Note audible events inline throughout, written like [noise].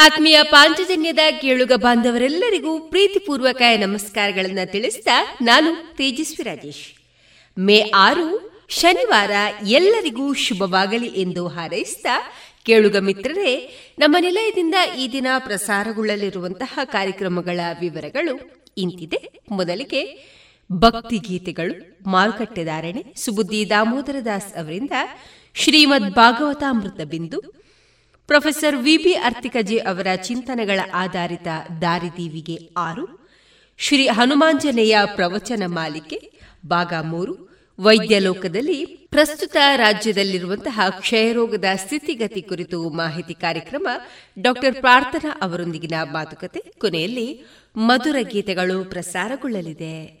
ಆತ್ಮೀಯ ಪಾಂಚಜನ್ಯದ ಕೇಳುಗ ಬಾಂಧವರೆಲ್ಲರಿಗೂ ಪ್ರೀತಿಪೂರ್ವಕ ನಮಸ್ಕಾರಗಳನ್ನು ತಿಳಿಸಿದ ನಾನು ತೇಜಸ್ವಿ ರಾಜೇಶ್. ಮೇ ಆರು, ಶನಿವಾರ ಎಲ್ಲರಿಗೂ ಶುಭವಾಗಲಿ ಎಂದು ಹಾರೈಸಿದ ಕೇಳುಗ ಮಿತ್ರರೇ, ನಮ್ಮ ನಿಲಯದಿಂದ ಈ ದಿನ ಪ್ರಸಾರಗೊಳ್ಳಲಿರುವಂತಹ ಕಾರ್ಯಕ್ರಮಗಳ ವಿವರಗಳು ಇಂತಿದೆ. ಮೊದಲಿಗೆ ಭಕ್ತಿ ಗೀತೆಗಳು ಮಾರುಕಟ್ಟೆದಾರಣೆ ಸುಬುದ್ದಿ ದಾಮೋದರ ದಾಸ್ ಅವರಿಂದ ಶ್ರೀಮದ್ ಭಾಗವತಾಮೃತ ಬಿಂದು ಪ್ರೊಫೆಸರ್ ವಿಬಿ ಅರ್ತಿಕಜೆ ಅವರ ಚಿಂತನೆಗಳ ಆಧಾರಿತ ದಾರಿದೀವಿಗೆ ಆರು, ಶ್ರೀ ಹನುಮಾಂಜನೇಯ ಪ್ರವಚನ ಮಾಲಿಕೆ, ಭಾಗ ಮೂರು, ವೈದ್ಯ ಲೋಕದಲ್ಲಿ ಪ್ರಸ್ತುತ ರಾಜ್ಯದಲ್ಲಿರುವಂತಹ ಕ್ಷಯರೋಗದ ಸ್ಥಿತಿಗತಿ ಕುರಿತು ಮಾಹಿತಿ ಕಾರ್ಯಕ್ರಮ ಡಾಕ್ಟರ್ ಪ್ರಾರ್ಥನಾ ಅವರೊಂದಿಗಿನ ಮಾತುಕತೆ. ಕೊನೆಯಲ್ಲಿ ಮಧುರ ಗೀತೆಗಳು ಪ್ರಸಾರಗೊಳ್ಳಲಿದೆ.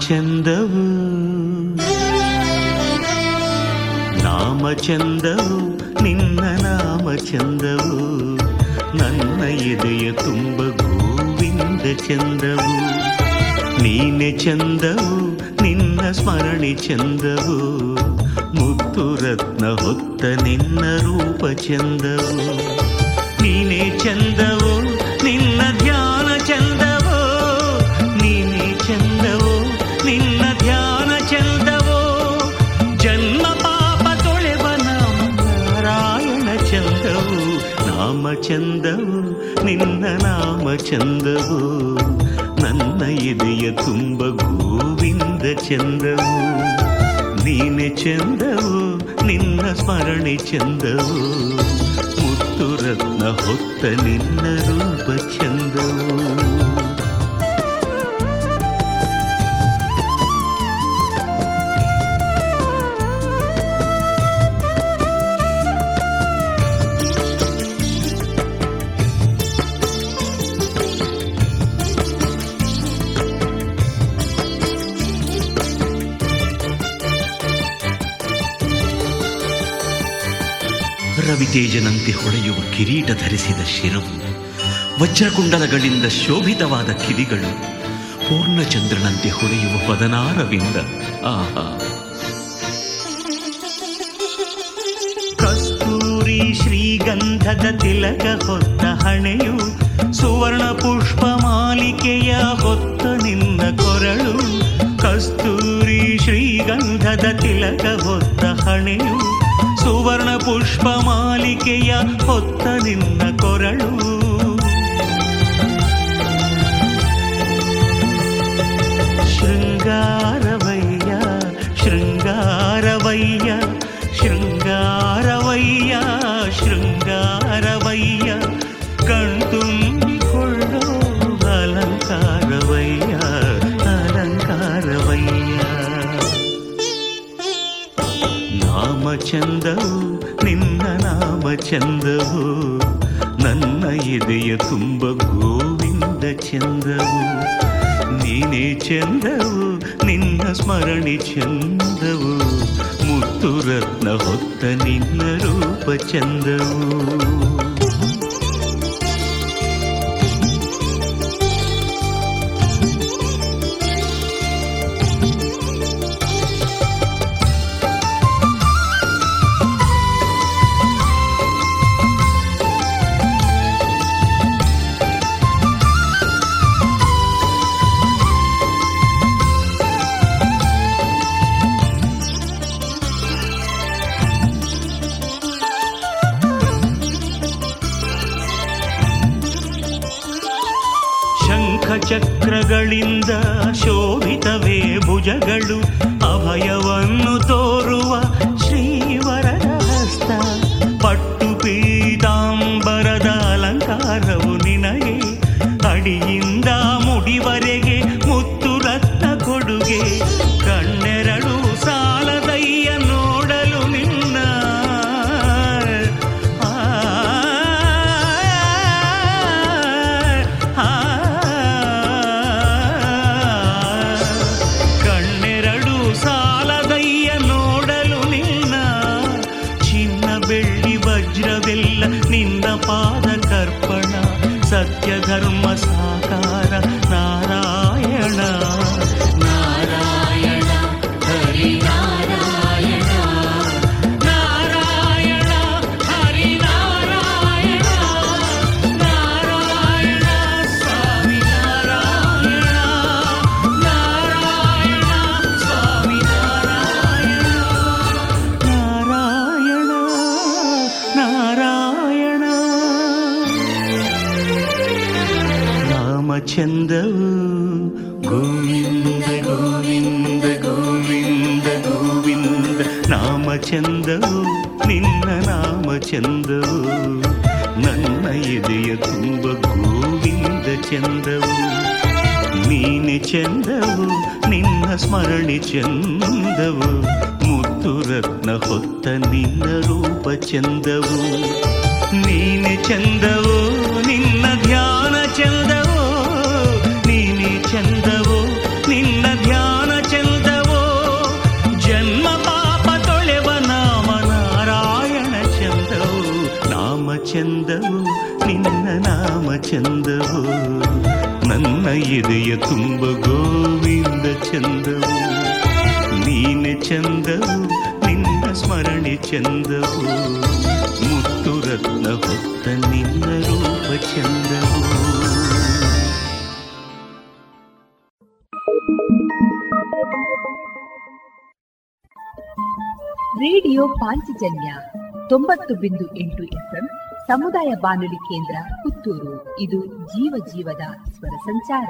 ಚಂದವು ನಾಮ ಚಂದವು ನಿನ್ನ ನಾಮ ಚಂದವು ನನ್ನ ಎದೆಯ ತುಂಬ ಗೋವಿಂದ ಚಂದವು. ನೀನೆ ಚಂದವು, ನಿನ್ನ ಸ್ಮರಣೆ ಚಂದವು. ಮುತ್ತು ರತ್ನ ಹೊತ್ತ ನಿನ್ನ ರೂಪ ಚಂದವು. ನೀನೆ ಚಂದವು ಚಂದವು, ನಿನ್ನ ನಾಮ ಚಂದವು, ನನ್ನ ಎದೆಯ ತುಂಬ ಗೋವಿಂದ ಚಂದವು. ನೀನೆ ಚಂದವು, ನಿನ್ನ ಸ್ಮರಣೆ ಚಂದವು ಮುತ್ತು ರತ್ನ ಹೊತ್ತ ನಿನ್ನ ರೂಪ ಚಂದವು. ರವಿತೇಜನಂತೆ ಹೊಳೆಯುವ ಕಿರೀಟ ಧರಿಸಿದ ಶಿರವು, ವಜ್ರಕುಂಡಲಗಳಿಂದ ಶೋಭಿತವಾದ ಕಿವಿಗಳು, ಪೂರ್ಣಚಂದ್ರನಂತೆ ಹೊಳೆಯುವ ಪದನಾರವಿಂದ. ಆಹಾ. ಕಸ್ತೂರಿ ಶ್ರೀಗಂಧದ ತಿಲಕ ಹೊತ್ತ ಹಣೆಯು ಸುವರ್ಣ ಪುಷ್ಪ ಮಾಲಿಕೆಯ ಹೊತ್ತ ನಿನ್ನ ಕೊರಳು. ಕಸ್ತೂರಿ ಶ್ರೀಗಂಧದ ತಿಲಕ ಹೊತ್ತ ಹಣೆಯು, ಸುವರ್ಣ ಪುಷ್ಪ ಮಾಲಿಕೆಯ ಹೊತ್ತ ನಿನ್ನ ಕೊರಳು. ಚಂದವು, ನನ್ನ ಎದೆಯ ತುಂಬ ಗೋವಿಂದ ಚಂದವು. ನೀನೇ ಚಂದವು, ನಿನ್ನ ಸ್ಮರಣೆ ಚಂದವು. ಮುತ್ತು ರತ್ನ ಹೊತ್ತ ನಿನ್ನ ರೂಪ ಚಂದವು. ಚಂದವು, ನನ್ನ ಎದೆಯ ತುಂಬ ಗೋವಿಂದ ಚಂದವು. ನೀನೆ ಚಂದವು, ನಿನ್ನ ಸ್ಮರಣೆ ಚಂದವು. ಮುತ್ತು ರತ್ನ ಹೊತ್ತ ನಿನ್ನ ರೂಪ ಚಂದವು. ರೇಡಿಯೋ ಪಾಂಚಜನ್ಯ ತೊಂಬತ್ತು ಬಿಂದು ಎಂಟು ಎಫ್ಎಂ ಸಮುದಾಯ ಬಾನುಲಿ ಕೇಂದ್ರ ಪುತ್ತೂರು. ಇದು ಜೀವ ಜೀವದ ಸ್ವರ ಸಂಚಾರ.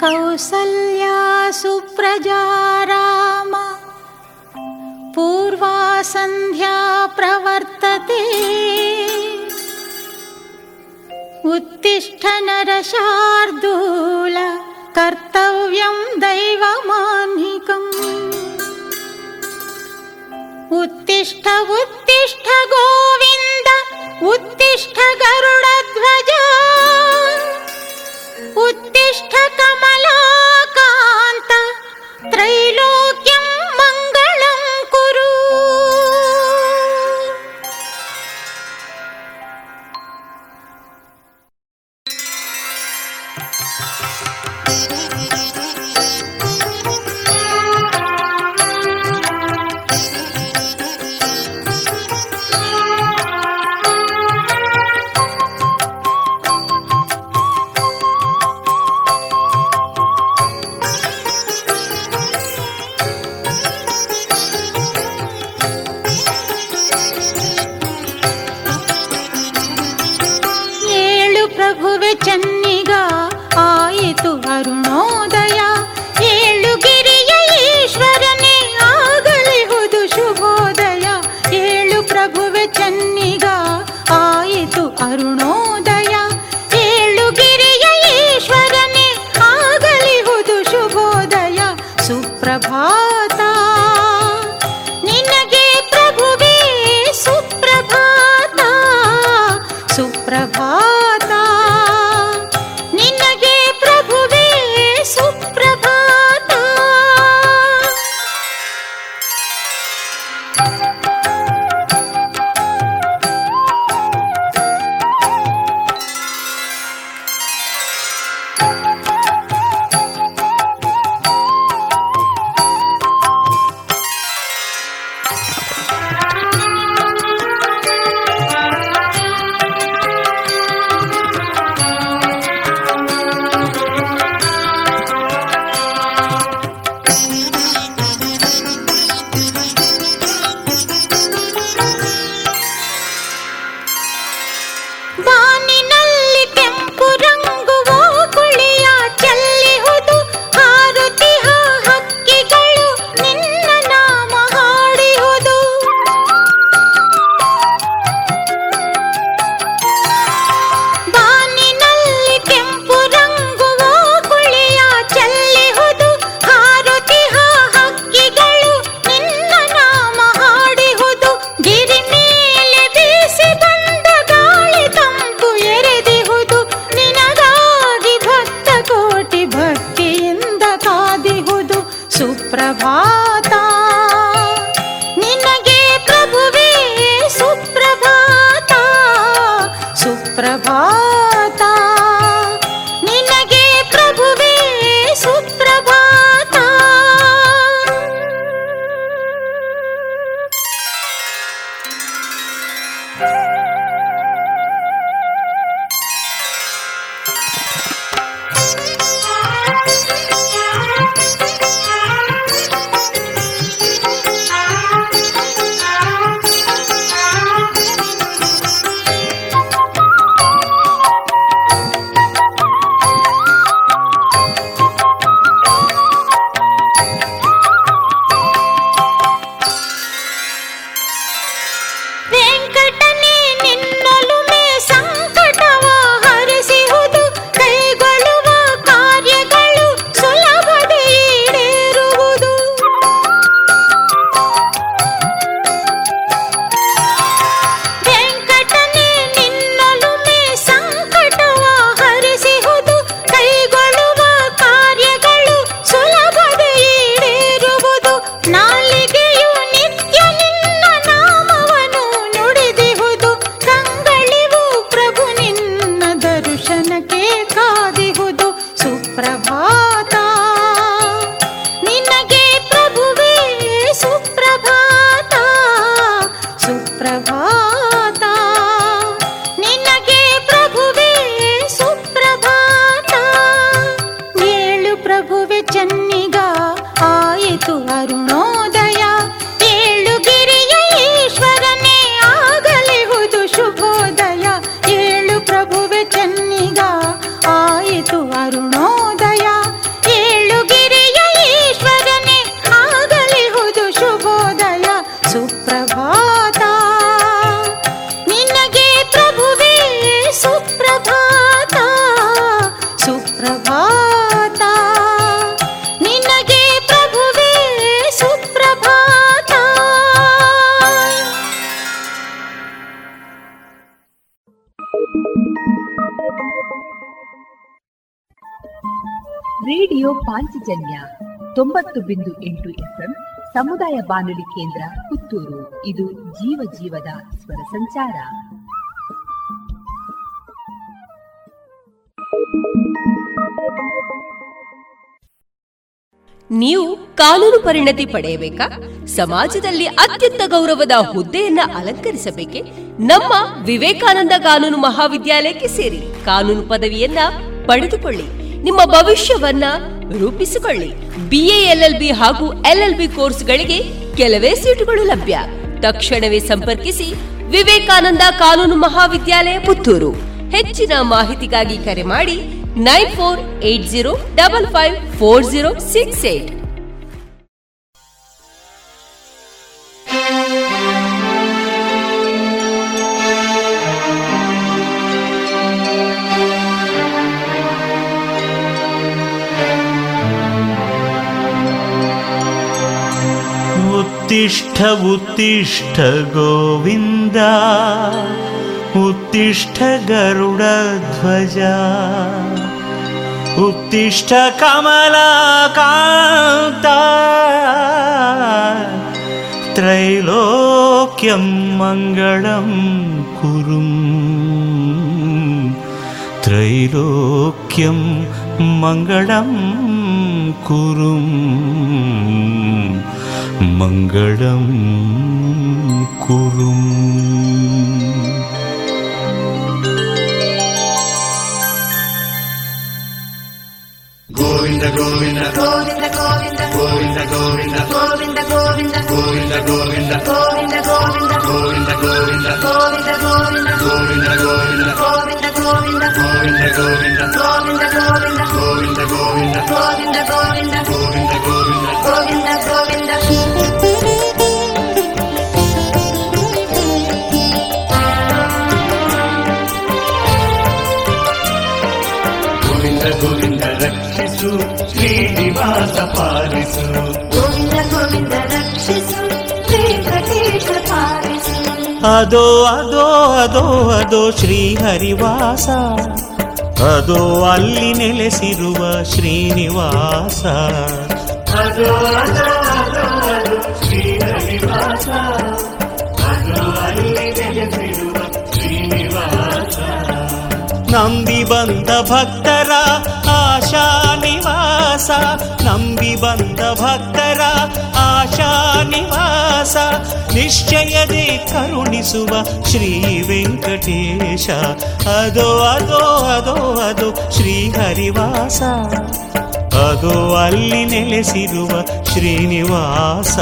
ಕೌಸಲ್ಯ ಸುಪ್ರಜಾರಾಮ ಪೂರ್ವಾ ಸಂಧ್ಯಾ ಪ್ರವರ್ತತೇ. उत्तिष्ठ नरशार्दूल कर्तव्यं दैवमाह्कम् उत्तिष्ठ उत्तिष्ठ गोविन्द उत्तिष्ठ गरुडध्वज। उत्तिष्ठ कमलाकान्त त्रैलोक्यं मङ्गलं कुरु। वरुणोदया ಸಮುದಾಯ ಬಾನುಲಿ ಕೇಂದ್ರ ಪುತ್ತೂರು. ಇದು ಜೀವ ಜೀವದ ಸ್ವರ ಸಂಚಾರ. ನೀವು ಕಾನೂನು ಪರಿಣತಿ ಪಡೆಯಬೇಕಾ? ಸಮಾಜದಲ್ಲಿ ಅತ್ಯಂತ ಗೌರವದ ಹುದ್ದೆಯನ್ನ ಅಲಂಕರಿಸಬೇಕೆ? ನಮ್ಮ ವಿವೇಕಾನಂದ ಕಾನೂನು ಮಹಾವಿದ್ಯಾಲಯಕ್ಕೆ ಸೇರಿ ಕಾನೂನು ಪದವಿಯನ್ನ ಪಡೆದುಕೊಳ್ಳಿ. ನಿಮ್ಮ ಭವಿಷ್ಯವನ್ನ ರೂಪಿಸಿಕೊಳ್ಳಿ. ಬಿಎ ಎಲ್ಎಲ್ಬಿ ಹಾಗೂ ಎಲ್ಎಲ್ಬಿ ಕೋರ್ಸ್ಗಳಿಗೆ ಕೆಲವೇ ಸೀಟುಗಳು ಲಭ್ಯ. ತಕ್ಷಣವೇ ಸಂಪರ್ಕಿಸಿ ವಿವೇಕಾನಂದ ಕಾನೂನು ಮಹಾವಿದ್ಯಾಲಯ ಪುತ್ತೂರು. ಹೆಚ್ಚಿನ ಮಾಹಿತಿಗಾಗಿ ಕರೆ ಮಾಡಿ nine four eight zero double five four zero six eight. उत्तिष्ठ उत्तिष्ठ गोविन्द उत्तिष्ठ गरुडध्वजा उत्तिष्ठ कमलाकान्ता त्रैलोक्यं मङ्गलं कुरुम् त्रैलोक्यं मङ्गलं कुरुम् மங்களம் குறும். கோவிந்த கோவிந்த. கோவிந்த கோவிந்த. கோவிந்த கோவிந்த. கோவிந்த கோவிந்த. கோவிந்த கோவிந்த. கோவிந்த கோவிந்த. கோவிந்த கோவிந்த. கோவிந்த கோவிந்த. கோவிந்த கோவிந்த. ಗೋವಿಂದ ಗೋವಿಂದ ಗೋವಿಂದ ಗೋವಿಂದ ಗೋವಿಂದ ಗೋವಿಂದ ಗೋವಿಂದ ಗೋವಿಂದ ಗೋವಿಂದ ಗೋವಿಂದ ಗೋವಿಂದ ಗೋವಿಂದ ಗೋವಿಂದ ಗೋವಿಂದ ಗೋವಿಂದ ಗೋವಿಂದ ರಕ್ಷಿಸು ಶ್ರೀನಿವಾಸ ಪಾಲಿಸು ಗೋವಿಂದ ಪಾಲಿಸು ಅದೋ ಅದೋ ಅದೋ ಅದೋ ಶ್ರೀಹರಿವಾಸ ಅದೋ ಅಲ್ಲಿ ನೆಲೆಸಿರುವ ಶ್ರೀನಿವಾಸ ಅದು ಅದು ಅದು ಅದು ಶ್ರೀಹರಿವಾಸ ಅದು ಅಲ್ಲಿ ನೆಲೆಸಿರುವ ಶ್ರೀನಿವಾಸ ನಂಬಿ ಬಂದ ಭಕ್ತರ ಆಶಾ ನಿವಾಸ, ನಂಬಿ ಬಂದ ಭಕ್ತರ ಆಶಾ ನಿವಾಸ. ನಿಶ್ಚಯದೆ ಕರುಣಿಸುವ ಶ್ರೀ ವೆಂಕಟೇಶ. ಅದೋ ಅದೋ ಅದೋ ಅದೋ ಶ್ರೀ ಹರಿವಾಸ. ಅದೋ ಅಲ್ಲಿ ನೆಲೆಸಿರುವ ಶ್ರೀನಿವಾಸ.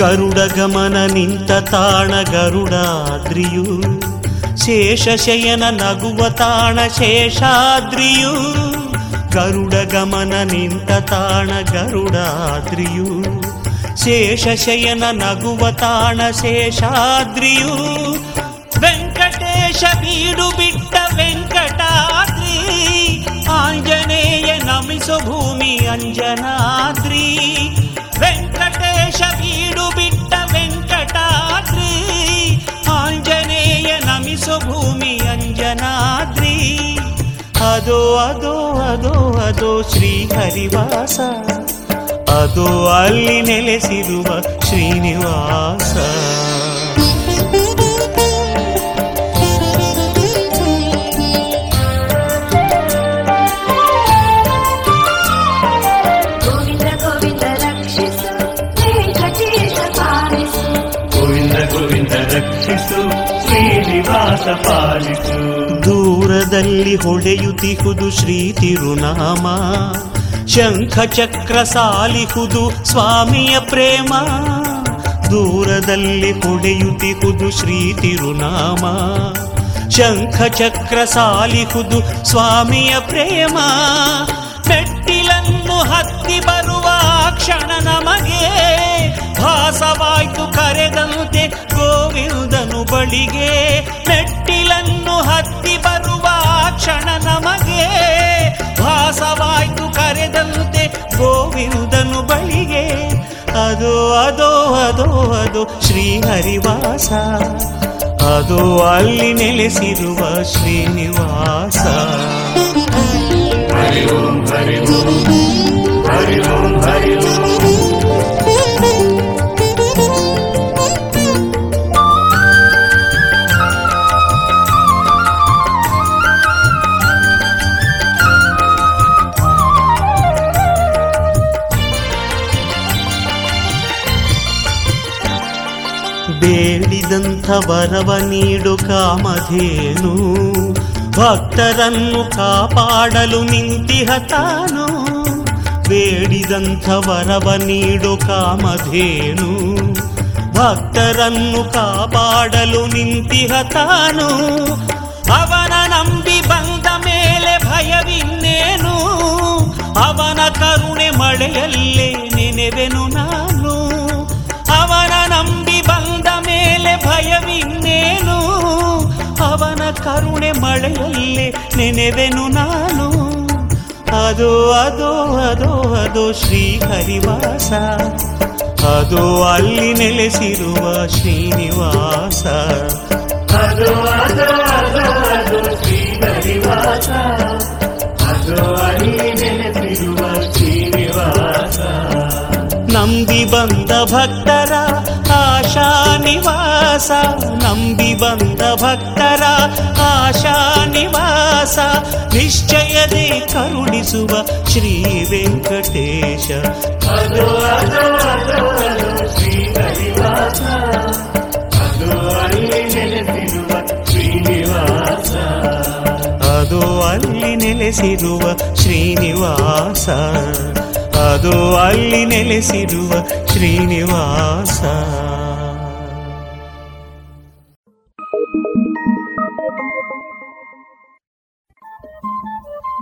ಗರುಡ ಗಮನ ನಿಂತ ತಾಣ ಗರುಡಾದ್ರಿಯು ಶೇಷಶಯನ ನಗುವ ತಾಣ ಶೇಷಾದ್ರಿಯು ಗರುಡ ಗಮನ ನಿಂತ ತಾಣ ಗರುಡಾದ್ರಿಯು ಶೇಷಶಯನ ನಗುವ ತಾಣ ಶೇಷಾದ್ರಿಯು ವೆಂಕಟೇಶ ಬೀಡು ಬಿಟ್ಟ ವೆಂಕಟಾದ್ರಿ ಆಂಜನೇಯ ನಮಿಸು ಭೂಮಿ ಅಂಜನಾದ್ರಿ ವೆಂಕಟೇಶ ಬೀಡು ಬಿಟ್ಟ ವೆಂಕಟಾದ್ರಿ ಆಂಜನೇಯ ನಮಿಸು ಭೂಮಿ ಅಂಜನಾದ್ರಿ. ಅದೋ ಅದೋ ಅದೋ ಅದೋ ಶ್ರೀ ಹರಿವಾಸ ಅದು ಅಲ್ಲಿ ನೆಲೆಸಿರುವ ಶ್ರೀನಿವಾಸ. ಶ್ರೀನಿವಾಸ ಪಾಲಿಸು ದೂರದಲ್ಲಿ ಹೊಳೆಯುತ್ತಿಹುದು ಶ್ರೀ ತಿರುನಾಮ. ಶಂಖ ಚಕ್ರ ಸಾಲಿಹುದು ಸ್ವಾಮಿಯ ಪ್ರೇಮ. ದೂರದಲ್ಲಿ ಹೊಳೆಯುತ್ತಿಹುದು ಶ್ರೀ ತಿರುನಾಮ. ಶಂಖ ಚಕ್ರ ಸಾಲಿಹುದು ಸ್ವಾಮಿಯ ಪ್ರೇಮ. ಮೆಟ್ಟಿಲನ್ನು ಹತ್ತಿ ಬರುವ ಕ್ಷಣ ನಮಗೆ ಭಾಸವಾಯ್ತು ಕರೆದಂತೆ ಗೋವಿಂದನು ಬಳಿಗೆ. ಮೆಟ್ಟಿಲನ್ನು ಹತ್ತಿ ಬರುವ ಕ್ಷಣ ನಮಗೆ ಭಾಸವಾಯ್ತು ಕರೆದಂತೆ ಗೋವಿಂದನು ಬಳಿಗೆ. ಅದು, ಅದೋ ಅದೋ, ಅದು ಶ್ರೀ ಹರಿವಾಸ ಅದು ಅಲ್ಲಿ ನೆಲೆಸಿರುವ ಶ್ರೀನಿವಾಸ. ಹರಿ ಓಂ ಹರಿ ಓಂ ಹರಿ ಓಂ ಹರಿ ಓಂ ಬೇಡಿದಂಥ ವರವ ನೀಡು ಕಾಮಧೇನು ಭಕ್ತರನ್ನು ಕಾಪಾಡಲು ನಿಂತಿಹ ತಾನು ಬೇಡಿದಂಥ ವರವ ನೀಡು ಕಾಮಧೇನು ಭಕ್ತರನ್ನು ಕಾಪಾಡಲು ನಿಂತಿಹ ತಾನು ಅವನ ನಂಬಿ ಬಂದ ಮೇಲೆ ಭಯವಿನ್ನೇನು ಅವನ ಕರುಣೆ ಮಳೆಯಲ್ಲೇ ನೆನೆವೆನು ನಾನು ಅವನ ನಂಬಿ ಬಂದ ಮೇಲೆ ಭಯವಿನ್ನೇನು ಅವನ ಕರುಣೆ ಮಳೆಯಲ್ಲೇ ನೆನೆವೆನು ನಾನು ಅದು ಅದು ಅದು ಅದು ಶ್ರೀ ಹರಿವಾಸ ಅದು ಅಲ್ಲಿ ನೆಲೆಸಿರುವ ಶ್ರೀನಿವಾಸ ಅದು ಅದು ಅದು ಅದು ಶ್ರೀ ಹರಿವಾಸ ಅದು ಅಲ್ಲಿ ನೆಲೆಸಿರುವ ಶ್ರೀನಿವಾಸ ನಂಬಿ ಬಂದ ಭಕ್ತರ ಆಶಾ ನಿವಾಸ ನಂಬಿ ಬಂದ ಭಕ್ತರ ಆಶಾ ನಿವಾಸ ನಿಶ್ಚಯದೇ ಕರುಣಿಸುವ ಶ್ರೀ ವೆಂಕಟೇಶ ಅದು ಅದು ಅದು ಅದು ಶ್ರೀ ಹರಿವಾಸ ಅದು ಅಲ್ಲಿ ನೆಲೆಸಿರುವ ಶ್ರೀನಿವಾಸ ಅದು ಅಲ್ಲಿ ನೆಲೆಸಿರುವ ಶ್ರೀನಿವಾಸ ಅದು ಅಲ್ಲಿ ನೆಲೆಸಿರುವ ಶ್ರೀನಿವಾಸ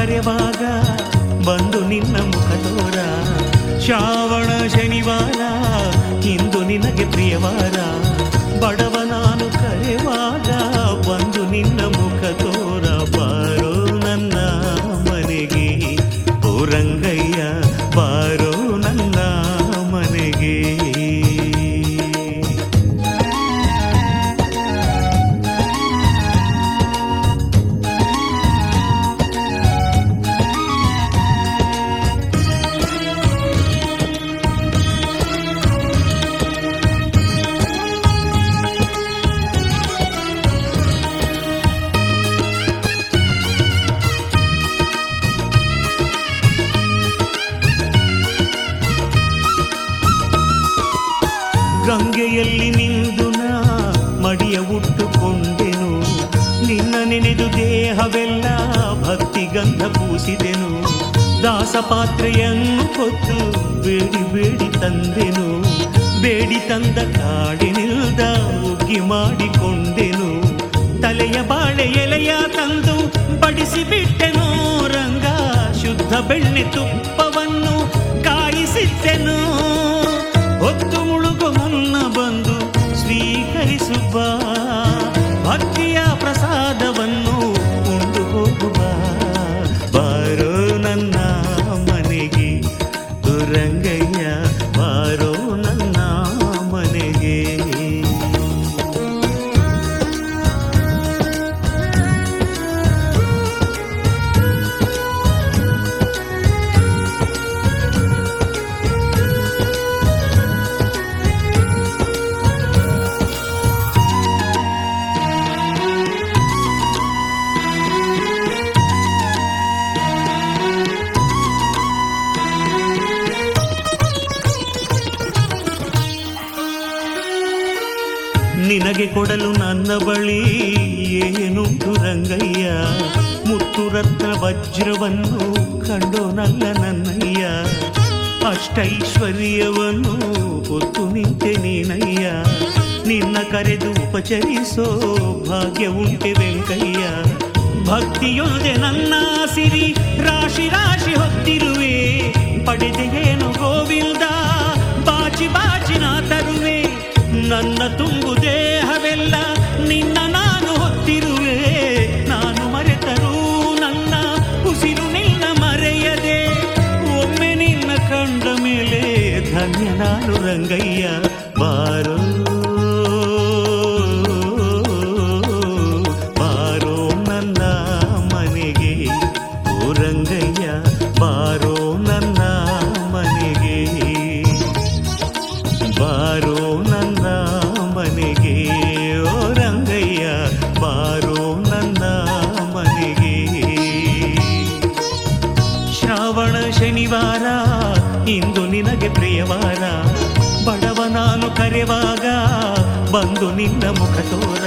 ನಾನು ಕರೆವಾಗ ಬಂದು ನಿನ್ನ ಮುಖ ತೋರ. ಶ್ರಾವಣ ಶನಿವಾರ ಇಂದು ನಿನಗೆ ಪ್ರಿಯವಾರ. ಬಡವ ದಾಸ ಪಾತ್ರೆಯನ್ನು ಕೊತ್ತು ಬೇಡಿ ಬೇಡಿ ತಂದೆನು. ಬೇಡಿ ತಂದ ಕಾಡಿನಿಲ್ದ ಉಗ್ಗಿ ಮಾಡಿಕೊಂಡೆನು. ತಲೆಯ ಬಾಳೆ ಎಲೆಯ ತಂದು ಬಡಿಸಿ ಬಿಟ್ಟೆನು ರಂಗ ಶುದ್ಧ ಬೆಣ್ಣೆ ತುಪ್ಪವನ್ನು ರಂಗಯ್ಯ ಮುತ್ತುರತ್ನ ವಜ್ರವನ್ನು ಕಂಡೋನಲ್ಲ ನನ್ನಯ್ಯ. ಅಷ್ಟೈಶ್ವರ್ಯವನ್ನು ಹೊತ್ತು ನಿಂತೆ ನೀನಯ್ಯ. ನಿನ್ನ ಕರೆದು ಉಪಚರಿಸೋ ಭಾಗ್ಯ ಉಂಟೆ ವೆಂಕಯ್ಯ. ಭಕ್ತಿಯೊಂದೆ ನನ್ನ ಸಿರಿ, ರಾಶಿ ರಾಶಿ ಹೊತ್ತಿರುವೆ. ಪಡೆದೆಯೇನು ಗೋವಿಂದ, ಬಾಚಿ ಬಾಚಿ ನಾ ತರುವೆ. ನನ್ನ ತುಂಬು ದೇಹವೆಲ್ಲ ನಿನ್ನ ನಾನು ಹೊತ್ತಿರುವೆ. ಧನ್ಯ ನಾನು ಬಂದು ನಿನ್ನ ಮುಖ ತೋರ.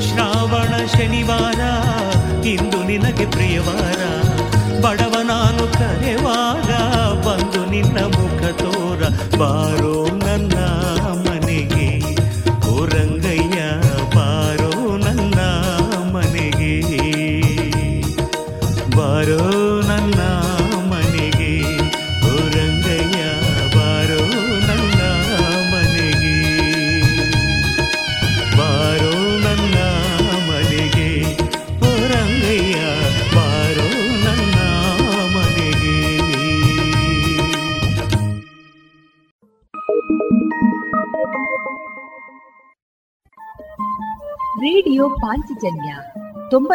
ಶ್ರಾವಣ, ಶನಿವಾರ, ಇಂದು ನಿನಗೆ ಪ್ರಿಯವಾರ. ಬಡವ ನಾನು ಕರೆವಾಗ ಬಂದು ನಿನ್ನ ಮುಖ ತೋರ. ಬಾರೋ ನನ್ನ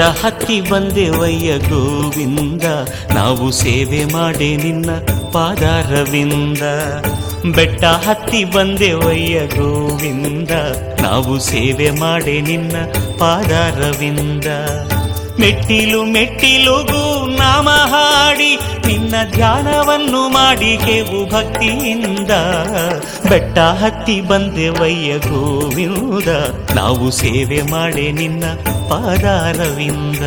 ಬೆಟ್ಟ ಹತ್ತಿ ಬಂದೆವಯ್ಯ ಗೋವಿಂದ. ನಾವು ಸೇವೆ ಮಾಡಿ ನಿನ್ನ ಪಾದಾರವಿಂದ. ಬೆಟ್ಟ ಹತ್ತಿ ಬಂದೆವಯ್ಯ ಗೋವಿಂದ. ನಾವು ಸೇವೆ ಮಾಡಿ ನಿನ್ನ ಪಾದಾರವಿಂದ. ಮೆಟ್ಟಿಲು ಮೆಟ್ಟಿಲುಗೂ ನಾಮ ಹಾಡಿ ನಿನ್ನ ಧ್ಯಾನವನ್ನು ಮಾಡಿ ಕೇವು ಭಕ್ತಿಯಿಂದ. ಬೆಟ್ಟ ಹತ್ತಿ ಬಂದೆ ಬಂದೆವಯ್ಯ ಗೋವಿಂದ. ನಾವು ಸೇವೆ ಮಾಡೆ ನಿನ್ನ ಪಾದಾರವಿಂದ.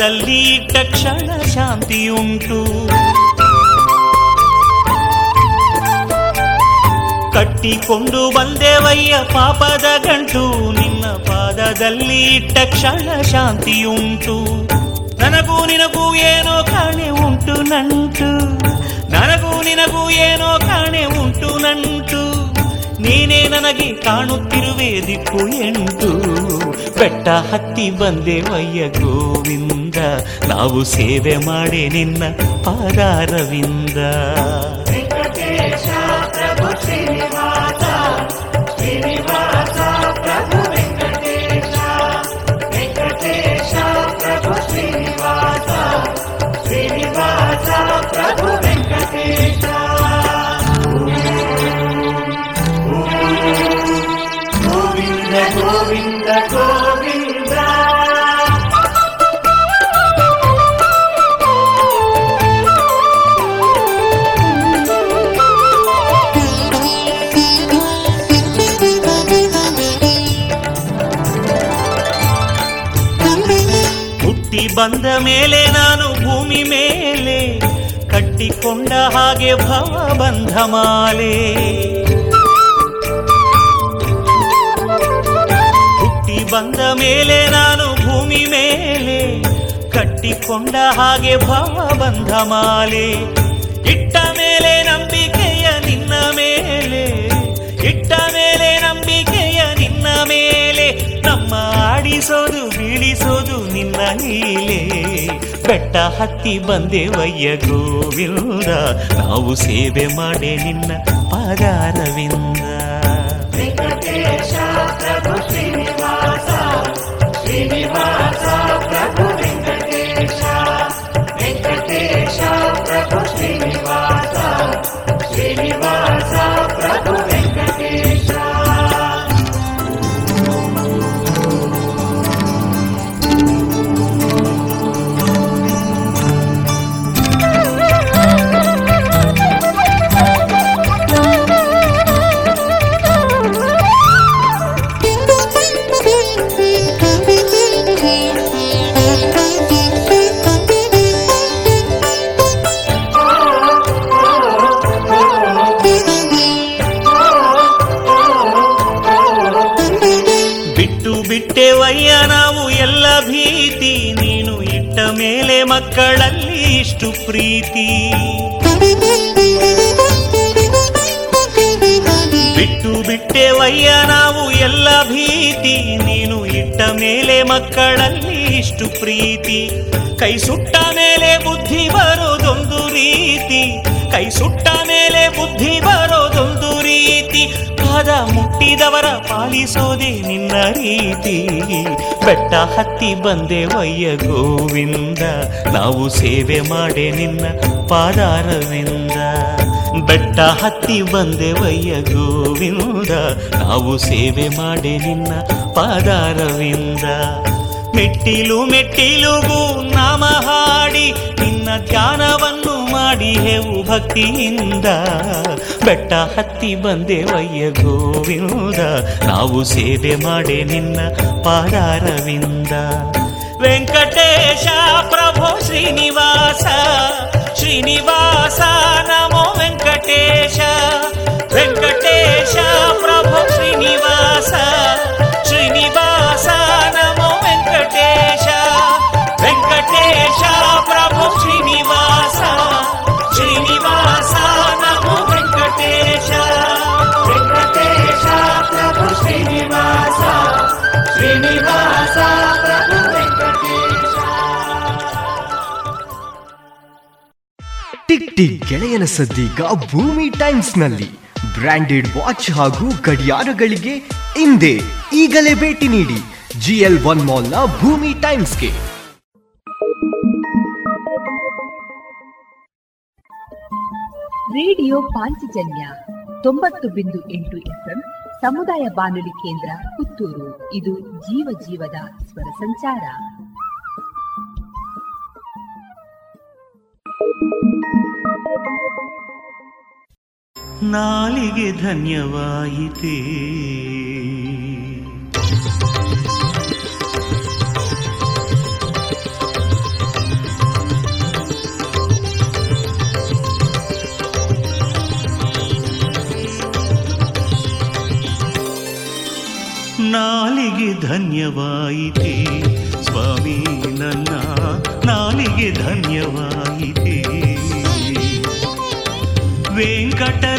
ಇಟ್ಟ ಕ್ಷಣ ಶಾಂತಿಯುಂಟು. ಕಟ್ಟಿಕೊಂಡು ಬಂದೆವಯ್ಯ ಪಾಪದ ಗಂಟು, ನಿನ್ನ ಪಾದದಲ್ಲಿ ಕ್ಷಣ ಶಾಂತಿಯುಂಟು. ನನಗೂ ನಿನಗೂ ಏನೋ ಕಾಣೆ ಉಂಟು ನಂಟು. ನನಗೂ ನಿನಗೂ ಏನೋ ಕಾಣೆ ಉಂಟು ನಂಟು. ನೀನೇ ನನಗೆ ಕಾಣುತ್ತಿರುವೆ ದಿಕ್ಕು ಎಂಟು. ಬೆಟ್ಟ ಹತ್ತಿ ಬಂದೆ ವಯ್ಯ ಗೋವಿಂದ. ನಾವು ಸೇವೆ ಮಾಡಿ ನಿನ್ನ ಪಾದಾರವಿಂದ. ಬಂದ ಮೇಲೆ ನಾನು ಭೂಮಿ ಮೇಲೆ ಕಟ್ಟಿಕೊಂಡ ಹಾಗೆ ಭವ ಬಂಧ ಮಾಲೆ. ಹುಟ್ಟಿ ಬಂದ ಮೇಲೆ ನಾನು ಭೂಮಿ ಮೇಲೆ ಕಟ್ಟಿಕೊಂಡ ಹಾಗೆ ಭವ ಬಂಧ ಮಾಲೆ. ಇಟ್ಟ ಲೀಲೆ ಬೆಟ್ಟ ಹತ್ತಿ ಬಂದೆವಯ್ಯ ಗೋವಿಂದ ನಾವು ಸೇವೆ ಮಾಡೆ ನಿನ್ನ ಪಾದಾರವಿಂದ. ಬಿಟ್ಟು ಮಕ್ಕಳಲ್ಲಿ ಇಷ್ಟು ಪ್ರೀತಿ. ಬಿಟ್ಟು ಬಿಟ್ಟೆವಯ್ಯ ನಾವು ಎಲ್ಲ ಭೀತಿ. ನೀನು ಇಟ್ಟ ಮೇಲೆ ಮಕ್ಕಳಲ್ಲಿ ಇಷ್ಟು ಪ್ರೀತಿ. ಕೈ ಸುಟ್ಟ ಮೇಲೆ ಬುದ್ಧಿ ಬರೋದೊಂದು ರೀತಿ. ಕೈ ಸುಟ್ಟ ಮೇಲೆ ಬುದ್ಧಿ ಬರೋದೊಂದು ರೀತಿ. ಪಾದ ಮುಟ್ಟಿದವರ ಪಾಲಿಸೋದೆ ನಿನ್ನ ರೀತಿ. ಬೆಟ್ಟ ಹತ್ತಿ ಬಂದೆ ವಯ್ಯ ಗೋವಿಂದ. ನಾವು ಸೇವೆ ಮಾಡೆ ನಿನ್ನ ಪಾದಾರವಿಂದ. ಬೆಟ್ಟ ಹತ್ತಿ ಬಂದೆ ವಯ್ಯ ಗೋವಿಂದ. ನಾವು ಸೇವೆ ಮಾಡೆ ನಿನ್ನ ಪಾದಾರವಿಂದ. ಮೆಟ್ಟಿಲು ಮೆಟ್ಟಿಲುಗೂ ನಾಮ ಹಾಡಿ ನಿನ್ನ ಧ್ಯಾನವನ್ನು ಮಾಡಿಹೆವು ಭಕ್ತಿಯಿಂದ ಬೆಟ್ಟ ಹತ್ತಿ ಬಂದೆವಯ್ಯ ಗೋವಿಂದ ನಾವು ಸೇವೆ ಮಾಡೆ ನಿನ್ನ ಪಾದಾರವಿಂದ ವೆಂಕಟೇಶ ಪ್ರಭು ಶ್ರೀನಿವಾಸ ಶ್ರೀನಿವಾಸ ನಮೋ ವೆಂಕಟೇಶ ವೆಂಕಟೇಶ ಪ್ರಭು ಶ್ರೀನಿವಾಸ ಶ್ರೀನಿವಾಸ ಟಿಕ್ ಟಿಕ್ ಗೆಳೆಯನ ಸದ್ದೀಗ ಭೂಮಿ ಟೈಮ್ಸ್ನಲ್ಲಿ ಬ್ರಾಂಡೆಡ್ ವಾಚ್ ಹಾಗೂ ಗಡಿಯಾರಗಳಿಗೆ ಹಿಂದೆ ಈಗಲೇ ಭೇಟಿ ನೀಡಿ ಜಿಎಲ್ ಒನ್ ಮಾಲ್ನ ಭೂಮಿ ಟೈಮ್ಸ್ಗೆ. ರೇಡಿಯೋ ಪಾಂಚಜನ್ಯ ತೊಂಬತ್ತು ಬಿಂದು ಎಂಟು ಸಮುದಾಯ ಬಾನುಲಿ ಕೇಂದ್ರ ಪುತ್ತೂರು. ಇದು ಜೀವ ಜೀವದ ಸ್ವರ ಸಂಚಾರ. ನಾಲಿಗೆ ಧನ್ಯವಾಯಿತೇ. ನಾಲಿಗೆ ಧನ್ಯವಾಯಿತೇ ಸ್ವಾಮಿ ನನ್ನ ನಾಲಿಗೆ ಧನ್ಯವಾಯಿತೇ ವೆಂಕಟರಮಣ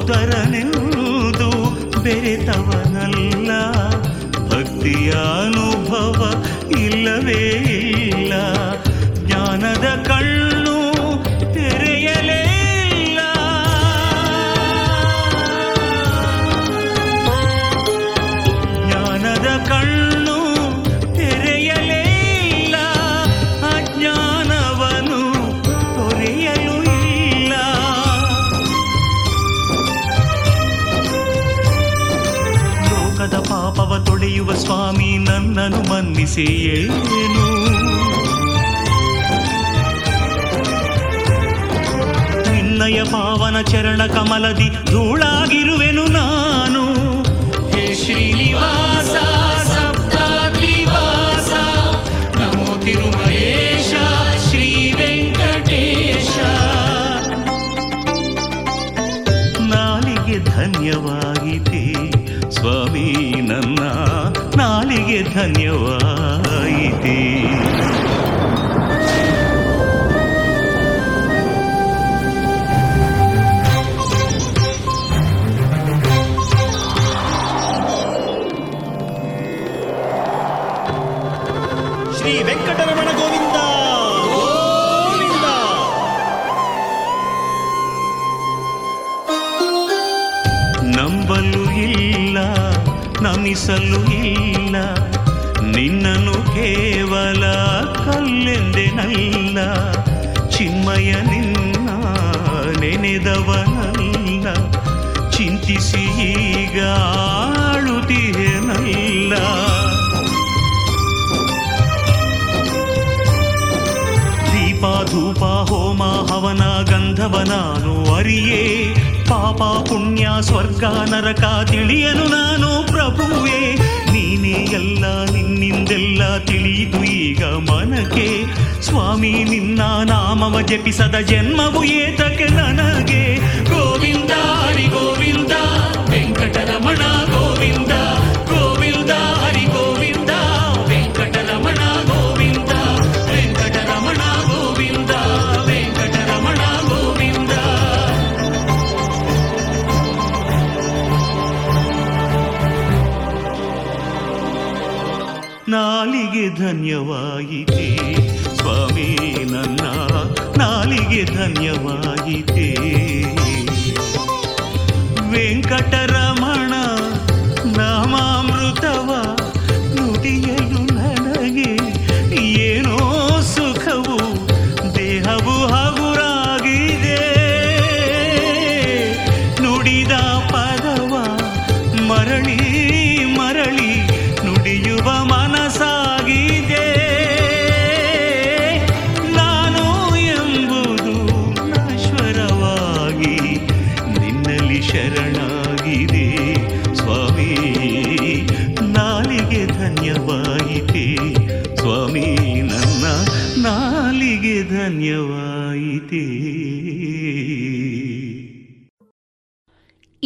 ಭಕುತರನೆಂದು ಬೆರೆತವನಲ್ಲ. ಭಕ್ತಿಯ ಅನುಭವ ಇಲ್ಲವೇ ಇಲ್ಲ. ಜ್ಞಾನದ ಕಣ್ಣು ಪಾಪವ ತೊಳೆಯುವ ಸ್ವಾಮಿ ನನ್ನನ್ನು ಮನ್ನಿಸಿ ಏನು ನಿನ್ನಯ ಪಾವನ ಚರಣ ಕಮಲದಿ ಧೂಳಾಗಿರುವೆನು ನಾನು धन्यवाद ನಾನು ಅರಿಯೇ, ಪಾಪ ಪುಣ್ಯ ಸ್ವರ್ಗ ನರಕ ತಿಳಿಯಲು ನಾನು ಪ್ರಭುವೇ. ನೀನೇ ಎಲ್ಲ ನಿನ್ನಿಂದೆಲ್ಲ ತಿಳೀದು ಈಗ ಮನಕೆ ಸ್ವಾಮಿ, ನಿನ್ನ ನಾಮವ ಜಪಿಸದ ಜನ್ಮವು ಏತಕ್ಕೆ ನನಗೆ.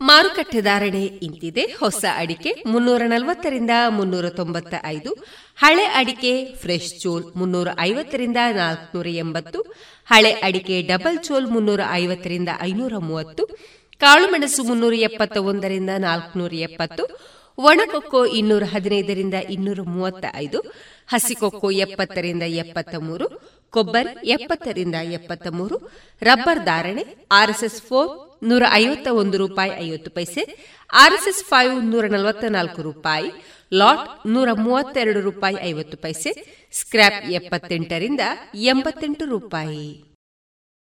ಮಾರುಕಟ್ಟೆ ಧಾರಣೆ ಇಂತಿದೆ. ಹೊಸ ಅಡಿಕೆ ಮುನ್ನೂರ ನಲವತ್ತರಿಂದ ಮುನ್ನೂರ ತೊಂಬತ್ತ ಐದು ಹಳೆ ಅಡಿಕೆ ಫ್ರೆಶ್ ಚೋಲ್ ಮುನ್ನೂರ ಐವತ್ತರಿಂದ ನಾಲ್ಕನೂರ ಎಂಬತ್ತು ಹಳೆ ಅಡಿಕೆ ಡಬಲ್ ಚೋಲ್ ಮುನ್ನೂರ ಐವತ್ತರಿಂದ ಐನೂರ ಮೂವತ್ತು ಕಾಳುಮೆಣಸು ಮುನ್ನೂರ ಎಪ್ಪತ್ತ ಒಂದರಿಂದ ನಾಲ್ಕನೂರ ಎಪ್ಪತ್ತು ಒಣಕೊಕ್ಕೋ ಇನ್ನೂರ ಹದಿನೈದರಿಂದ ಇನ್ನೂರ ಮೂವತ್ತ ಐದು ಹಸಿಕೊಕ್ಕೋ ಎಪ್ಪತ್ತರಿಂದ ಎಪ್ಪತ್ತ ಮೂರು ಕೊಬ್ಬರಿ ಎಪ್ಪತ್ತರಿಂದ ಎಪ್ಪತ್ತ ಮೂರು ರಬ್ಬರ್ ಧಾರಣೆ ಆರ್ಎಸ್ಎಸ್ ಫೋರ್ ನೂರ ಐವತ್ತ ಒಂದು ರೂಪಾಯಿ ಐವತ್ತು ಪೈಸೆ, ಆರ್ಎಸ್ಎಸ್ ಫೈವ್ ನೂರ ನಲವತ್ತ ನಾಲ್ಕು ರೂಪಾಯಿ, ಲಾಟ್ ನೂರ ಮೂವತ್ತೆರಡು ರೂಪಾಯಿ ಐವತ್ತು ಪೈಸೆ ಸ್ಕ್ರಾಪ್ ಎಪ್ಪತ್ತೆಂಟರಿಂದ ಎಂಬತ್ತೆಂಟು ರೂಪಾಯಿ.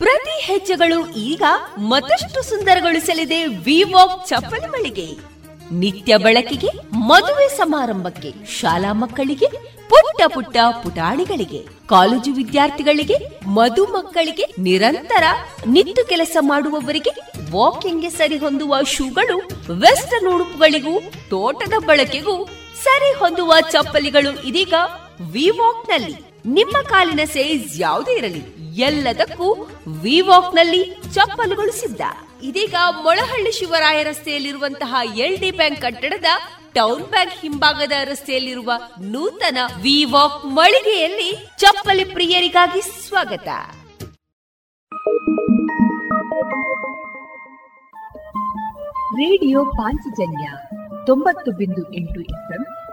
ಪ್ರತಿ ಹೆಜ್ಜೆಗಳು ಈಗ ಮತ್ತಷ್ಟು ಸುಂದರಗೊಳಿಸಲಿದೆ ವಿವಾಕ್ ಚಪ್ಪಲಿ ಮಳಿಗೆ. ನಿತ್ಯ ಬಳಕೆಗೆ, ಮದುವೆ ಸಮಾರಂಭಕ್ಕೆ, ಶಾಲಾ ಮಕ್ಕಳಿಗೆ, ಪುಟ್ಟ ಪುಟ್ಟ ಪುಟಾಣಿಗಳಿಗೆ, ಕಾಲೇಜು ವಿದ್ಯಾರ್ಥಿಗಳಿಗೆ, ಮಧು ಮಕ್ಕಳಿಗೆ ನಿರಂತರ ನಿತ್ತು ಕೆಲಸ ಮಾಡುವವರಿಗೆ ವಾಕಿಂಗ್ಗೆ ಸರಿ ಹೊಂದುವ ಶೂಗಳು, ವೆಸ್ಟರ್ನ್ ಉಡುಪುಗಳಿಗೂ, ತೋಟದ ಬಳಕೆಗೂ ಸರಿ ಹೊಂದುವ ಚಪ್ಪಲಿಗಳು ಇದೀಗ ವಿವಾಕ್ನಲ್ಲಿ ನಿಮ್ಮ ಕಾಲಿನ ಸೈಜ್ ಯಾವುದೇ ಇರಲಿ, ಎಲ್ಲದಕ್ಕೂ ವಿವಾಕ್ನಲ್ಲಿ ಚಪ್ಪಲುಗಳು ಸಿದ್ಧ. ಇದೀಗ ಮೊಳಹಳ್ಳಿ ಶಿವರಾಯ ರಸ್ತೆಯಲ್ಲಿರುವಂತಹ ಎಲ್ ಡಿ ಬ್ಯಾಂಕ್ ಕಟ್ಟಡದ ಟೌನ್ ಬ್ಯಾಂಕ್ ಹಿಂಭಾಗದ ರಸ್ತೆಯಲ್ಲಿರುವ ನೂತನ ವಿವಾಕ್ ಮಳಿಗೆಯಲ್ಲಿ ಚಪ್ಪಲಿ ಪ್ರಿಯರಿಗಾಗಿ ಸ್ವಾಗತ. ರೇಡಿಯೋ ಪಾಂಚಜನ್ಯ ತೊಂಬತ್ತು ಬಿಂದು ಎಂಟು ಎಫ್ಎಂ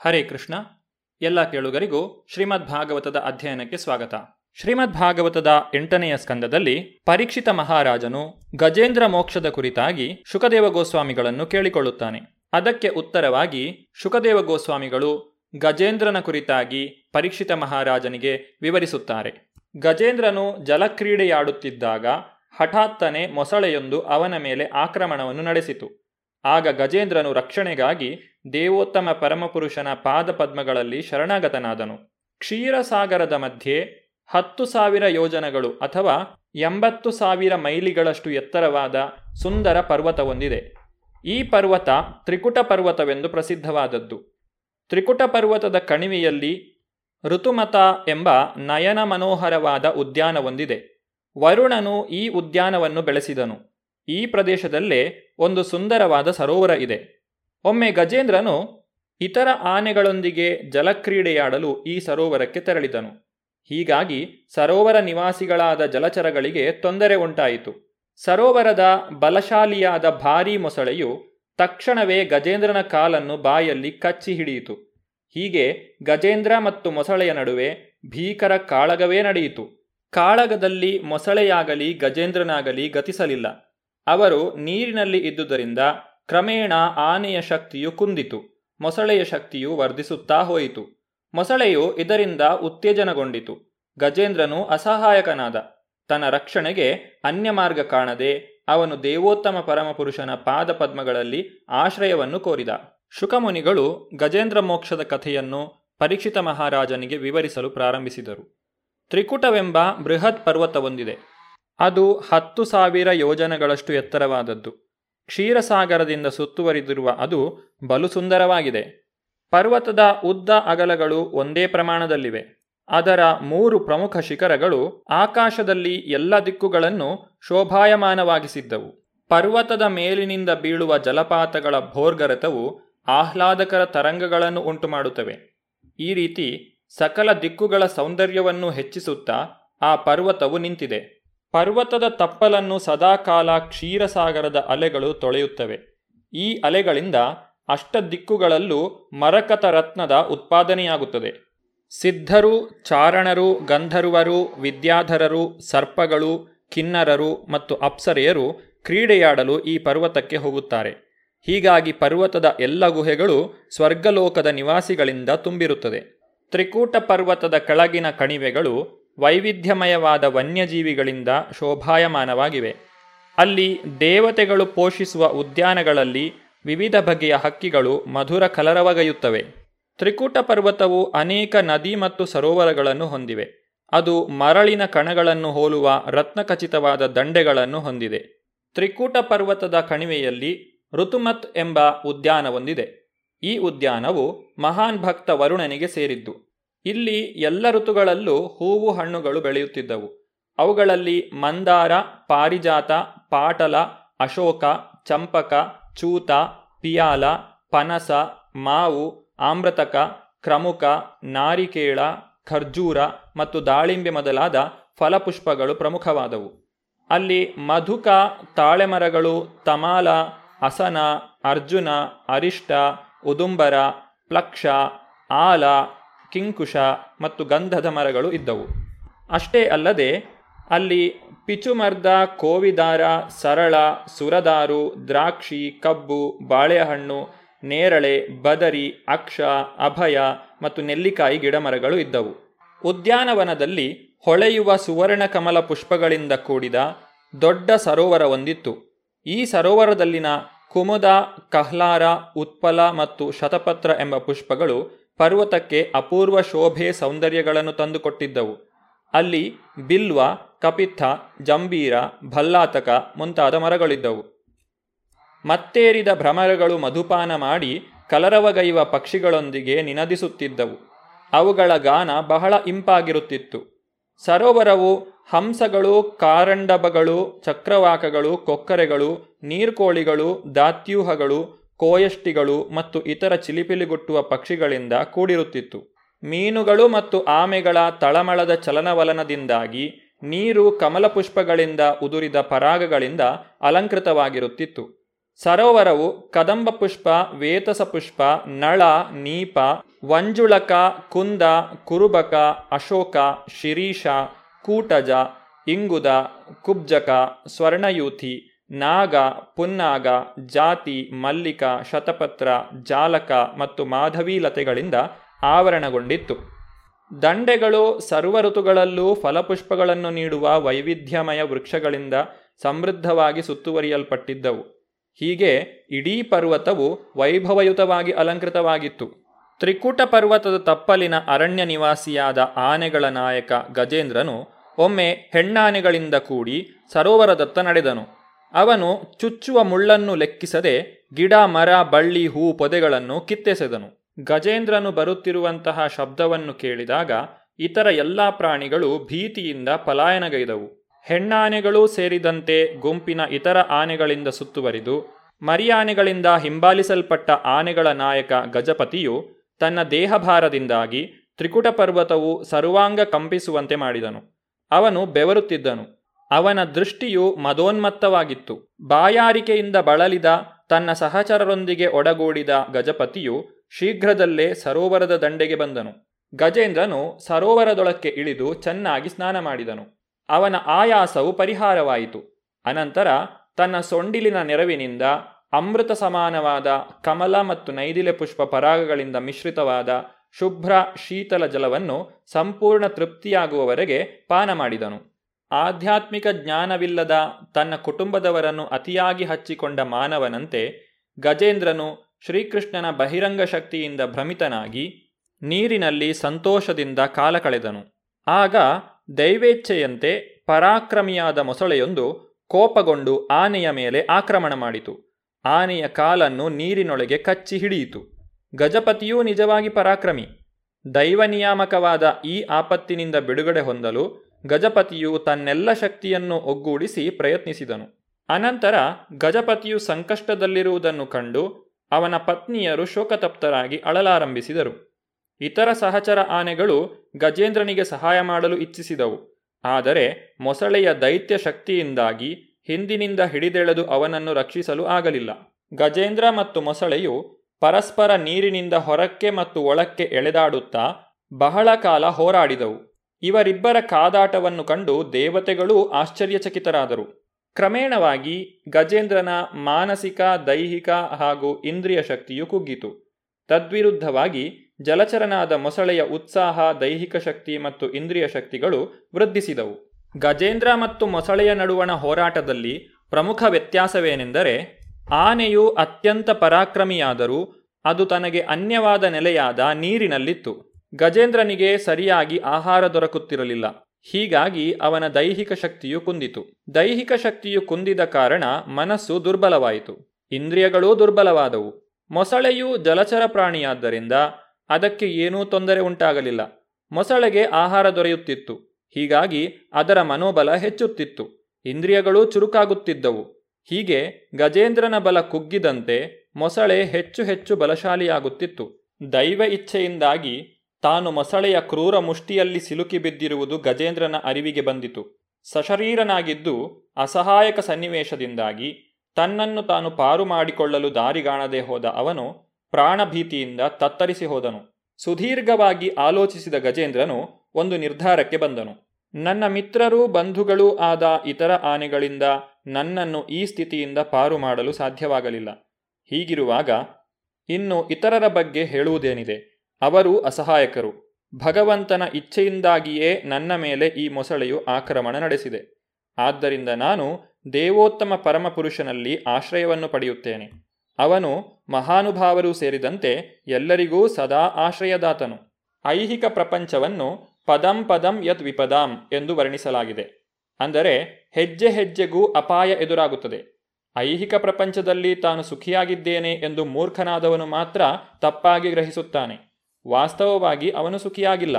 ಹರೇ ಕೃಷ್ಣ. ಎಲ್ಲ ಕೇಳುಗರಿಗೂ ಶ್ರೀಮದ್ ಭಾಗವತದ ಅಧ್ಯಯನಕ್ಕೆ ಸ್ವಾಗತ. ಶ್ರೀಮದ್ ಭಾಗವತದ ಎಂಟನೆಯ ಸ್ಕಂದದಲ್ಲಿ ಪರೀಕ್ಷಿತ ಮಹಾರಾಜನು ಗಜೇಂದ್ರ ಮೋಕ್ಷದ ಕುರಿತಾಗಿ ಶುಕದೇವ ಗೋಸ್ವಾಮಿಗಳನ್ನು ಕೇಳಿಕೊಳ್ಳುತ್ತಾನೆ. ಅದಕ್ಕೆ ಉತ್ತರವಾಗಿ ಶುಕದೇವ ಗೋಸ್ವಾಮಿಗಳು ಗಜೇಂದ್ರನ ಕುರಿತಾಗಿ ಪರೀಕ್ಷಿತ ಮಹಾರಾಜನಿಗೆ ವಿವರಿಸುತ್ತಾರೆ. ಗಜೇಂದ್ರನು ಜಲಕ್ರೀಡೆಯಾಡುತ್ತಿದ್ದಾಗ ಹಠಾತ್ತನೆ ಮೊಸಳೆಯೊಂದು ಅವನ ಮೇಲೆ ಆಕ್ರಮಣವನ್ನು ನಡೆಸಿತು. ಆಗ ಗಜೇಂದ್ರನು ರಕ್ಷಣೆಗಾಗಿ ದೇವೋತ್ತಮ ಪರಮಪುರುಷನ ಪಾದಪದ್ಮಗಳಲ್ಲಿ ಶರಣಾಗತನಾದನು. ಕ್ಷೀರಸಾಗರದ ಮಧ್ಯೆ ಹತ್ತು ಸಾವಿರ ಯೋಜನಗಳು ಅಥವಾ ಎಂಬತ್ತು ಸಾವಿರ ಮೈಲಿಗಳಷ್ಟು ಎತ್ತರವಾದ ಸುಂದರ ಪರ್ವತವೊಂದಿದೆ ಈ ಪರ್ವತ ತ್ರಿಕುಟ ಪರ್ವತವೆಂದು ಪ್ರಸಿದ್ಧವಾದದ್ದು. ತ್ರಿಕುಟ ಪರ್ವತದ ಕಣಿವೆಯಲ್ಲಿ ಋತುಮತ ಎಂಬ ನಯನ ಮನೋಹರವಾದ ಉದ್ಯಾನವೊಂದಿದೆ ವರುಣನು ಈ ಉದ್ಯಾನವನ್ನು ಬೆಳೆಸಿದನು. ಈ ಪ್ರದೇಶದಲ್ಲೇ ಒಂದು ಸುಂದರವಾದ ಸರೋವರ ಇದೆ. ಒಮ್ಮೆ ಗಜೇಂದ್ರನು ಇತರ ಆನೆಗಳೊಂದಿಗೆ ಜಲಕ್ರೀಡೆಯಾಡಲು ಈ ಸರೋವರಕ್ಕೆ ತೆರಳಿದನು. ಹೀಗಾಗಿ ಸರೋವರ ನಿವಾಸಿಗಳಾದ ಜಲಚರಗಳಿಗೆ ತೊಂದರೆ ಉಂಟಾಯಿತು. ಸರೋವರದ ಬಲಶಾಲಿಯಾದ ಭಾರೀ ಮೊಸಳೆಯು ತಕ್ಷಣವೇ ಗಜೇಂದ್ರನ ಕಾಲನ್ನು ಬಾಯಲ್ಲಿ ಕಚ್ಚಿ ಹಿಡಿಯಿತು. ಹೀಗೆ ಗಜೇಂದ್ರ ಮತ್ತು ಮೊಸಳೆಯ ನಡುವೆ ಭೀಕರ ಕಾಳಗವೇ ನಡೆಯಿತು. ಕಾಳಗದಲ್ಲಿ ಮೊಸಳೆಯಾಗಲಿ ಗಜೇಂದ್ರನಾಗಲಿ ಗತಿಸಲಿಲ್ಲ. ಅವರು ನೀರಿನಲ್ಲಿ ಇದ್ದುದರಿಂದ ಕ್ರಮೇಣ ಆನೆಯ ಶಕ್ತಿಯು ಕುಂದಿತು, ಮೊಸಳೆಯ ಶಕ್ತಿಯು ವರ್ಧಿಸುತ್ತಾ ಹೋಯಿತು. ಮೊಸಳೆಯು ಇದರಿಂದ ಉತ್ತೇಜನಗೊಂಡಿತು. ಗಜೇಂದ್ರನು ಅಸಹಾಯಕನಾದ. ತನ್ನ ರಕ್ಷಣೆಗೆ ಅನ್ಯ ಮಾರ್ಗ ಕಾಣದೆ ಅವನು ದೇವೋತ್ತಮ ಪರಮಪುರುಷನ ಪಾದ ಪದ್ಮಗಳಲ್ಲಿ ಆಶ್ರಯವನ್ನು ಕೋರಿದ. ಶುಕಮುನಿಗಳು ಗಜೇಂದ್ರ ಮೋಕ್ಷದ ಕಥೆಯನ್ನು ಪರೀಕ್ಷಿತ ಮಹಾರಾಜನಿಗೆ ವಿವರಿಸಲು ಪ್ರಾರಂಭಿಸಿದರು. ತ್ರಿಕುಟವೆಂಬ ಬೃಹತ್ ಪರ್ವತವೊಂದಿದೆ ಅದು ಹತ್ತು ಸಾವಿರ ಯೋಜನಗಳಷ್ಟು ಎತ್ತರವಾದದ್ದು. ಕ್ಷೀರಸಾಗರದಿಂದ ಸುತ್ತುವರಿದಿರುವ ಅದು ಬಲು ಸುಂದರವಾಗಿದೆ. ಪರ್ವತದ ಉದ್ದ ಅಗಲಗಳು ಒಂದೇ ಪ್ರಮಾಣದಲ್ಲಿವೆ. ಅದರ ಮೂರು ಪ್ರಮುಖ ಶಿಖರಗಳು ಆಕಾಶದಲ್ಲಿ ಎಲ್ಲ ದಿಕ್ಕುಗಳನ್ನು ಶೋಭಾಯಮಾನವಾಗಿಸಿದ್ದವು. ಪರ್ವತದ ಮೇಲಿನಿಂದ ಬೀಳುವ ಜಲಪಾತಗಳ ಭೋರ್ಗರತವು ಆಹ್ಲಾದಕರ ತರಂಗಗಳನ್ನು ಉಂಟುಮಾಡುತ್ತವೆ. ಈ ರೀತಿ ಸಕಲ ದಿಕ್ಕುಗಳ ಸೌಂದರ್ಯವನ್ನು ಹೆಚ್ಚಿಸುತ್ತಾ ಆ ಪರ್ವತವು ನಿಂತಿದೆ. ಪರ್ವತದ ತಪ್ಪಲನ್ನು ಸದಾಕಾಲ ಕ್ಷೀರಸಾಗರದ ಅಲೆಗಳು ತೊಳೆಯುತ್ತವೆ. ಈ ಅಲೆಗಳಿಂದ ಅಷ್ಟ ದಿಕ್ಕುಗಳಲ್ಲೂ ಮರಕತ ರತ್ನದ ಉತ್ಪಾದನೆಯಾಗುತ್ತದೆ. ಸಿದ್ಧರು, ಚಾರಣರು, ಗಂಧರ್ವರು, ವಿದ್ಯಾಧರರು, ಸರ್ಪಗಳು, ಕಿನ್ನರರು ಮತ್ತು ಅಪ್ಸರೆಯರು ಕ್ರೀಡೆಯಾಡಲು ಈ ಪರ್ವತಕ್ಕೆ ಹೋಗುತ್ತಾರೆ. ಹೀಗಾಗಿ ಪರ್ವತದ ಎಲ್ಲ ಗುಹೆಗಳು ಸ್ವರ್ಗಲೋಕದ ನಿವಾಸಿಗಳಿಂದ ತುಂಬಿರುತ್ತದೆ. ತ್ರಿಕೂಟ ಪರ್ವತದ ಕೆಳಗಿನ ಕಣಿವೆಗಳು ವೈವಿಧ್ಯಮಯವಾದ ವನ್ಯಜೀವಿಗಳಿಂದ ಶೋಭಾಯಮಾನವಾಗಿವೆ. ಅಲ್ಲಿ ದೇವತೆಗಳು ಪೋಷಿಸುವ ಉದ್ಯಾನಗಳಲ್ಲಿ ವಿವಿಧ ಬಗೆಯ ಹಕ್ಕಿಗಳು ಮಧುರ ಕಲರವಗೆಯುತ್ತವೆ. ತ್ರಿಕೂಟ ಪರ್ವತವು ಅನೇಕ ನದಿ ಮತ್ತು ಸರೋವರಗಳನ್ನು ಹೊಂದಿವೆ. ಅದು ಮರಳಿನ ಕಣಗಳನ್ನು ಹೋಲುವ ರತ್ನಖಚಿತವಾದ ದಂಡೆಗಳನ್ನು ಹೊಂದಿದೆ. ತ್ರಿಕೂಟ ಪರ್ವತದ ಕಣಿವೆಯಲ್ಲಿ ಋತುಮತ್ ಎಂಬ ಉದ್ಯಾನವೊಂದಿದೆ. ಈ ಉದ್ಯಾನವು ಮಹಾನ್ ಭಕ್ತ ವರುಣನಿಗೆ ಸೇರಿದ್ದು. ಇಲ್ಲಿ ಎಲ್ಲ ಋತುಗಳಲ್ಲೂ ಹೂವು ಹಣ್ಣುಗಳು ಬೆಳೆಯುತ್ತಿದ್ದವು. ಅವುಗಳಲ್ಲಿ ಮಂದಾರ, ಪಾರಿಜಾತ, ಪಾಟಲ, ಅಶೋಕ, ಚಂಪಕ, ಚೂತ, ಪಿಯಾಲ, ಪನಸ, ಮಾವು, ಆಮ್ರತಕ, ಕ್ರಮುಕ, ನಾರಿಕೇಳ, ಖರ್ಜೂರ ಮತ್ತು ದಾಳಿಂಬೆ ಮೊದಲಾದ ಫಲಪುಷ್ಪಗಳು ಪ್ರಮುಖವಾದವು. ಅಲ್ಲಿ ಮಧುಕ, ತಾಳೆಮರಗಳು, ತಮಾಲ, ಅಸನ, ಅರ್ಜುನ, ಅರಿಷ್ಟ, ಉದುಂಬರ, ಪ್ಲಕ್ಷ, ಆಲ ಕಿಂಕುಶ ಮತ್ತು ಗಂಧದ ಮರಗಳು ಇದ್ದವು. ಅಷ್ಟೇ ಅಲ್ಲದೆ, ಅಲ್ಲಿ ಪಿಚುಮರ್ದ ಕೋವಿದಾರ, ಸರಳ, ಸುರದಾರು, ದ್ರಾಕ್ಷಿ, ಕಬ್ಬು, ಬಾಳೆಹಣ್ಣು, ನೇರಳೆ, ಬದರಿ, ಅಕ್ಷ, ಅಭಯ ಮತ್ತು ನೆಲ್ಲಿಕಾಯಿ ಗಿಡಮರಗಳು ಇದ್ದವು. ಉದ್ಯಾನವನದಲ್ಲಿ ಹೊಳೆಯುವ ಸುವರ್ಣ ಕಮಲ ಪುಷ್ಪಗಳಿಂದ ಕೂಡಿದ ದೊಡ್ಡ ಸರೋವರವೊಂದಿತ್ತು ಈ ಸರೋವರದಲ್ಲಿನ ಕುಮುದ, ಕಹ್ಲಾರ, ಉತ್ಪಲ ಮತ್ತು ಶತಪತ್ರ ಎಂಬ ಪುಷ್ಪಗಳು ಪರ್ವತಕ್ಕೆ ಅಪೂರ್ವ ಶೋಭೆ ಸೌಂದರ್ಯಗಳನ್ನು ತಂದುಕೊಟ್ಟಿದ್ದವು. ಅಲ್ಲಿ ಬಿಲ್ವ ಕಪಿತ್ಥ ಜಂಬೀರ, ಭಲ್ಲಾತಕ ಮುಂತಾದ ಮರಗಳಿದ್ದವು. ಮತ್ತೇರಿದ ಭ್ರಮರಗಳು ಮಧುಪಾನ ಮಾಡಿ ಕಲರವಗೈವ ಪಕ್ಷಿಗಳೊಂದಿಗೆ ನಿನದಿಸುತ್ತಿದ್ದವು. ಅವುಗಳ ಗಾನ ಬಹಳ ಇಂಪಾಗಿರುತ್ತಿತ್ತು. ಸರೋವರವು ಹಂಸಗಳು, ಕಾರಂಡಬಗಳು, ಚಕ್ರವಾಕಗಳು, ಕೊಕ್ಕರೆಗಳು, ನೀರ್ಕೋಳಿಗಳು, ದಾತ್ಯೂಹಗಳು ಕೋಯಷ್ಟಿಗಳು ಮತ್ತು ಇತರ ಚಿಲಿಪಿಲಿಗುಟ್ಟುವ ಪಕ್ಷಿಗಳಿಂದ ಕೂಡಿರುತ್ತಿತ್ತು. ಮೀನುಗಳು ಮತ್ತು ಆಮೆಗಳ ತಳಮಳದ ಚಲನವಲನದಿಂದಾಗಿ ನೀರು ಕಮಲಪುಷ್ಪಗಳಿಂದ ಉದುರಿದ ಪರಾಗಗಳಿಂದ ಅಲಂಕೃತವಾಗಿರುತ್ತಿತ್ತು. ಸರೋವರವು ಕದಂಬ ಪುಷ್ಪ, ವೇತಸ ಪುಷ್ಪ, ನಳ, ನೀಪ, ವಂಜುಳಕ, ಕುಂದ, ಕುರುಬಕ, ಅಶೋಕ, ಶಿರೀಷ, ಕೂಟಜ, ಇಂಗುದ, ಕುಬ್ಜಕ, ಸ್ವರ್ಣಯೂಥಿ ನಾಗ, ಪುನ್ನಾಗ, ಜಾತಿ, ಮಲ್ಲಿಕ, ಶತಪತ್ರ, ಜಾಲಕ ಮತ್ತು ಮಾಧವೀಲತೆಗಳಿಂದ ಆವರಣಗೊಂಡಿತ್ತು. ದಂಡೆಗಳು ಸರ್ವ ಋತುಗಳಲ್ಲೂ ಫಲಪುಷ್ಪಗಳನ್ನು ನೀಡುವ ವೈವಿಧ್ಯಮಯ ವೃಕ್ಷಗಳಿಂದ ಸಮೃದ್ಧವಾಗಿ ಸುತ್ತುವರಿಯಲ್ಪಟ್ಟಿದ್ದವು. ಹೀಗೆ ಇಡೀ ಪರ್ವತವು ವೈಭವಯುತವಾಗಿ ಅಲಂಕೃತವಾಗಿತ್ತು. ತ್ರಿಕೂಟ ಪರ್ವತದ ತಪ್ಪಲಿನ ಅರಣ್ಯ ನಿವಾಸಿಯಾದ ಆನೆಗಳ ನಾಯಕ ಗಜೇಂದ್ರನು ಒಮ್ಮೆ ಹೆಣ್ಣಾನೆಗಳಿಂದ ಕೂಡಿ ಸರೋವರದತ್ತ ನಡೆದನು. ಅವನು ಚುಚ್ಚುವ ಮುಳ್ಳನ್ನು ಲೆಕ್ಕಿಸದೆ ಗಿಡ, ಮರ, ಬಳ್ಳಿ, ಹೂ ಪೊದೆಗಳನ್ನು ಕಿತ್ತೆಸೆದನು. ಗಜೇಂದ್ರನು ಬರುತ್ತಿರುವಂತಹ ಶಬ್ದವನ್ನು ಕೇಳಿದಾಗ ಇತರ ಎಲ್ಲಾ ಪ್ರಾಣಿಗಳು ಭೀತಿಯಿಂದ ಪಲಾಯನಗೈದವು. ಹೆಣ್ಣಾನೆಗಳೂ ಸೇರಿದಂತೆ ಗುಂಪಿನ ಇತರ ಆನೆಗಳಿಂದ ಸುತ್ತುವರಿದು, ಮರಿಯಾನೆಗಳಿಂದ ಹಿಂಬಾಲಿಸಲ್ಪಟ್ಟ ಆನೆಗಳ ನಾಯಕ ಗಜಪತಿಯು ತನ್ನ ದೇಹಭಾರದಿಂದಾಗಿ ತ್ರಿಕುಟ ಪರ್ವತವು ಸರ್ವಾಂಗ ಕಂಪಿಸುವಂತೆ ಮಾಡಿದನು. ಅವನು ಬೆವರುತ್ತಿದ್ದನು. ಅವನ ದೃಷ್ಟಿಯು ಮದೋನ್ಮತ್ತವಾಗಿತ್ತು. ಬಾಯಾರಿಕೆಯಿಂದ ಬಳಲಿದ, ತನ್ನ ಸಹಚರರೊಂದಿಗೆ ಒಡಗೂಡಿದ ಗಜಪತಿಯು ಶೀಘ್ರದಲ್ಲೇ ಸರೋವರದ ದಂಡೆಗೆ ಬಂದನು. ಗಜೇಂದ್ರನು ಸರೋವರದೊಳಕ್ಕೆ ಇಳಿದು ಚೆನ್ನಾಗಿ ಸ್ನಾನ ಮಾಡಿದನು. ಅವನ ಆಯಾಸವು ಪರಿಹಾರವಾಯಿತು. ಅನಂತರ ತನ್ನ ಸೊಂಡಿಲಿನ ನೆರವಿನಿಂದ ಅಮೃತ ಸಮಾನವಾದ ಕಮಲ ಮತ್ತು ನೈದಿಲೆ ಪುಷ್ಪ ಪರಾಗಗಳಿಂದ ಮಿಶ್ರಿತವಾದ ಶುಭ್ರ ಶೀತಲ ಜಲವನ್ನು ಸಂಪೂರ್ಣ ತೃಪ್ತಿಯಾಗುವವರೆಗೆ ಪಾನ ಮಾಡಿದನು. ಆಧ್ಯಾತ್ಮಿಕ ಜ್ಞಾನವಿಲ್ಲದ ತನ್ನ ಕುಟುಂಬದವರನ್ನು ಅತಿಯಾಗಿ ಹಚ್ಚಿಕೊಂಡ ಮಾನವನಂತೆ ಗಜೇಂದ್ರನು ಶ್ರೀಕೃಷ್ಣನ ಬಹಿರಂಗ ಶಕ್ತಿಯಿಂದ ಭ್ರಮಿತನಾಗಿ ನೀರಿನಲ್ಲಿ ಸಂತೋಷದಿಂದ ಕಾಲ ಕಳೆದನು. ಆಗ ದೈವೇಚ್ಛೆಯಂತೆ ಪರಾಕ್ರಮಿಯಾದ ಮೊಸಳೆಯೊಂದು ಕೋಪಗೊಂಡು ಆನೆಯ ಮೇಲೆ ಆಕ್ರಮಣ ಮಾಡಿತು. ಆನೆಯ ಕಾಲನ್ನು ನೀರಿನೊಳಗೆ ಕಚ್ಚಿ ಹಿಡಿಯಿತು. ಗಜಪತಿಯೂ ನಿಜವಾಗಿ ಪರಾಕ್ರಮಿ. ದೈವನಿಯಾಮಕವಾದ ಈ ಆಪತ್ತಿನಿಂದ ಬಿಡುಗಡೆ ಹೊಂದಲು ಗಜಪತಿಯು ತನ್ನೆಲ್ಲ ಶಕ್ತಿಯನ್ನು ಒಗ್ಗೂಡಿಸಿ ಪ್ರಯತ್ನಿಸಿದನು. ಅನಂತರ ಗಜಪತಿಯು ಸಂಕಷ್ಟದಲ್ಲಿರುವುದನ್ನು ಕಂಡು ಅವನ ಪತ್ನಿಯರು ಶೋಕತಪ್ತರಾಗಿ ಅಳಲಾರಂಭಿಸಿದರು. ಇತರ ಸಹಚರ ಆನೆಗಳು ಗಜೇಂದ್ರನಿಗೆ ಸಹಾಯ ಮಾಡಲು ಇಚ್ಛಿಸಿದವು. ಆದರೆ ಮೊಸಳೆಯ ದೈತ್ಯ ಶಕ್ತಿಯಿಂದಾಗಿ ಹಿಂದಿನಿಂದ ಹಿಡಿದೆಳೆದು ಅವನನ್ನು ರಕ್ಷಿಸಲು ಆಗಲಿಲ್ಲ. ಗಜೇಂದ್ರ ಮತ್ತು ಮೊಸಳೆಯು ಪರಸ್ಪರ ನೀರಿನಿಂದ ಹೊರಕ್ಕೆ ಮತ್ತು ಒಳಕ್ಕೆ ಎಳೆದಾಡುತ್ತಾ ಬಹಳ ಕಾಲ ಹೋರಾಡಿದವು. ಇವರಿಬ್ಬರ ಕಾದಾಟವನ್ನು ಕಂಡು ದೇವತೆಗಳೂ ಆಶ್ಚರ್ಯಚಕಿತರಾದರು. ಕ್ರಮೇಣವಾಗಿ ಗಜೇಂದ್ರನ ಮಾನಸಿಕ, ದೈಹಿಕ ಹಾಗೂ ಇಂದ್ರಿಯ ಶಕ್ತಿಯು ಕುಗ್ಗಿತು. ತದ್ವಿರುದ್ಧವಾಗಿ ಜಲಚರನಾದ ಮೊಸಳೆಯ ಉತ್ಸಾಹ, ದೈಹಿಕ ಶಕ್ತಿ ಮತ್ತು ಇಂದ್ರಿಯ ಶಕ್ತಿಗಳು ವೃದ್ಧಿಸಿದವು. ಗಜೇಂದ್ರ ಮತ್ತು ಮೊಸಳೆಯ ನಡುವಣ ಹೋರಾಟದಲ್ಲಿ ಪ್ರಮುಖ ವ್ಯತ್ಯಾಸವೇನೆಂದರೆ, ಆನೆಯು ಅತ್ಯಂತ ಪರಾಕ್ರಮಿಯಾದರೂ ಅದು ತನಗೆ ಅನ್ಯವಾದ ನೆಲೆಯಾದ ನೀರಿನಲ್ಲಿತ್ತು. ಗಜೇಂದ್ರನಿಗೆ ಸರಿಯಾಗಿ ಆಹಾರ ದೊರಕುತ್ತಿರಲಿಲ್ಲ. ಹೀಗಾಗಿ ಅವನ ದೈಹಿಕ ಶಕ್ತಿಯು ಕುಂದಿತು. ದೈಹಿಕ ಶಕ್ತಿಯು ಕುಂದಿದ ಕಾರಣ ಮನಸ್ಸು ದುರ್ಬಲವಾಯಿತು. ಇಂದ್ರಿಯಗಳೂ ದುರ್ಬಲವಾದವು. ಮೊಸಳೆಯು ಜಲಚರ ಪ್ರಾಣಿಯಾದ್ದರಿಂದ ಅದಕ್ಕೆ ಏನೂ ತೊಂದರೆ ಉಂಟಾಗಲಿಲ್ಲ. ಮೊಸಳೆಗೆ ಆಹಾರ ದೊರೆಯುತ್ತಿತ್ತು. ಹೀಗಾಗಿ ಅದರ ಮನೋಬಲ ಹೆಚ್ಚುತ್ತಿತ್ತು. ಇಂದ್ರಿಯಗಳೂ ಚುರುಕಾಗುತ್ತಿದ್ದವು. ಹೀಗೆ ಗಜೇಂದ್ರನ ಬಲ ಕುಗ್ಗಿದಂತೆ ಮೊಸಳೆ ಹೆಚ್ಚು ಹೆಚ್ಚು ಬಲಶಾಲಿಯಾಗುತ್ತಿತ್ತು. ದೈವ ಇಚ್ಛೆಯಿಂದಾಗಿ ತಾನು ಮೊಸಳೆಯ ಕ್ರೂರ ಮುಷ್ಟಿಯಲ್ಲಿ ಸಿಲುಕಿ ಬಿದ್ದಿರುವುದು ಗಜೇಂದ್ರನ ಅರಿವಿಗೆ ಬಂದಿತು. ಸಶರೀರನಾಗಿದ್ದು ಅಸಹಾಯಕ ಸನ್ನಿವೇಶದಿಂದಾಗಿ ತನ್ನನ್ನು ತಾನು ಪಾರು ಮಾಡಿಕೊಳ್ಳಲು ದಾರಿಗಾಣದೆ ಹೋದ ಅವನು ಪ್ರಾಣಭೀತಿಯಿಂದ ತತ್ತರಿಸಿ ಹೋದನು. ಸುದೀರ್ಘವಾಗಿ ಆಲೋಚಿಸಿದ ಗಜೇಂದ್ರನು ಒಂದು ನಿರ್ಧಾರಕ್ಕೆ ಬಂದನು. ನನ್ನ ಮಿತ್ರರೂ ಬಂಧುಗಳೂ ಆದ ಇತರ ಆನೆಗಳಿಂದ ನನ್ನನ್ನು ಈ ಸ್ಥಿತಿಯಿಂದ ಪಾರು ಮಾಡಲು ಸಾಧ್ಯವಾಗಲಿಲ್ಲ. ಹೀಗಿರುವಾಗ ಇನ್ನು ಇತರರ ಬಗ್ಗೆ ಹೇಳುವುದೇನಿದೆ? ಅವರು ಅಸಹಾಯಕರು. ಭಗವಂತನ ಇಚ್ಛೆಯಿಂದಾಗಿಯೇ ನನ್ನ ಮೇಲೆ ಈ ಮೊಸಳೆಯು ಆಕ್ರಮಣ ನಡೆಸಿದೆ. ಆದ್ದರಿಂದ ನಾನು ದೇವೋತ್ತಮ ಪರಮಪುರುಷನಲ್ಲಿ ಆಶ್ರಯವನ್ನು ಪಡೆಯುತ್ತೇನೆ. ಅವನು ಮಹಾನುಭಾವರು ಸೇರಿದಂತೆ ಎಲ್ಲರಿಗೂ ಸದಾ ಆಶ್ರಯದಾತನು. ಐಹಿಕ ಪ್ರಪಂಚವನ್ನು ಪದಂ ಪದಂ ಯತ್ ವಿಪದಾಂ ಎಂದು ವರ್ಣಿಸಲಾಗಿದೆ. ಅಂದರೆ ಹೆಜ್ಜೆ ಹೆಜ್ಜೆಗೂ ಅಪಾಯ ಎದುರಾಗುತ್ತದೆ. ಐಹಿಕ ಪ್ರಪಂಚದಲ್ಲಿ ತಾನು ಸುಖಿಯಾಗಿದ್ದೇನೆ ಎಂದು ಮೂರ್ಖನಾದವನು ಮಾತ್ರ ತಪ್ಪಾಗಿ ಗ್ರಹಿಸುತ್ತಾನೆ. ವಾಸ್ತವವಾಗಿ ಅವನು ಸುಖಿಯಾಗಿಲ್ಲ.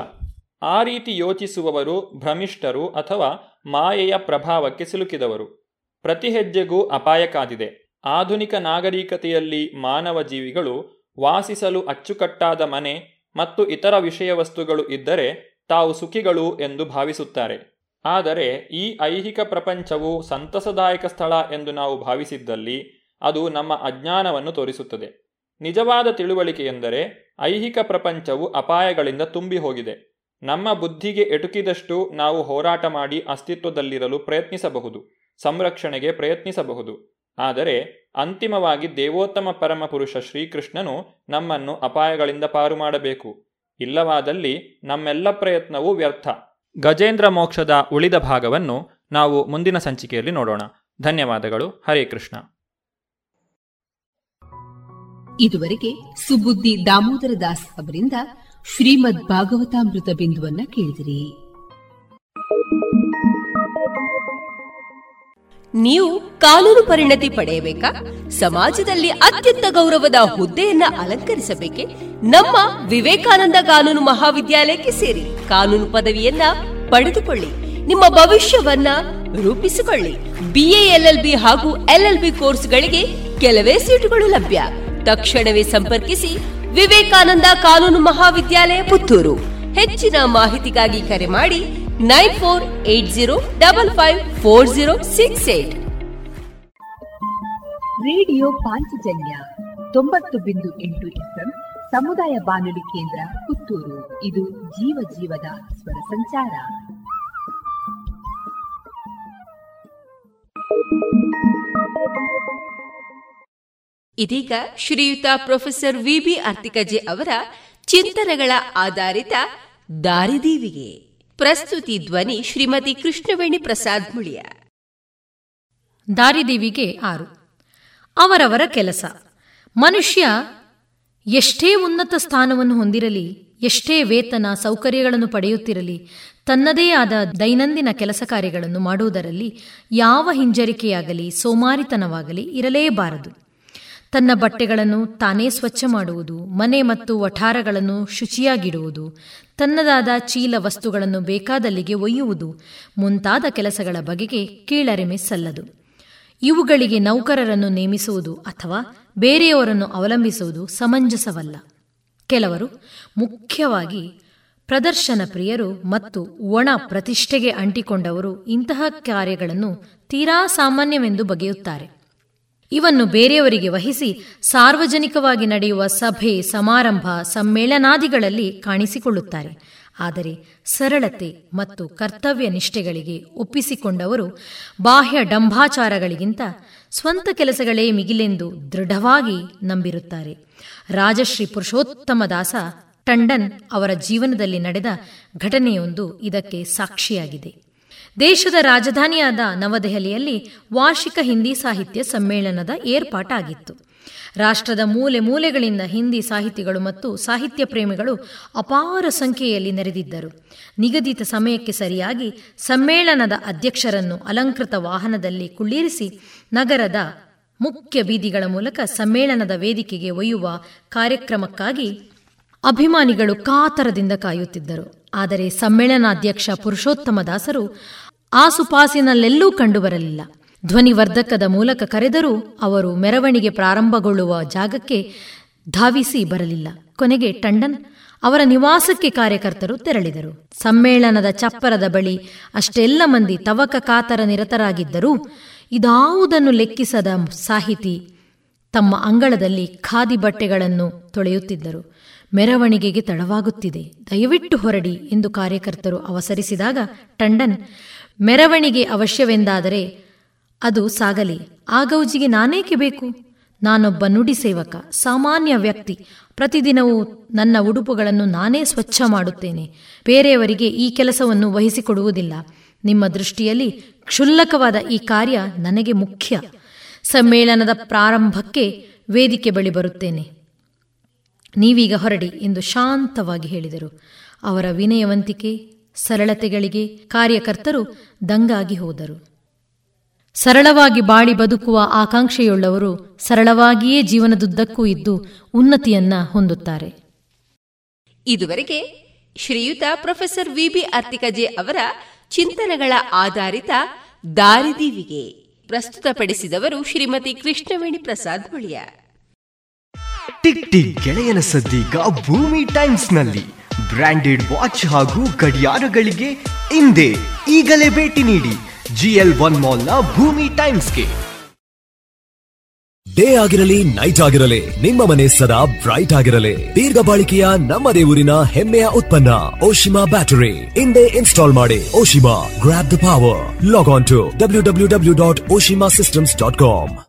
ಆ ರೀತಿ ಯೋಚಿಸುವವರು ಭ್ರಮಿಷ್ಠರು ಅಥವಾ ಮಾಯೆಯ ಪ್ರಭಾವಕ್ಕೆ ಸಿಲುಕಿದವರು. ಪ್ರತಿ ಹೆಜ್ಜೆಗೂ ಅಪಾಯ ಕಾದಿದೆ ಆಧುನಿಕ ನಾಗರಿಕತೆಯಲ್ಲಿ ಮಾನವ ಜೀವಿಗಳು ವಾಸಿಸಲು ಅಚ್ಚುಕಟ್ಟಾದ ಮನೆ ಮತ್ತು ಇತರ ವಿಷಯ ವಸ್ತುಗಳು ಇದ್ದರೆ ತಾವು ಸುಖಿಗಳು ಎಂದು ಭಾವಿಸುತ್ತಾರೆ. ಆದರೆ ಈ ಐಹಿಕ ಪ್ರಪಂಚವು ಸಂತಸದಾಯಕ ಸ್ಥಳ ಎಂದು ನಾವು ಭಾವಿಸಿದ್ದಲ್ಲಿ ಅದು ನಮ್ಮ ಅಜ್ಞಾನವನ್ನು ತೋರಿಸುತ್ತದೆ. ನಿಜವಾದ ತಿಳುವಳಿಕೆ ಎಂದರೆ ಐಹಿಕ ಪ್ರಪಂಚವು ಅಪಾಯಗಳಿಂದ ತುಂಬಿ ಹೋಗಿದೆ ನಮ್ಮ ಬುದ್ಧಿಗೆ ಎಟುಕಿದಷ್ಟು ನಾವು ಹೋರಾಟ ಮಾಡಿ ಅಸ್ತಿತ್ವದಲ್ಲಿರಲು ಪ್ರಯತ್ನಿಸಬಹುದು, ಸಂರಕ್ಷಣೆಗೆ ಪ್ರಯತ್ನಿಸಬಹುದು. ಆದರೆ ಅಂತಿಮವಾಗಿ ದೇವೋತ್ತಮ ಪರಮಪುರುಷ ಶ್ರೀಕೃಷ್ಣನು ನಮ್ಮನ್ನು ಅಪಾಯಗಳಿಂದ ಪಾರು ಮಾಡಬೇಕು. ಇಲ್ಲವಾದಲ್ಲಿ ನಮ್ಮೆಲ್ಲ ಪ್ರಯತ್ನವೂ ವ್ಯರ್ಥ. ಗಜೇಂದ್ರ ಮೋಕ್ಷದ ಉಳಿದ ಭಾಗವನ್ನು ನಾವು ಮುಂದಿನ ಸಂಚಿಕೆಯಲ್ಲಿ ನೋಡೋಣ. ಧನ್ಯವಾದಗಳು. ಹರೇ ಕೃಷ್ಣ. ಇದುವರೆಗೆ ಸುಬುದ್ದಿ ದಾಮೋದರ ದಾಸ್ ಅವರಿಂದ ಶ್ರೀಮದ್ ಭಾಗವತಾಮೃತ ಬಿಂದುವನ್ನ ಕೇಳಿದಿರಿ. ನೀವು ಕಾನೂನು ಪರಿಣತಿ ಪಡೆಯಬೇಕಾ? ಸಮಾಜದಲ್ಲಿ ಅತ್ಯಂತ ಗೌರವದ ಹುದ್ದೆಯನ್ನ ಅಲಂಕರಿಸಬೇಕೆ? ನಮ್ಮ ವಿವೇಕಾನಂದ ಕಾನೂನು ಮಹಾವಿದ್ಯಾಲಯಕ್ಕೆ ಸೇರಿ ಕಾನೂನು ಪದವಿಯನ್ನ ಪಡೆದುಕೊಳ್ಳಿ. ನಿಮ್ಮ ಭವಿಷ್ಯವನ್ನ ರೂಪಿಸಿಕೊಳ್ಳಿ. ಬಿಎಎಲ್ಎಲ್ಬಿ ಹಾಗೂ ಎಲ್ಎಲ್ಬಿ ಕೋರ್ಸ್ಗಳಿಗೆ ಕೆಲವೇ ಸೀಟುಗಳು ಲಭ್ಯ. ತಕ್ಷಣವೇ ಸಂಪರ್ಕಿಸಿ ವಿವೇಕಾನಂದ ಕಾನೂನು ಮಹಾವಿದ್ಯಾಲಯ ಪುತ್ತೂರು. ಹೆಚ್ಚಿನ ಮಾಹಿತಿಗಾಗಿ ಕರೆ ಮಾಡಿ nine four eight zero double five four zero six eight. Radio Panchajanya ತೊಂಬತ್ತು ಬಿಂದು ಎಂಟು ಎಫ್ಎಂ ಸಮುದಾಯ ಬಾನುಲಿ ಕೇಂದ್ರ ಪುತ್ತೂರು. ಇದು ಜೀವ ಜೀವದ ಸ್ವರ ಸಂಚಾರ. ಇದೀಗ ಶ್ರೀಯುತ ಪ್ರೊಫೆಸರ್ ವಿಬಿ ಅರ್ತಿಕಜೆ ಅವರ ಚಿಂತನೆಗಳ ಆಧಾರಿತ ದಾರಿದೀವಿಗೆ ಪ್ರಸ್ತುತಿ ಧ್ವನಿ ಶ್ರೀಮತಿ ಕೃಷ್ಣವೇಣಿ ಪ್ರಸಾದ್ ಮುಳಿಯ. ದಾರಿದೀವಿಗೆ ಆರು. ಅವರವರ ಕೆಲಸ. ಮನುಷ್ಯ ಎಷ್ಟೇ ಉನ್ನತ ಸ್ಥಾನವನ್ನು ಹೊಂದಿರಲಿ, ಎಷ್ಟೇ ವೇತನ, ಸೌಕರ್ಯಗಳನ್ನು ಪಡೆಯುತ್ತಿರಲಿ, ತನ್ನದೇ ಆದ ದೈನಂದಿನ ಕೆಲಸ ಕಾರ್ಯಗಳನ್ನು ಮಾಡುವುದರಲ್ಲಿ ಯಾವ ಹಿಂಜರಿಕೆಯಾಗಲಿ, ಸೋಮಾರಿತನವಾಗಲಿ ಇರಲೇಬಾರದು. ತನ್ನ ಬಟ್ಟೆಗಳನ್ನು ತಾನೇ ಸ್ವಚ್ಛ ಮಾಡುವುದು, ಮನೆ ಮತ್ತು ವಠಾರಗಳನ್ನು ಶುಚಿಯಾಗಿಡುವುದು, ತನ್ನದಾದ ಚೀಲ ವಸ್ತುಗಳನ್ನು ಬೇಕಾದಲ್ಲಿಗೆ ಒಯ್ಯುವುದು, ಮುಂತಾದ ಕೆಲಸಗಳ ಬಗೆಗೆ ಕೀಳರಿಮೆ ಸಲ್ಲದು. ಇವುಗಳಿಗೆ ನೌಕರರನ್ನು ನೇಮಿಸುವುದು ಅಥವಾ ಬೇರೆಯವರನ್ನು ಅವಲಂಬಿಸುವುದು ಸಮಂಜಸವಲ್ಲ. ಕೆಲವರು ಮುಖ್ಯವಾಗಿ ಪ್ರದರ್ಶನ ಪ್ರಿಯರು ಮತ್ತು ಒಣ ಪ್ರತಿಷ್ಠೆಗೆ ಅಂಟಿಕೊಂಡವರು ಇಂತಹ ಕಾರ್ಯಗಳನ್ನು ತೀರಾ ಸಾಮಾನ್ಯವೆಂದು ಬಗೆಯುತ್ತಾರೆ. ಇವನ್ನು ಬೇರೆಯವರಿಗೆ ವಹಿಸಿ ಸಾರ್ವಜನಿಕವಾಗಿ ನಡೆಯುವ ಸಭೆ, ಸಮಾರಂಭ, ಸಮ್ಮೇಳನಾದಿಗಳಲ್ಲಿ ಕಾಣಿಸಿಕೊಳ್ಳುತ್ತಾರೆ. ಆದರೆ ಸರಳತೆ ಮತ್ತು ಕರ್ತವ್ಯ ನಿಷ್ಠೆಗಳಿಗೆ ಒಪ್ಪಿಸಿಕೊಂಡವರು ಬಾಹ್ಯ ಡಂಭಾಚಾರಗಳಿಗಿಂತ ಸ್ವಂತ ಕೆಲಸಗಳೇ ಮಿಗಿಲೆಂದು ದೃಢವಾಗಿ ನಂಬಿರುತ್ತಾರೆ. ರಾಜಶ್ರೀ ಪುರುಷೋತ್ತಮ ದಾಸ ಟಂಡನ್ ಅವರ ಜೀವನದಲ್ಲಿ ನಡೆದ ಘಟನೆಯೊಂದು ಇದಕ್ಕೆ ಸಾಕ್ಷಿಯಾಗಿದೆ. ದೇಶದ ರಾಜಧಾನಿಯಾದ ನವದೆಹಲಿಯಲ್ಲಿ ವಾರ್ಷಿಕ ಹಿಂದಿ ಸಾಹಿತ್ಯ ಸಮ್ಮೇಳನದ ಏರ್ಪಾಟಾಗಿತ್ತು. ರಾಷ್ಟ್ರದ ಮೂಲೆ ಮೂಲೆಗಳಿಂದ ಹಿಂದಿ ಸಾಹಿತಿಗಳು ಮತ್ತು ಸಾಹಿತ್ಯ ಪ್ರೇಮಿಗಳು ಅಪಾರ ಸಂಖ್ಯೆಯಲ್ಲಿ ನೆರೆದಿದ್ದರು. ನಿಗದಿತ ಸಮಯಕ್ಕೆ ಸರಿಯಾಗಿ ಸಮ್ಮೇಳನದ ಅಧ್ಯಕ್ಷರನ್ನು ಅಲಂಕೃತ ವಾಹನದಲ್ಲಿ ಕುಳ್ಳಿರಿಸಿ ನಗರದ ಮುಖ್ಯ ಬೀದಿಗಳ ಮೂಲಕ ಸಮ್ಮೇಳನದ ವೇದಿಕೆಗೆ ಒಯ್ಯುವ ಕಾರ್ಯಕ್ರಮಕ್ಕಾಗಿ ಅಭಿಮಾನಿಗಳು ಕಾತರದಿಂದ ಕಾಯುತ್ತಿದ್ದರು. ಆದರೆ ಸಮ್ಮೇಳನಾಧ್ಯಕ್ಷ ಪುರುಷೋತ್ತಮ ದಾಸರು ಆಸುಪಾಸಿನಲ್ಲೆಲ್ಲೂ ಕಂಡುಬರಲಿಲ್ಲ. ಧ್ವನಿವರ್ಧಕದ ಮೂಲಕ ಕರೆದರೂ ಅವರು ಮೆರವಣಿಗೆ ಪ್ರಾರಂಭಗೊಳ್ಳುವ ಜಾಗಕ್ಕೆ ಧಾವಿಸಿ ಬರಲಿಲ್ಲ. ಕೊನೆಗೆ ಟಂಡನ್ ಅವರ ನಿವಾಸಕ್ಕೆ ಕಾರ್ಯಕರ್ತರು ತೆರಳಿದರು. ಸಮ್ಮೇಳನದ ಚಪ್ಪರದ ಬಳಿ ಅಷ್ಟೆಲ್ಲ ಮಂದಿ ತವಕ ಕಾತರ ನಿರತರಾಗಿದ್ದರೂ ಇದಾವುದನ್ನು ಲೆಕ್ಕಿಸದ ಸಾಹಿತಿ ತಮ್ಮ ಅಂಗಳದಲ್ಲಿ ಖಾದಿ ಬಟ್ಟೆಗಳನ್ನು ತೊಳೆಯುತ್ತಿದ್ದರು. ಮೆರವಣಿಗೆಗೆ ತಡವಾಗುತ್ತಿದೆ. ದಯವಿಟ್ಟು ಹೊರಡಿ ಎಂದು ಕಾರ್ಯಕರ್ತರು ಅವಸರಿಸಿದಾಗ ಟಂಡನ್, ಮೆರವಣಿಗೆ ಅವಶ್ಯವೆಂದಾದರೆ ಅದು ಸಾಗಲಿ. ಆ ಗೌಜಿಗೆ ನಾನೇಕೆ ಬೇಕು? ನಾನೊಬ್ಬ ನುಡಿ ಸೇವಕ, ಸಾಮಾನ್ಯ ವ್ಯಕ್ತಿ. ಪ್ರತಿದಿನವೂ ನನ್ನ ಉಡುಪುಗಳನ್ನು ನಾನೇ ಸ್ವಚ್ಛ ಮಾಡುತ್ತೇನೆ. ಬೇರೆಯವರಿಗೆ ಈ ಕೆಲಸವನ್ನು ವಹಿಸಿಕೊಡುವುದಿಲ್ಲ. ನಿಮ್ಮ ದೃಷ್ಟಿಯಲ್ಲಿ ಕ್ಷುಲ್ಲಕವಾದ ಈ ಕಾರ್ಯ ನನಗೆ ಮುಖ್ಯ. ಸಮ್ಮೇಳನದ ಪ್ರಾರಂಭಕ್ಕೆ ವೇದಿಕೆ ಬಳಿ ಬರುತ್ತೇನೆ. ನೀವೀಗ ಹೊರಡಿ ಎಂದು ಶಾಂತವಾಗಿ ಹೇಳಿದರು. ಅವರ ವಿನಯವಂತಿಕೆ, ಸರಳತೆಗಳಿಗೆ ಕಾರ್ಯಕರ್ತರು ದಂಗಾಗಿ ಹೋದರು. ಸರಳವಾಗಿ ಬಾಳಿ ಬದುಕುವ ಆಕಾಂಕ್ಷೆಯುಳ್ಳವರು ಸರಳವಾಗಿಯೇ ಜೀವನದುದ್ದಕ್ಕೂ ಇದ್ದು ಉನ್ನತಿಯನ್ನ ಹೊಂದುತ್ತಾರೆ. ಇದುವರೆಗೆ ಶ್ರೀಯುತ ಪ್ರೊಫೆಸರ್ ವಿಬಿ ಅರ್ತಿಕಜೆ ಅವರ ಚಿಂತನೆಗಳ ಆಧಾರಿತ ದಾರಿದೀವಿಗೆ ಪ್ರಸ್ತುತಪಡಿಸಿದವರು ಶ್ರೀಮತಿ ಕೃಷ್ಣವೇಣಿ ಪ್ರಸಾದ್ ಮುಳಿಯ. ಟಿಕ್ ಟಿಕ್ ಗೆಳೆಯನ ಸದ್ದೀಗ ಭೂಮಿ ಟೈಮ್ಸ್ನಲ್ಲಿ ಬ್ರಾಂಡೆಡ್ ವಾಚ್ ಹಾಗೂ ಗಡಿಯಾರಗಳಿಗೆ ಹಿಂದೆ ಈಗಲೇ ಭೇಟಿ ನೀಡಿ ಜಿಎಲ್ ಒನ್ ಮಾಲ್ನ ಭೂಮಿ ಟೈಮ್ಸ್ಗೆ. ಡೇ ಆಗಿರಲಿ, ನೈಟ್ ಆಗಿರಲಿ, ನಿಮ್ಮ ಮನೆ ಸದಾ ಬ್ರೈಟ್ ಆಗಿರಲಿ. ದೀರ್ಘ ಬಾಳಿಕೆಯ ನಮ್ಮ ದೇವರಿನ ಹೆಮ್ಮೆಯ ಉತ್ಪನ್ನ, ಓಶಿಮಾ ಬ್ಯಾಟರಿ. ಹಿಂದೆ ಇನ್ಸ್ಟಾಲ್ ಮಾಡಿ, Oshima grab the power log on to W W W dot Oshima systems dot com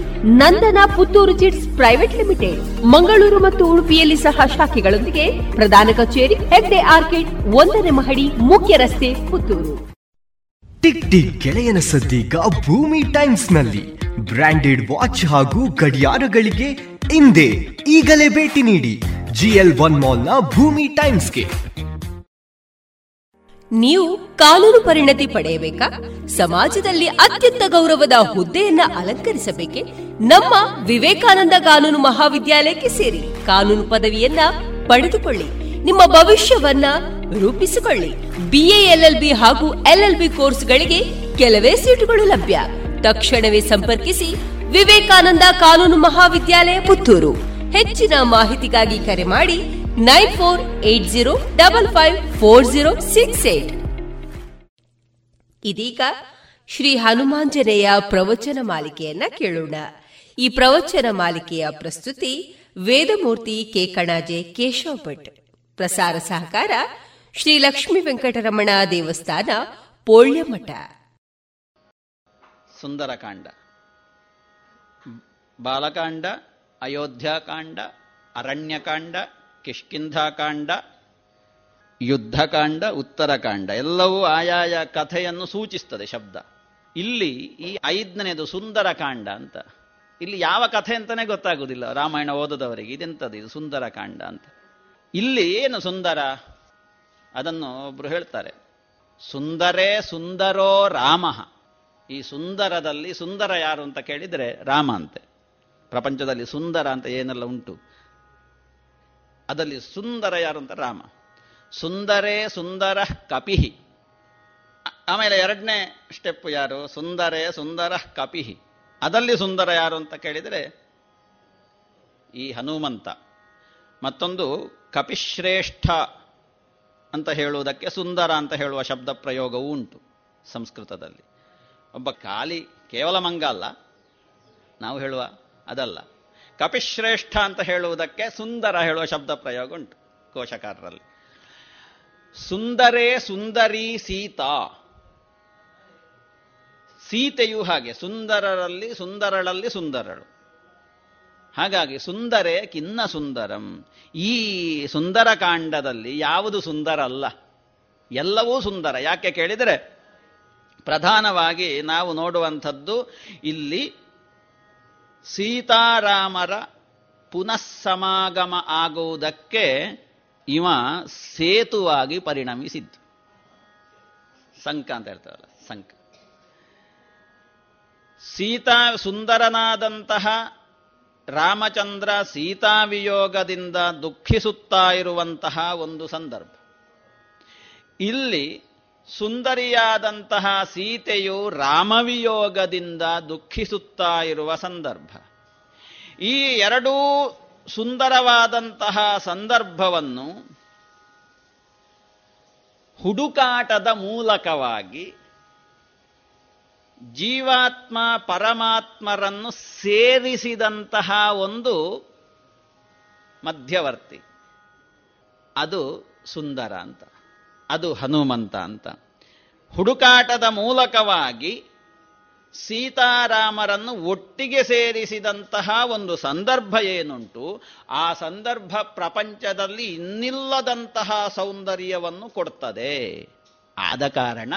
Nandana Puttur chits private limited. Mangaluru ಮತ್ತು ಉಡುಪಿಯಲ್ಲಿ ಸಹ ಶಾಖೆಗಳೊಂದಿಗೆ ಪ್ರಧಾನ ಕಚೇರಿ, ಹೆಗ್ಡೆ ಆರ್ಕಿಡ್, ಒಂದನೇ ಮಹಡಿ, ಮುಖ್ಯ ರಸ್ತೆ, ಪುತ್ತೂರು. ಟಿಕ್ ಟಿಕ್ ಗೆಳೆಯನ ಸದ್ದೀಗ ಭೂಮಿ ಟೈಮ್ಸ್ನಲ್ಲಿ ಬ್ರಾಂಡೆಡ್ ವಾಚ್ ಹಾಗೂ ಗಡಿಯಾರಗಳಿಗೆ ಹಿಂದೆ ಈಗಲೇ ಭೇಟಿ ನೀಡಿ ಜಿಎಲ್ ಒನ್ ಮಾಲ್ನ ಭೂಮಿ ಟೈಮ್ಸ್ಗೆ. ನೀವು ಕಾನೂನು ಪರಿಣತಿ ಪಡೆಯಬೇಕಾ? ಸಮಾಜದಲ್ಲಿ ಅತ್ಯಂತ ಗೌರವದ ಹುದ್ದೆಯನ್ನ ಅಲಂಕರಿಸಬೇಕೆ? ನಮ್ಮ ವಿವೇಕಾನಂದ ಕಾನೂನು ಮಹಾವಿದ್ಯಾಲಯಕ್ಕೆ ಸೇರಿ ಕಾನೂನು ಪದವಿಯನ್ನ ಪಡೆದುಕೊಳ್ಳಿ. ನಿಮ್ಮ ಭವಿಷ್ಯವನ್ನ ರೂಪಿಸಿಕೊಳ್ಳಿ. ಬಿಎಎಲ್ಎಲ್ಬಿ ಹಾಗೂ ಎಲ್ಎಲ್ಬಿ ಕೋರ್ಸ್ಗಳಿಗೆ ಕೆಲವೇ ಸೀಟುಗಳು ಲಭ್ಯ. ತಕ್ಷಣವೇ ಸಂಪರ್ಕಿಸಿ ವಿವೇಕಾನಂದ ಕಾನೂನು ಮಹಾವಿದ್ಯಾಲಯ ಪುತ್ತೂರು. ಹೆಚ್ಚಿನ ಮಾಹಿತಿಗಾಗಿ ಕರೆ ಮಾಡಿ nine four eight zero double five four zero six eight. ಇದೀಗ ಶ್ರೀ ಹನುಮಾಂಜನೇಯ ಪ್ರವಚನ ಮಾಲಿಕೆಯನ್ನ ಕೇಳೋಣ. ಈ ಪ್ರವಚನ ಮಾಲಿಕೆಯ ಪ್ರಸ್ತುತಿ ವೇದಮೂರ್ತಿ ಕೆ. ಕಣಾಜೆ, ಕೇಶವ ಭಟ್. ಪ್ರಸಾರ ಸಹಕಾರ ಶ್ರೀ ಲಕ್ಷ್ಮೀ ವೆಂಕಟರಮಣ ದೇವಸ್ಥಾನ, ಪೋಳ್ಯಮಠ. ಸುಂದರಕಾಂಡ. ಬಾಲಕಾಂಡ ಅಯೋಧ್ಯಾಕಾಂಡ ಅರಣ್ಯಕಾಂಡ ಕಿಷ್ಕಿಂಧಾಕಾಂಡ, ಯುದ್ಧಕಾಂಡ, ಉತ್ತರಕಾಂಡ, ಎಲ್ಲವೂ ಆಯಾಯ ಕಥೆಯನ್ನು ಸೂಚಿಸ್ತದೆ ಶಬ್ದ. ಇಲ್ಲಿ ಈ ಐದನೇದು ಸುಂದರಕಾಂಡ ಅಂತ. ಇಲ್ಲಿ ಯಾವ ಕಥೆ ಅಂತಲೇ ಗೊತ್ತಾಗುವುದಿಲ್ಲ ರಾಮಾಯಣ ಓದದವರಿಗೆ ಇದೆಂಥದ್ದು? ಇದು ಸುಂದರಕಾಂಡ ಅಂತ. ಇಲ್ಲಿ ಏನು ಸುಂದರ? ಅದನ್ನು ಒಬ್ರು ಹೇಳ್ತಾರೆ. ಸುಂದರೇ ಸುಂದರೋ ರಾಮ. ಈ ಸುಂದರದಲ್ಲಿ ಸುಂದರ ಯಾರು ಅಂತ ಕೇಳಿದರೆ ರಾಮ ಅಂತೆ. ಪ್ರಪಂಚದಲ್ಲಿ ಸುಂದರ ಅಂತ ಏನೆಲ್ಲ ಉಂಟು? ಅದರಲ್ಲಿ ಸುಂದರ ಯಾರು ಅಂತ ರಾಮ. ಸುಂದರೇ ಸುಂದರ ಕಪಿಹಿ. ಆಮೇಲೆ ಎರಡನೇ ಸ್ಟೆಪ್ ಯಾರು? ಸುಂದರೇ ಸುಂದರ ಕಪಿಹಿ. ಅದಲ್ಲಿ ಸುಂದರ ಯಾರು ಅಂತ ಕೇಳಿದರೆ ಈ ಹನುಮಂತ. ಮತ್ತೊಂದು ಕಪಿಶ್ರೇಷ್ಠ ಅಂತ ಹೇಳುವುದಕ್ಕೆ ಸುಂದರ ಅಂತ ಹೇಳುವ ಶಬ್ದ ಪ್ರಯೋಗವೂ ಉಂಟು ಸಂಸ್ಕೃತದಲ್ಲಿ. ಒಬ್ಬ ಖಾಲಿ ಕೇವಲ ಮಂಗ ಅಲ್ಲ. ನಾವು ಹೇಳುವ ಅದಲ್ಲ. ಕಪಿಶ್ರೇಷ್ಠ ಅಂತ ಹೇಳುವುದಕ್ಕೆ ಸುಂದರ ಹೇಳುವ ಶಬ್ದ ಪ್ರಯೋಗ ಉಂಟು ಕೋಶಕಾರರಲ್ಲಿ. ಸುಂದರೇ ಸುಂದರಿ ಸೀತಾ. ಸೀತೆಯು ಹಾಗೆ, ಸುಂದರರಲ್ಲಿ, ಸುಂದರಳಲ್ಲಿ ಸುಂದರಳು. ಹಾಗಾಗಿ ಸುಂದರೇ ಕಿನ್ನ ಸುಂದರಂ. ಈ ಸುಂದರ ಕಾಂಡದಲ್ಲಿ ಯಾವುದು ಸುಂದರ ಅಲ್ಲ ಎಲ್ಲವೂ ಸುಂದರ. ಯಾಕೆ ಕೇಳಿದರೆ, ಪ್ರಧಾನವಾಗಿ ನಾವು ನೋಡುವಂಥದ್ದು ಇಲ್ಲಿ ಸೀತಾರಾಮರ ಪುನಃಸಮಾಗಮ ಆಗುವುದಕ್ಕೆ ಇವ ಸೇತುವಾಗಿ ಪರಿಣಮಿಸಿದ್ದು. ಸಂಕ ಅಂತ ಹೇಳ್ತಾರಲ್ಲ, ಸಂಕ. ಸೀತಾ ಸುಂದರನಾದಂತಹ ರಾಮಚಂದ್ರ ಸೀತಾವಿಯೋಗದಿಂದ ದುಃಖಿಸುತ್ತಾ ಇರುವಂತಹ ಒಂದು ಸಂದರ್ಭ. ಇಲ್ಲಿ ಸುಂದರಿಯಾದಂತಹ ಸೀತೆಯು ರಾಮವಿಯೋಗದಿಂದ ದುಃಖಿಸುತ್ತಾ ಇರುವ ಸಂದರ್ಭ. ಈ ಎರಡೂ ಸುಂದರವಾದಂತಹ ಸಂದರ್ಭವನ್ನು ಹುಡುಕಾಟದ ಮೂಲಕವಾಗಿ ಜೀವಾತ್ಮ ಪರಮಾತ್ಮರನ್ನು ಸೇರಿಸಿದಂತಹ ಒಂದು ಮಧ್ಯವರ್ತಿ. ಅದು ಸುಂದರ ಅಂತ. ಅದು ಹನುಮಂತ ಅಂತ. ಹುಡುಕಾಟದ ಮೂಲಕವಾಗಿ ಸೀತಾರಾಮರನ್ನು ಒಟ್ಟಿಗೆ ಸೇರಿಸಿದಂತಹ ಒಂದು ಸಂದರ್ಭ ಏನುಂಟು, ಆ ಸಂದರ್ಭ ಪ್ರಪಂಚದಲ್ಲಿ ಇನ್ನಿಲ್ಲದಂತಹ ಸೌಂದರ್ಯವನ್ನು ಕೊಡ್ತದೆ. ಆದ ಕಾರಣ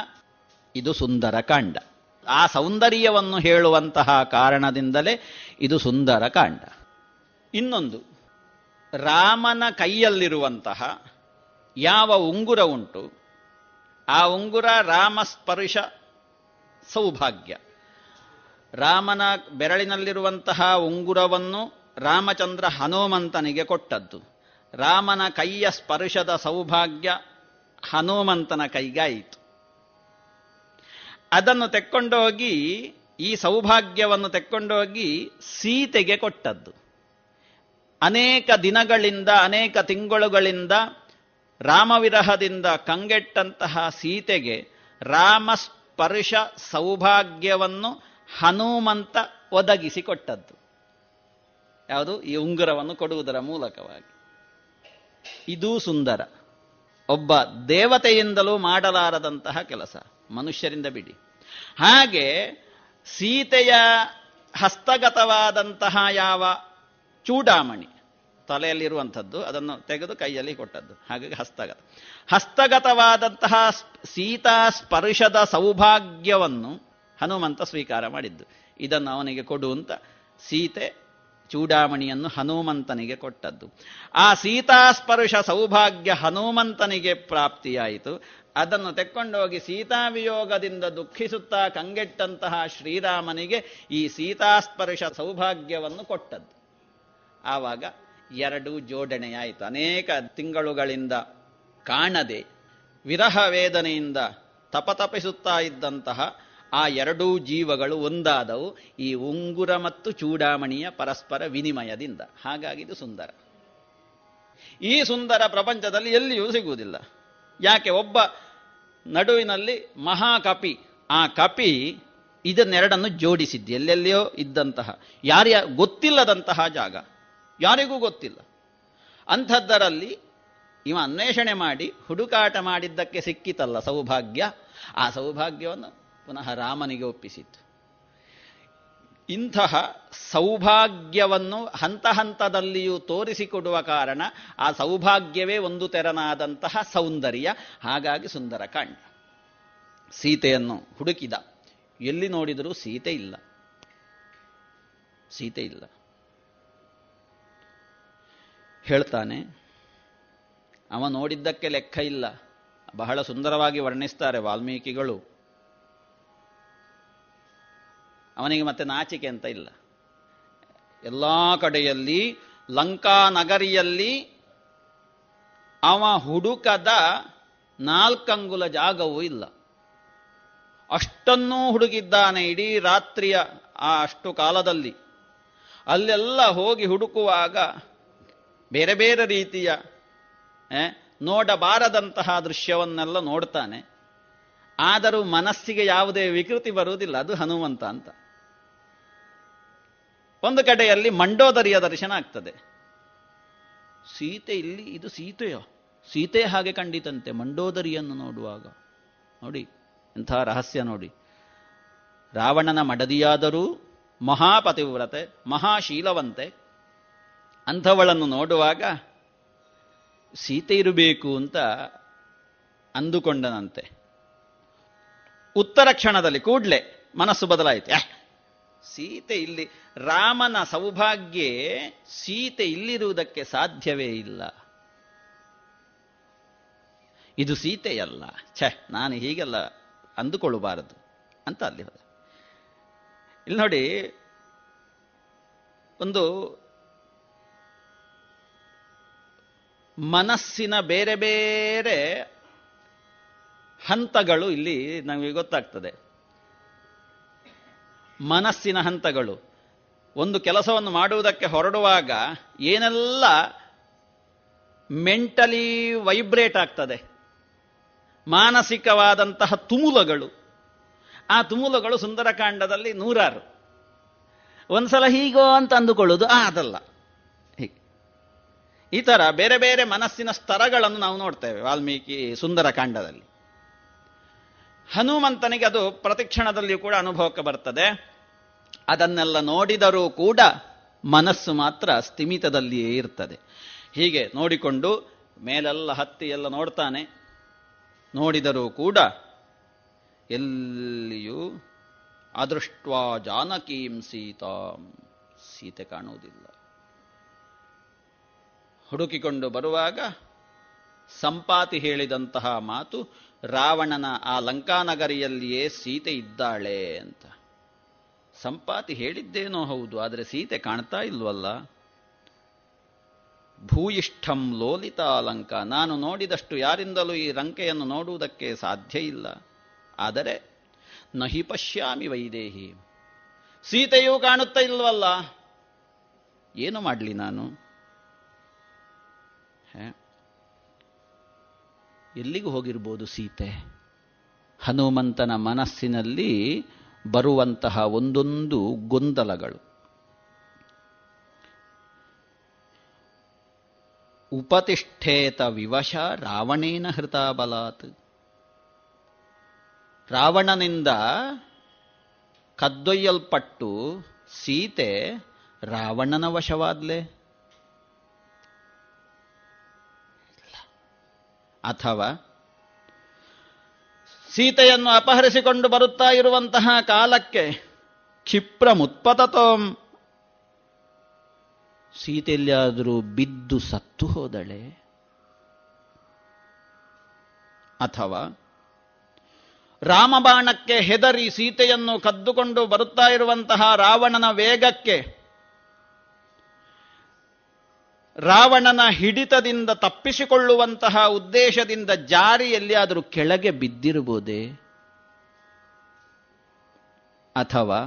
ಇದು ಸುಂದರ ಕಾಂಡ. ಆ ಸೌಂದರ್ಯವನ್ನು ಹೇಳುವಂತಹ ಕಾರಣದಿಂದಲೇ ಇದು ಸುಂದರ ಕಾಂಡ. ಇನ್ನೊಂದು, ರಾಮನ ಕೈಯಲ್ಲಿರುವಂತಹ ಯಾವ ಉಂಗುರ ಉಂಟು, ಆ ಉಂಗುರ ರಾಮಸ್ಪರ್ಶ ಸೌಭಾಗ್ಯ. ರಾಮನ ಬೆರಳಿನಲ್ಲಿರುವಂತಹ ಉಂಗುರವನ್ನು ರಾಮಚಂದ್ರ ಹನುಮಂತನಿಗೆ ಕೊಟ್ಟದ್ದು. ರಾಮನ ಕೈಯ ಸ್ಪರ್ಶದ ಸೌಭಾಗ್ಯ ಹನುಮಂತನ ಕೈಗಾಯಿತು. ಅದನ್ನು ತೆಕ್ಕೊಂಡೋಗಿ, ಈ ಸೌಭಾಗ್ಯವನ್ನು ತೆಕ್ಕೊಂಡೋಗಿ ಸೀತೆಗೆ ಕೊಟ್ಟದ್ದು. ಅನೇಕ ದಿನಗಳಿಂದ, ಅನೇಕ ತಿಂಗಳುಗಳಿಂದ ರಾಮವಿರಹದಿಂದ ಕಂಗೆಟ್ಟಂತಹ ಸೀತೆಗೆ ರಾಮಸ್ಪರ್ಶ ಸೌಭಾಗ್ಯವನ್ನು ಹನುಮಂತ ಒದಗಿಸಿಕೊಟ್ಟದ್ದು. ಯಾವುದು? ಈ ಉಂಗುರವನ್ನು ಕೊಡುವುದರ ಮೂಲಕವಾಗಿ. ಇದೂ ಸುಂದರ. ಒಬ್ಬ ದೇವತೆಯಿಂದಲೂ ಮಾಡಲಾರದಂತಹ ಕೆಲಸ. ಮನುಷ್ಯರಿಂದ ಬಿಡಿ. ಹಾಗೆ ಸೀತೆಯ ಹಸ್ತಗತವಾದಂತಹ ಯಾವ ಚೂಡಾಮಣಿ ತಲೆಯಲ್ಲಿರುವಂಥದ್ದು, ಅದನ್ನು ತೆಗೆದು ಕೈಯಲ್ಲಿ ಕೊಟ್ಟದ್ದು. ಹಾಗಾಗಿ ಹಸ್ತಗತ. ಹಸ್ತಗತವಾದಂತಹ ಸೀತಾ ಸ್ಪರ್ಶದ ಸೌಭಾಗ್ಯವನ್ನು ಹನುಮಂತ ಸ್ವೀಕಾರ ಮಾಡಿದ್ದು. ಇದನ್ನು ಅವನಿಗೆ ಕೊಡುವಂತ ಸೀತೆ ಚೂಡಾಮಣಿಯನ್ನು ಹನುಮಂತನಿಗೆ ಕೊಟ್ಟದ್ದು. ಆ ಸೀತಾಸ್ಪರ್ಶ ಸೌಭಾಗ್ಯ ಹನುಮಂತನಿಗೆ ಪ್ರಾಪ್ತಿಯಾಯಿತು. ಅದನ್ನು ತೆಕ್ಕೊಂಡೋಗಿ ಸೀತಾವಿಯೋಗದಿಂದ ದುಃಖಿಸುತ್ತಾ ಕಂಗೆಟ್ಟಂತಹ ಶ್ರೀರಾಮನಿಗೆ ಈ ಸೀತಾಸ್ಪರ್ಶ ಸೌಭಾಗ್ಯವನ್ನು ಕೊಟ್ಟದ್ದು. ಆವಾಗ ಎರಡು ಜೋಡಣೆಯಾಯಿತು. ಅನೇಕ ತಿಂಗಳುಗಳಿಂದ ಕಾಣದೆ, ವಿರಹ ವೇದನೆಯಿಂದ ತಪತಪಿಸುತ್ತಾ ಇದ್ದಂತಹ ಆ ಎರಡೂ ಜೀವಗಳು ಒಂದಾದವು, ಈ ಉಂಗುರ ಮತ್ತು ಚೂಡಾಮಣಿಯ ಪರಸ್ಪರ ವಿನಿಮಯದಿಂದ. ಹಾಗಾಗಿ ಇದು ಸುಂದರ. ಈ ಸುಂದರ ಪ್ರಪಂಚದಲ್ಲಿ ಎಲ್ಲಿಯೂ ಸಿಗುವುದಿಲ್ಲ. ಯಾಕೆ, ಒಬ್ಬ ನಡುವಿನಲ್ಲಿ ಮಹಾಕಪಿ, ಆ ಕಪಿ ಇದನ್ನೆರಡನ್ನು ಜೋಡಿಸಿದ್ದು, ಎಲ್ಲೆಲ್ಲಿಯೋ ಇದ್ದಂತಹ ಯಾರ್ಯ ಗೊತ್ತಿಲ್ಲದಂತಹ ಜಾಗ. ಯಾರಿಗೂ ಗೊತ್ತಿಲ್ಲ. ಅಂಥದ್ದರಲ್ಲಿ ಇವ ಅನ್ವೇಷಣೆ ಮಾಡಿ ಹುಡುಕಾಟ ಮಾಡಿದ್ದಕ್ಕೆ ಸಿಕ್ಕಿತಲ್ಲ ಸೌಭಾಗ್ಯ. ಆ ಸೌಭಾಗ್ಯವನ್ನು ಪುನಃ ರಾಮನಿಗೆ ಒಪ್ಪಿಸಿತ್ತು. ಇಂತಹ ಸೌಭಾಗ್ಯವನ್ನು ಹಂತ ಹಂತದಲ್ಲಿಯೂ ತೋರಿಸಿಕೊಡುವ ಕಾರಣ ಆ ಸೌಭಾಗ್ಯವೇ ಒಂದು ತೆರನಾದಂತಹ ಸೌಂದರ್ಯ, ಹಾಗಾಗಿ ಸುಂದರಕಾಂಡ ಸೀತೆಯನ್ನು ಹುಡುಕಿದ. ಎಲ್ಲಿ ನೋಡಿದರೂ ಸೀತೆ ಇಲ್ಲ. ಸೀತೆ ಇಲ್ಲ. ಹೇಳ್ತಾನೆ, ಅವ ನೋಡಿದ್ದಕ್ಕೆ ಲೆಕ್ಕ ಇಲ್ಲ. ಬಹಳ ಸುಂದರವಾಗಿ ವರ್ಣಿಸ್ತಾರೆ ವಾಲ್ಮೀಕಿಗಳು. ಅವನಿಗೆ ಮತ್ತೆ ನಾಚಿಕೆ ಅಂತ ಇಲ್ಲ. ಎಲ್ಲ ಕಡೆಯಲ್ಲಿ, ಲಂಕಾ ನಗರಿಯಲ್ಲಿ ಅವ ಹುಡುಕದ ನಾಲ್ಕಂಗುಲ ಜಾಗವೂ ಇಲ್ಲ. ಅಷ್ಟನ್ನೂ ಹುಡುಗಿದ್ದಾನೆ ಇಡೀ ರಾತ್ರಿಯ ಆ ಅಷ್ಟು ಕಾಲದಲ್ಲಿ. ಅಲ್ಲೆಲ್ಲ ಹೋಗಿ ಹುಡುಕುವಾಗ ಬೇರೆ ಬೇರೆ ರೀತಿಯ ನೋಡಬಾರದಂತಹ ದೃಶ್ಯವನ್ನೆಲ್ಲ ನೋಡ್ತಾನೆ. ಆದರೂ ಮನಸ್ಸಿಗೆ ಯಾವುದೇ ವಿಕೃತಿ ಬರುವುದಿಲ್ಲ, ಅದು ಹನುಮಂತ ಅಂತ. ಒಂದು ಕಡೆಯಲ್ಲಿ ಮಂಡೋದರಿಯ ದರ್ಶನ ಆಗ್ತದೆ. ಸೀತೆ ಇಲ್ಲಿ, ಇದು ಸೀತೆಯೋ? ಸೀತೆ ಹಾಗೆ ಕಂಡಿತಂತೆ, ಮಂಡೋದರಿಯನ್ನು ನೋಡುವಾಗ. ನೋಡಿ, ಎಂಥ ರಹಸ್ಯ ನೋಡಿ. ರಾವಣನ ಮಡದಿಯಾದರೂ ಮಹಾಪತಿವ್ರತೆ, ಮಹಾಶೀಲವಂತೆ. ಅಂಥವಳನ್ನು ನೋಡುವಾಗ ಸೀತೆ ಇರಬೇಕು ಅಂತ ಅಂದುಕೊಂಡನಂತೆ. ಉತ್ತರ ಕ್ಷಣದಲ್ಲಿ ಕೂಡ್ಲೆ ಮನಸ್ಸು ಬದಲಾಯಿತು. ಸೀತೆ ಇಲ್ಲಿ, ರಾಮನ ಸೌಭಾಗ್ಯ ಸೀತೆ ಇಲ್ಲಿರುವುದಕ್ಕೆ ಸಾಧ್ಯವೇ ಇಲ್ಲ. ಇದು ಸೀತೆಯಲ್ಲ. ಛೆ, ನಾನು ಹೀಗೆಲ್ಲ ಅಂದುಕೊಳ್ಳಬಾರದು ಅಂತ ಅಲ್ಲಿ ಇಲ್ಲಿ ನೋಡಿ, ಒಂದು ಮನಸ್ಸಿನ ಬೇರೆ ಬೇರೆ ಹಂತಗಳು ಇಲ್ಲಿ ನಮಗೆ ಗೊತ್ತಾಗ್ತದೆ. ಮನಸ್ಸಿನ ಹಂತಗಳು. ಒಂದು ಕೆಲಸವನ್ನು ಮಾಡುವುದಕ್ಕೆ ಹೊರಡುವಾಗ ಏನೆಲ್ಲ ಮೆಂಟಲಿ ವೈಬ್ರೇಟ್ ಆಗ್ತದೆ. ಮಾನಸಿಕವಾದಂತಹ ತುಮುಲಗಳು. ಆ ತುಮುಲಗಳು ಸುಂದರಕಾಂಡದಲ್ಲಿ ನೂರಾರು. ಒಂದ್ಸಲ ಹೀಗೋ ಅಂತ ಅಂದುಕೊಳ್ಳೋದು ಆ ಅದಲ್ಲ ಈ ಥರ ಬೇರೆ ಬೇರೆ ಮನಸ್ಸಿನ ಸ್ತರಗಳನ್ನು ನಾವು ನೋಡ್ತೇವೆ, ವಾಲ್ಮೀಕಿ ಸುಂದರ ಕಾಂಡದಲ್ಲಿ. ಹನುಮಂತನಿಗೆ ಅದು ಪ್ರತಿಕ್ಷಣದಲ್ಲಿಯೂ ಕೂಡ ಅನುಭವಕ್ಕೆ ಬರ್ತದೆ. ಅದನ್ನೆಲ್ಲ ನೋಡಿದರೂ ಕೂಡ ಮನಸ್ಸು ಮಾತ್ರ ಸ್ಥಿಮಿತದಲ್ಲಿಯೇ ಇರ್ತದೆ. ಹೀಗೆ ನೋಡಿಕೊಂಡು ಮೇಲೆಲ್ಲ ಹತ್ತಿ ಎಲ್ಲ ನೋಡ್ತಾನೆ. ನೋಡಿದರೂ ಕೂಡ ಎಲ್ಲಿಯೂ ಅದೃಷ್ಟ್ವಾ ಜಾನಕೀಂ ಸೀತಾಂ. ಸೀತೆ ಕಾಣುವುದಿಲ್ಲ. ಹುಡುಕಿಕೊಂಡು ಬರುವಾಗ ಸಂಪಾತಿ ಹೇಳಿದಂತಹ ಮಾತು, ರಾವಣನ ಆ ಲಂಕಾನಗರಿಯಲ್ಲಿಯೇ ಸೀತೆ ಇದ್ದಾಳೆ ಅಂತ. ಸಂಪಾತಿ ಹೇಳಿದ್ದೇನೋ ಹೌದು, ಆದರೆ ಸೀತೆ ಕಾಣ್ತಾ ಇಲ್ವಲ್ಲ? ಭೂಯಿಷ್ಠಂ ಲೋಲಿತಾ ಲಂಕ, ನಾನು ನೋಡಿದಷ್ಟು ಯಾರಿಂದಲೂ ಈ ಲಂಕೆಯನ್ನು ನೋಡುವುದಕ್ಕೆ ಸಾಧ್ಯ ಇಲ್ಲ. ಆದರೆ ನಹಿ ಪಶ್ಯಾಮಿ ವೈದೇಹಿ. ಸೀತೆಯೂ ಕಾಣುತ್ತಾ ಇಲ್ವಲ್ಲ? ಏನು ಮಾಡಲಿ ನಾನು? ಎಲ್ಲಿಗೂ ಹೋಗಿರ್ಬೋದು ಸೀತೆ. ಹನುಮಂತನ ಮನಸ್ಸಿನಲ್ಲಿ ಬರುವಂತಹ ಒಂದೊಂದು ಗೊಂದಲಗಳು. ಉಪತಿಷ್ಠೇತ ವಿವಶ ರಾವಣೇನ ಹೃತಾಬಲಾತ್. ರಾವಣನಿಂದ ಕದ್ದೊಯ್ಯಲ್ಪಟ್ಟು ಸೀತೆ ರಾವಣನ ವಶವಾದ್ಲೆ. ಅಥವಾ ಸೀತೆಯನ್ನು ಅಪಹರಿಸಿಕೊಂಡು ಬರುತ್ತಾ ಇರುವಂತಹ ಕಾಲಕ್ಕೆ ಕ್ಷಿಪ್ರ ಮುತ್ಪತತೋಂ ಸೀತೆಯಲ್ಲಿಯಾದರೂ ಬಿದ್ದು ಸತ್ತು ಹೋದಳೆ. ಅಥವಾ ರಾಮಬಾಣಕ್ಕೆ ಹೆದರಿ ಸೀತೆಯನ್ನು ಕದ್ದುಕೊಂಡು ಬರುತ್ತಾ ಇರುವಂತಹ ರಾವಣನ ವೇಗಕ್ಕೆ ರಾವಣನ ಹಿಡಿತದಿಂದ ತಪ್ಪಿಸಿಕೊಳ್ಳುವಂತಹ ಉದ್ದೇಶದಿಂದ ಜಾರಿಯಲ್ಲಿ ಆದರೂ ಕೆಳಗೆ ಬಿದ್ದಿರಬಹುದೇ ಅಥವಾ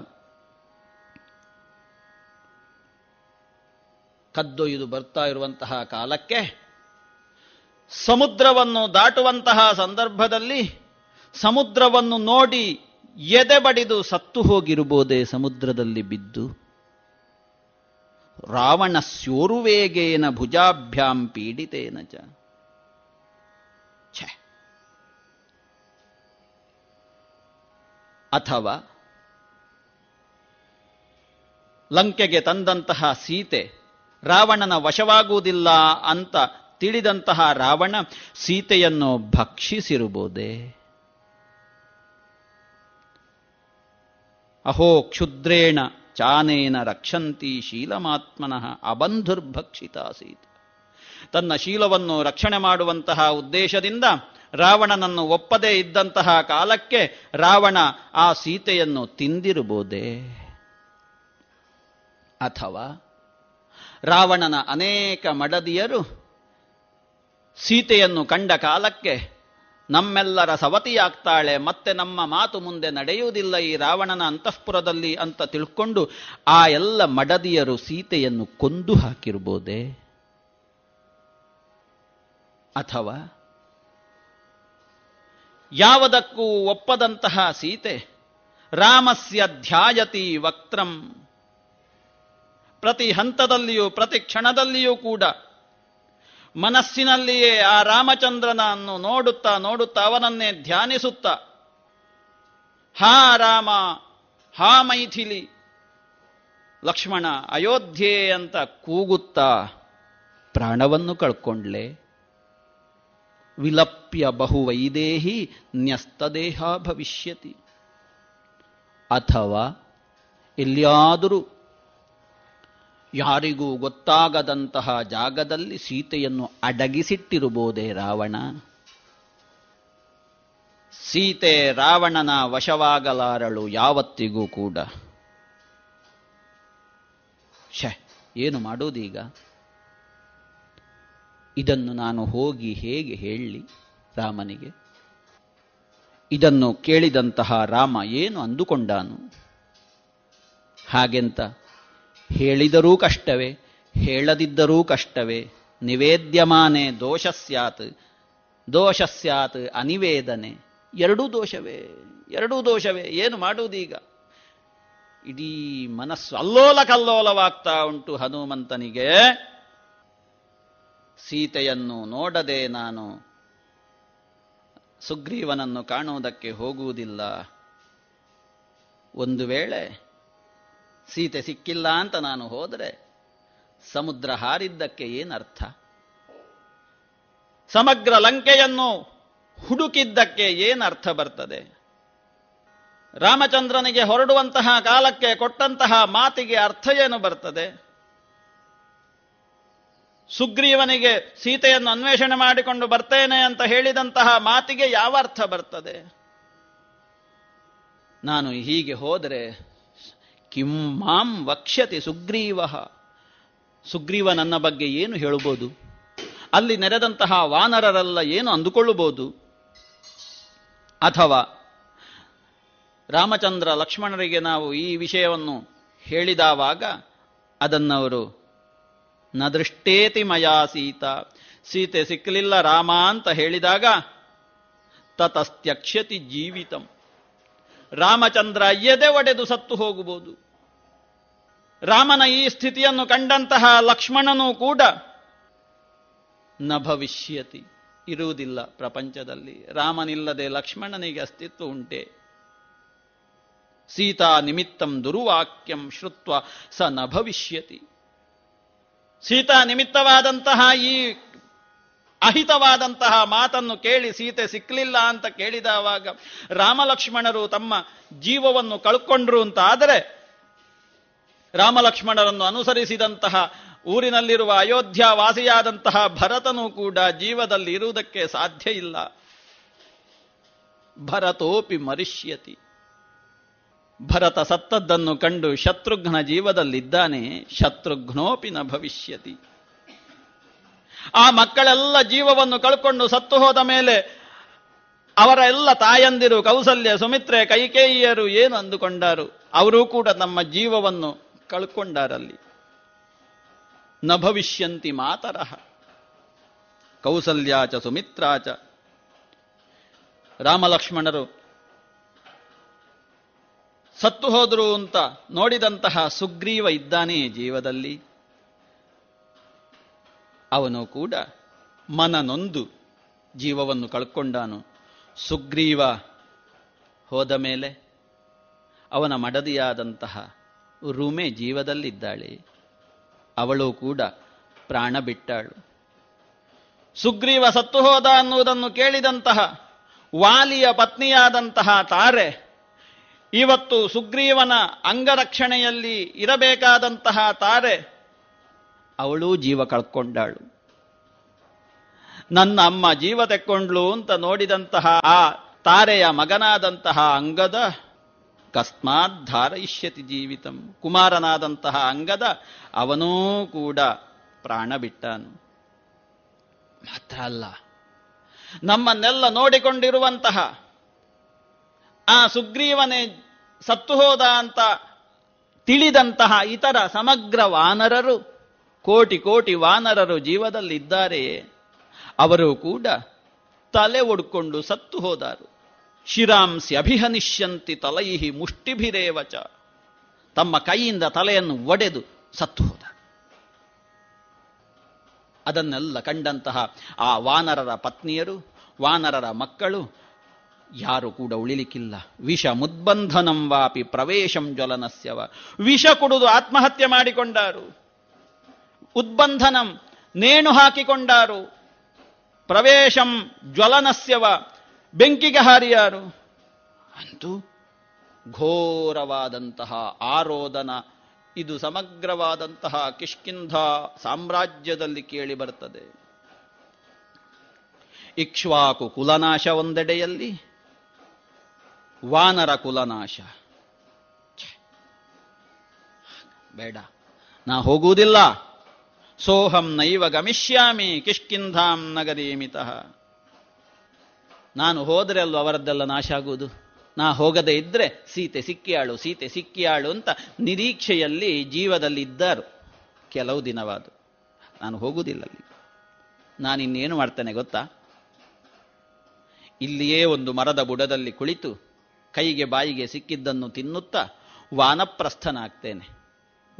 ಕದ್ದೊಯ್ದು ಬರ್ತಾ ಇರುವಂತಹ ಕಾಲಕ್ಕೆ ಸಮುದ್ರವನ್ನು ದಾಟುವಂತಹ ಸಂದರ್ಭದಲ್ಲಿ ಸಮುದ್ರವನ್ನು ನೋಡಿ ಎದೆ ಬಡಿದು ಸತ್ತು ಹೋಗಿರಬಹುದೇ ಸಮುದ್ರದಲ್ಲಿ ಬಿದ್ದು? ರಾವಣ ಸ್ಯೋರುವೇಗೇನ ಭುಜಾಭ್ಯಾಂ ಪೀಡಿತೇನ ಚ. ಅಥವಾ ಲಂಕೆಗೆ ತಂದಂತಹ ಸೀತೆ ರಾವಣನ ವಶವಾಗುವುದಿಲ್ಲ ಅಂತ ತಿಳಿದಂತಹ ರಾವಣ ಸೀತೆಯನ್ನು ಭಕ್ಷಿಸಿರುವುದೇ ಅಹೋ ಕ್ಷುದ್ರೇಣ ಚಾನೇನ ರಕ್ಷಂತಿ ಶೀಲಮಾತ್ಮನಃ ಅಬಂಧುರ್ಭಕ್ಷಿತಾಸೀತ್. ತನ್ನ ಶೀಲವನ್ನು ರಕ್ಷಣೆ ಮಾಡುವಂತಹ ಉದ್ದೇಶದಿಂದ ರಾವಣನನ್ನು ಒಪ್ಪದೇ ಇದ್ದಂತಹ ಕಾಲಕ್ಕೆ ರಾವಣ ಆ ಸೀತೆಯನ್ನು ತಿಂದಿರಬಹುದೇ ಅಥವಾ ರಾವಣನ ಅನೇಕ ಮಡದಿಯರು ಸೀತೆಯನ್ನು ಕಂಡ ಕಾಲಕ್ಕೆ ನಮ್ಮೆಲ್ಲರ ಸವತಿಯಾಗ್ತಾಳೆ, ಮತ್ತೆ ನಮ್ಮ ಮಾತು ಮುಂದೆ ನಡೆಯುವುದಿಲ್ಲ ಈ ರಾವಣನ ಅಂತಃಪುರದಲ್ಲಿ ಅಂತ ತಿಳ್ಕೊಂಡು ಆ ಎಲ್ಲ ಮಡದಿಯರು ಸೀತೆಯನ್ನು ಕೊಂದು ಹಾಕಿರ್ಬೋದೇ? ಅಥವಾ ಯಾವದಕ್ಕೂ ಒಪ್ಪದಂತಹ ಸೀತೆ, ರಾಮಸ್ಯ ಧ್ಯಾಯತಿ ವಕ್ತ್ರಂ, ಪ್ರತಿ ಹಂತದಲ್ಲಿಯೂ, ಪ್ರತಿ ಕ್ಷಣದಲ್ಲಿಯೂ ಕೂಡ ಮನಸ್ಸಿನಲ್ಲಿಯೇ ಆ ರಾಮಚಂದ್ರನನ್ನು ನೋಡುತ್ತಾ ನೋಡುತ್ತಾ ಅವನನ್ನೇ ಧ್ಯಾನಿಸುತ್ತ, ಹಾ ರಾಮ, ಹಾ ಮೈಥಿಲಿ, ಲಕ್ಷ್ಮಣ, ಅಯೋಧ್ಯೆ ಅಂತ ಕೂಗುತ್ತಾ ಪ್ರಾಣವನ್ನು ಕಳ್ಕೊಂಡ್ಲೆ. ವಿಲಪ್ಯ ಬಹುವೈದೇಹಿ ನ್ಯಸ್ತದೇಹ ಭವಿಷ್ಯತಿ. ಅಥವಾ ಎಲ್ಲಿಯಾದರೂ ಯಾರಿಗೂ ಗೊತ್ತಾಗದಂತಹ ಜಾಗದಲ್ಲಿ ಸೀತೆಯನ್ನು ಅಡಗಿಸಿಟ್ಟಿರಬಹುದೇ ರಾವಣ. ಸೀತೆ ರಾವಣನ ವಶವಾಗಲಾರಳು ಯಾವತ್ತಿಗೂ ಕೂಡ. ಶೆ ಏನು ಮಾಡೋದೀಗ? ಇದನ್ನು ನಾನು ಹೋಗಿ ಹೇಗೆ ಹೇಳಿ ರಾಮನಿಗೆ? ಇದನ್ನು ಕೇಳಿದಂತಹ ರಾಮ ಏನು ಅಂದುಕೊಂಡಾನು? ಹಾಗೆಂತ ಹೇಳಿದರೂ ಕಷ್ಟವೇ, ಹೇಳದಿದ್ದರೂ ಕಷ್ಟವೇ. ನಿವೇದ್ಯಮಾನೆ ದೋಷ ಸ್ಯಾತ್ ದೋಷ ಸ್ಯಾತ್ ಅನಿವೇದನೆ. ಎರಡೂ ದೋಷವೇ ಎರಡೂ ದೋಷವೇ. ಏನು ಮಾಡುವುದೀಗ ಇಡೀ ಮನಸ್ಸು ಅಲ್ಲೋಲ ಕಲ್ಲೋಲವಾಗ್ತಾ ಉಂಟು ಹನುಮಂತನಿಗೆ. ಸೀತೆಯನ್ನು ನೋಡದೆ ನಾನು ಸುಗ್ರೀವನನ್ನು ಕಾಣುವುದಕ್ಕೆ ಹೋಗುವುದಿಲ್ಲ. ಒಂದು ವೇಳೆ ಸೀತೆ ಸಿಕ್ಕಿಲ್ಲ ಅಂತ ನಾನು ಹೋದರೆ ಸಮುದ್ರ ಹಾರಿದ್ದಕ್ಕೆ ಏನರ್ಥ? ಸಮಗ್ರ ಲಂಕೆಯನ್ನು ಹುಡುಕಿದ್ದಕ್ಕೆ ಏನರ್ಥ ಬರ್ತದೆ? ರಾಮಚಂದ್ರನಿಗೆ ಹೊರಡುವಂತಹ ಕಾಲಕ್ಕೆ ಕೊಟ್ಟಂತಹ ಮಾತಿಗೆ ಅರ್ಥ ಏನು ಬರ್ತದೆ? ಸುಗ್ರೀವನಿಗೆ ಸೀತೆಯನ್ನು ಅನ್ವೇಷಣೆ ಮಾಡಿಕೊಂಡು ಬರ್ತೇನೆ ಅಂತ ಹೇಳಿದಂತಹ ಮಾತಿಗೆ ಯಾವ ಅರ್ಥ ಬರ್ತದೆ? ನಾನು ಹೀಗೆ ಹೋದರೆ ಕಿಂ ಮಾಂ ವಕ್ಷ್ಯತಿ ಸುಗ್ರೀವ. ಸುಗ್ರೀವ ನನ್ನ ಬಗ್ಗೆ ಏನು ಹೇಳಬಹುದು ಅಲ್ಲಿ ನೆರೆದಂತಹ ವಾನರರೆಲ್ಲ ಏನು ಅಂದುಕೊಳ್ಳಬಹುದು ಅಥವಾ ರಾಮಚಂದ್ರ ಲಕ್ಷ್ಮಣರಿಗೆ ನಾವು ಈ ವಿಷಯವನ್ನು ಹೇಳಿದಾವಾಗ ಅದನ್ನವರು, ನ ದೃಷ್ಟೇತಿ ಮಯಾ ಸೀತ, ಸೀತೆ ಸಿಕ್ಕಲಿಲ್ಲ ರಾಮ ಅಂತ ಹೇಳಿದಾಗ ತತಸ್ತ್ಯಕ್ಷತಿ ಜೀವಿತಂ. ರಾಮಚಂದ್ರ ಎದೆ ಒಡೆದು ಸತ್ತು ಹೋಗಬಹುದು. ರಾಮನ ಈ ಸ್ಥಿತಿಯನ್ನು ಕಂಡಂತಹ ಲಕ್ಷ್ಮಣನೂ ಕೂಡ ನ ಭವಿಷ್ಯತಿ ಇರುವುದಿಲ್ಲ ಪ್ರಪಂಚದಲ್ಲಿ. ರಾಮನಿಲ್ಲದೆ ಲಕ್ಷ್ಮಣನಿಗೆ ಅಸ್ತಿತ್ವ ಉಂಟೆ. ಸೀತಾ ನಿಮಿತ್ತಂ ದುರುವಾಕ್ಯಂ ಶ್ರುತ್ವ ಸ ನ ಭವಿಷ್ಯತಿ. ಸೀತಾ ನಿಮಿತ್ತವಾದಂತಹ ಈ ಅಹಿತವಾದಂತಹ ಮಾತನ್ನು ಕೇಳಿ ಸೀತೆ ಸಿಕ್ಕಲಿಲ್ಲ ಅಂತ ಕೇಳಿದವಾಗ ರಾಮಲಕ್ಷ್ಮಣರು ತಮ್ಮ ಜೀವವನ್ನು ಕಳ್ಕೊಂಡ್ರು ಅಂತ ಆದರೆ ರಾಮಲಕ್ಷ್ಮಣರನ್ನು ಅನುಸರಿಸಿದಂತಹ ಊರಿನಲ್ಲಿರುವ ಅಯೋಧ್ಯ ವಾಸಿಯಾದಂತಹ ಭರತನು ಕೂಡ ಜೀವದಲ್ಲಿ ಇರುವುದಕ್ಕೆ ಸಾಧ್ಯ ಇಲ್ಲ. ಭರತೋಪಿ ಮರಿಷ್ಯತಿ. ಭರತ ಸತ್ತದ್ದನ್ನು ಕಂಡು ಶತ್ರುಘ್ನ ಜೀವದಲ್ಲಿದ್ದಾನೆ, ಶತ್ರುಘ್ನೋಪಿ ನ ಭವಿಷ್ಯತಿ. ಆ ಮಕ್ಕಳೆಲ್ಲ ಜೀವವನ್ನು ಕಳ್ಕೊಂಡು ಸತ್ತು ಹೋದ ಮೇಲೆ ಅವರ ಎಲ್ಲ ತಾಯಂದಿರು ಕೌಸಲ್ಯ, ಸುಮಿತ್ರೆ, ಕೈಕೇಯಿಯರು ಏನು ಅಂದುಕೊಂಡರು? ಅವರೂ ಕೂಡ ನಮ್ಮ ಜೀವವನ್ನು ಕಳ್ಕೊಂಡಾರಲ್ಲಿ. ನ ಭವಿಷ್ಯಂತಿ ಮಾತರಹ. ಕೌಸಲ್ಯಾಚ ಸುಮಿತ್ರಾಚ ರಾಮಲಕ್ಷ್ಮಣರು ಸತ್ತು ಹೋದರು ಅಂತ ನೋಡಿದಂತಹ ಸುಗ್ರೀವ ಇದ್ದಾನೆ ಜೀವದಲ್ಲಿ. ಅವನು ಕೂಡ ಮನನೊಂದು ಜೀವವನ್ನು ಕಳ್ಕೊಂಡಾನು. ಸುಗ್ರೀವ ಹೋದ ಮೇಲೆ ಅವನ ಮಡದಿಯಾದಂತಹ ರುಮೆ ಜೀವದಲ್ಲಿದ್ದಾಳೆ. ಅವಳು ಕೂಡ ಪ್ರಾಣ ಬಿಟ್ಟಾಳು. ಸುಗ್ರೀವ ಸತ್ತು ಹೋದ ಅನ್ನುವುದನ್ನು ಕೇಳಿದಂತಹ ವಾಲಿಯ ಪತ್ನಿಯಾದಂತಹ ತಾರೆ ಇವತ್ತು ಸುಗ್ರೀವನ ಅಂಗರಕ್ಷಣೆಯಲ್ಲಿ ಇರಬೇಕಾದಂತಹ ತಾರೆ ಅವಳೂ ಜೀವ ಕಳ್ಕೊಂಡಾಳು. ನನ್ನ ಅಮ್ಮ ಜೀವ ತೆಕ್ಕೊಂಡ್ಲು ಅಂತ ನೋಡಿದಂತಹ ಆ ತಾರೆಯ ಮಗನಾದಂತಹ ಅಂಗದ ಕಸ್ಮಾತ್ ಧಾರಯಿಷ್ಯತಿ ಜೀವಿತಂ. ಕುಮಾರನಾದಂತಹ ಅಂಗದ ಅವನೂ ಕೂಡ ಪ್ರಾಣ ಬಿಟ್ಟನು ಮಾತ್ರ ಅಲ್ಲ, ನಮ್ಮನ್ನೆಲ್ಲ ನೋಡಿಕೊಂಡಿರುವಂತಹ ಆ ಸುಗ್ರೀವನೇ ಸತ್ತು ಹೋದ ಅಂತ ತಿಳಿದಂತಹ ಇತರ ಸಮಗ್ರ ವಾನರರು, ಕೋಟಿ ಕೋಟಿ ವಾನರರು ಜೀವದಲ್ಲಿದ್ದಾರೆ ಅವರು ಕೂಡ ತಲೆ ಒಡ್ಕೊಂಡು ಸತ್ತು ಹೋದಾರು. ಶಿರಾಂಸಿ ಅಭಿಹನಿಷ್ಯಂತಿ ತಲೈಹಿ ಮುಷ್ಟಿಭಿರೇವಚ ತಮ್ಮ ಕೈಯಿಂದ ತಲೆಯನ್ನು ಒಡೆದು ಸತ್ತು ಹೋದ. ಅದನ್ನೆಲ್ಲ ಕಂಡಂತಹ ಆ ವಾನರರ ಪತ್ನಿಯರು, ವಾನರರ ಮಕ್ಕಳು, ಯಾರು ಕೂಡ ಉಳಿಲಿಕ್ಕಿಲ್ಲ. ವಿಷ ಮುದ್ಬಂಧನಂ ವಾಪಿ ಪ್ರವೇಶಂ ಜ್ವಲನಸ್ಯವ. ವಿಷ ಕುಡಿದು ಆತ್ಮಹತ್ಯೆ ಮಾಡಿಕೊಂಡಾರು. ಉದ್ಬಂಧನಂ ನೇಣು ಹಾಕಿಕೊಂಡಾರು ಪ್ರವೇಶಂ ಜ್ವಲನಸ್ಯವ. ಬೆಂಕಿಗೆ ಹಾರಿಯಾರು ಅಂತೂ ಘೋರವಾದಂತಹ ಆರೋದನ, ಇದು ಸಮಗ್ರವಾದಂತಹ ಕಿಷ್ಕಿಂಧ ಸಾಮ್ರಾಜ್ಯದಲ್ಲಿ ಕೇಳಿ ಬರ್ತದೆ. ಇಕ್ಷ್ವಾಕು ಕುಲನಾಶ ಒಂದೆಡೆಯಲ್ಲಿ, ವಾನರ ಕುಲನಾಶ. ಬೇಡ, ನಾ ಹೋಗುವುದಿಲ್ಲ. ಸೋಹಂ ನೈವ ಗಮಿಷ್ಯಾಮಿ, ಕಿಷ್ಕಿಂಧಾಂ ನಗರೀಮಿತಃ ನಾನು ಹೋದರೆ ಅಲ್ವ ಅವರದ್ದೆಲ್ಲ ನಾಶ ಆಗುವುದು? ನಾ ಹೋಗದೆ ಇದ್ರೆ ಸೀತೆ ಸಿಕ್ಕಿಯಾಳು ಸೀತೆ ಸಿಕ್ಕಿಯಾಳು ಅಂತ ನಿರೀಕ್ಷೆಯಲ್ಲಿ ಜೀವದಲ್ಲಿ ಇದ್ದರು ಕೆಲವು ದಿನವಾದು ನಾನು ಹೋಗುವುದಿಲ್ಲ ನಾನಿನ್ನೇನು ಮಾಡ್ತೇನೆ ಗೊತ್ತಾ? ಇಲ್ಲಿಯೇ ಒಂದು ಮರದ ಬುಡದಲ್ಲಿ ಕುಳಿತು ಕೈಗೆ ಬಾಯಿಗೆ ಸಿಕ್ಕಿದ್ದನ್ನು ತಿನ್ನುತ್ತಾ ವಾನಪ್ರಸ್ಥನಾಗ್ತೇನೆ.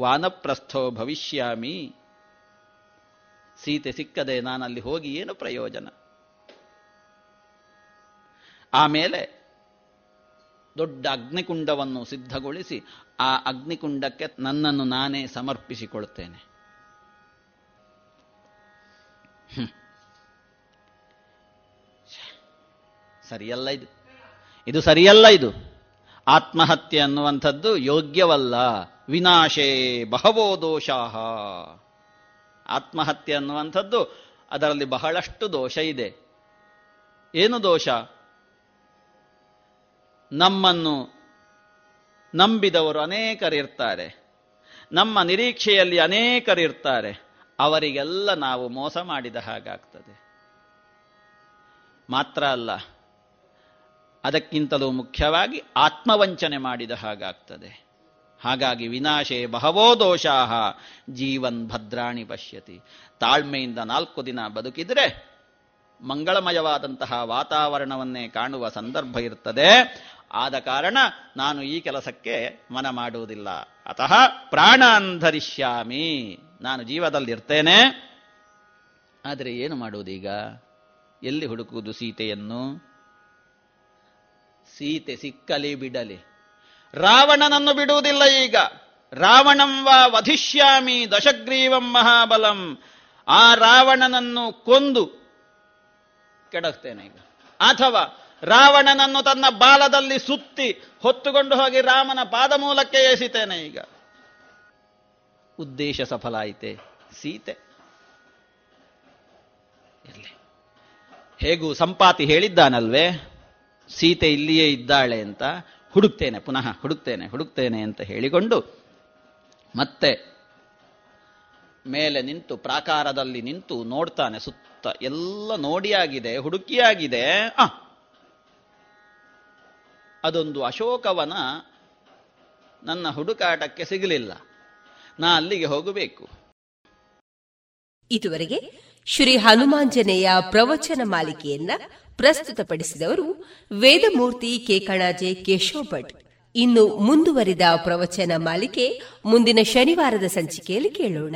ವಾನಪ್ರಸ್ಥೋ ಭವಿಷ್ಯಾಮಿ. ಸೀತೆ ಸಿಕ್ಕದೆ ನಾನಲ್ಲಿ ಹೋಗಿ ಏನು ಪ್ರಯೋಜನ? ಆಮೇಲೆ ದೊಡ್ಡ ಅಗ್ನಿಕುಂಡವನ್ನು ಸಿದ್ಧಗೊಳಿಸಿ ಆ ಅಗ್ನಿಕುಂಡಕ್ಕೆ ನನ್ನನ್ನು ನಾನೇ ಸಮರ್ಪಿಸಿಕೊಳ್ತೇನೆ. ಸರಿಯಲ್ಲ ಇದು. ಇದು ಸರಿಯಲ್ಲ ಇದು. ಆತ್ಮಹತ್ಯೆ ಅನ್ನುವಂಥದ್ದು ಯೋಗ್ಯವಲ್ಲ. ವಿನಾಶೇ ಬಹವೋ ದೋಷ ಆತ್ಮಹತ್ಯೆ ಅನ್ನುವಂಥದ್ದು ಅದರಲ್ಲಿ ಬಹಳಷ್ಟು ದೋಷ ಇದೆ. ಏನು ದೋಷ? ನಮ್ಮನ್ನು ನಂಬಿದವರು ಅನೇಕರಿರ್ತಾರೆ ನಮ್ಮ ನಿರೀಕ್ಷೆಯಲ್ಲಿ ಅನೇಕರಿರ್ತಾರೆ ಅವರಿಗೆಲ್ಲ ನಾವು ಮೋಸ ಮಾಡಿದ ಹಾಗಾಗ್ತದೆ. ಮಾತ್ರ ಅಲ್ಲ, ಅದಕ್ಕಿಂತಲೂ ಮುಖ್ಯವಾಗಿ ಆತ್ಮವಂಚನೆ ಮಾಡಿದ ಹಾಗಾಗ್ತದೆ. ಹಾಗಾಗಿ ವಿನಾಶೇ ಬಹವೋ ದೋಷಾಹ, ಜೀವನ್ ಭದ್ರಾಣಿ ಪಶ್ಯತಿ. ತಾಳ್ಮೆಯಿಂದ ನಾಲ್ಕು ದಿನ ಬದುಕಿದರೆ ಮಂಗಳಮಯವಾದಂತಹ ವಾತಾವರಣವನ್ನೇ ಕಾಣುವ ಸಂದರ್ಭ ಇರ್ತದೆ. ಆದ ಕಾರಣ ನಾನು ಈ ಕೆಲಸಕ್ಕೆ ಮನ ಮಾಡುವುದಿಲ್ಲ. ಅತಃ ಪ್ರಾಣಾಂಧರಿಷ್ಯಾಮಿ ನಾನು ಜೀವದಲ್ಲಿರ್ತೇನೆ. ಆದರೆ ಏನು ಮಾಡುವುದೀಗ? ಎಲ್ಲಿ ಹುಡುಕುವುದು ಸೀತೆಯನ್ನು? ಸೀತೆ ಸಿಕ್ಕಲಿ ಬಿಡಲಿ. ರಾವಣನನ್ನು ಬಿಡುವುದಿಲ್ಲ ಈಗ. ರಾವಣಂ ವಾ ವಧಿಷ್ಯಾಮಿ ದಶಗ್ರೀವಂ ಮಹಾಬಲಂ. ಆ ರಾವಣನನ್ನು ಕೊಂದು ಕೆಡಕ್ತೇನೆ ಈಗ. ಅಥವಾ ರಾವಣನನ್ನು ತನ್ನ ಬಾಲದಲ್ಲಿ ಸುತ್ತಿ ಹೊತ್ತುಕೊಂಡು ಹೋಗಿ ರಾಮನ ಪಾದ ಮೂಲಕ್ಕೆ ಏಸಿತೇನೆ ಈಗ. ಉದ್ದೇಶ ಸಫಲ ಆಯಿತೆ ಸೀತೆ ಹೇಗೂ ಸಂಪಾತಿ ಹೇಳಿದ್ದಾನಲ್ವೇ? ಸೀತೆ ಇಲ್ಲಿಯೇ ಇದ್ದಾಳೆ ಅಂತ ಹುಡುಕ್ತೇನೆ, ಪುನಃ ಹುಡುಕ್ತೇನೆ ಹುಡುಕ್ತೇನೆ ಅಂತ ಹೇಳಿಕೊಂಡು ಮತ್ತೆ ಮೇಲೆ ನಿಂತು ಪ್ರಾಕಾರದಲ್ಲಿ ನಿಂತು ನೋಡ್ತಾನೆ ಸುತ್ತ. ಎಲ್ಲ ನೋಡಿಯಾಗಿದೆ ಹುಡುಕಿಯಾಗಿದೆ ಆ ಅದೊಂದು ಅಶೋಕವನ ನನ್ನ ಹುಡುಕಾಟಕ್ಕೆ ಸಿಗಲಿಲ್ಲ. ನಾ ಅಲ್ಲಿಗೆ ಹೋಗಬೇಕು. ಇದುವರೆಗೆ ಶ್ರೀ ಹನುಮಾಂಜನೇಯ ಪ್ರವಚನ ಮಾಲಿಕೆಯನ್ನ ಪ್ರಸ್ತುತಪಡಿಸಿದವರು ವೇದಮೂರ್ತಿ ಕೇಕಣಾಜೆ ಕೇಶವ ಭಟ್ ಇನ್ನು ಮುಂದುವರಿದ ಪ್ರವಚನ ಮಾಲಿಕೆ ಮುಂದಿನ ಶನಿವಾರದ ಸಂಚಿಕೆಯಲ್ಲಿ ಕೇಳೋಣ.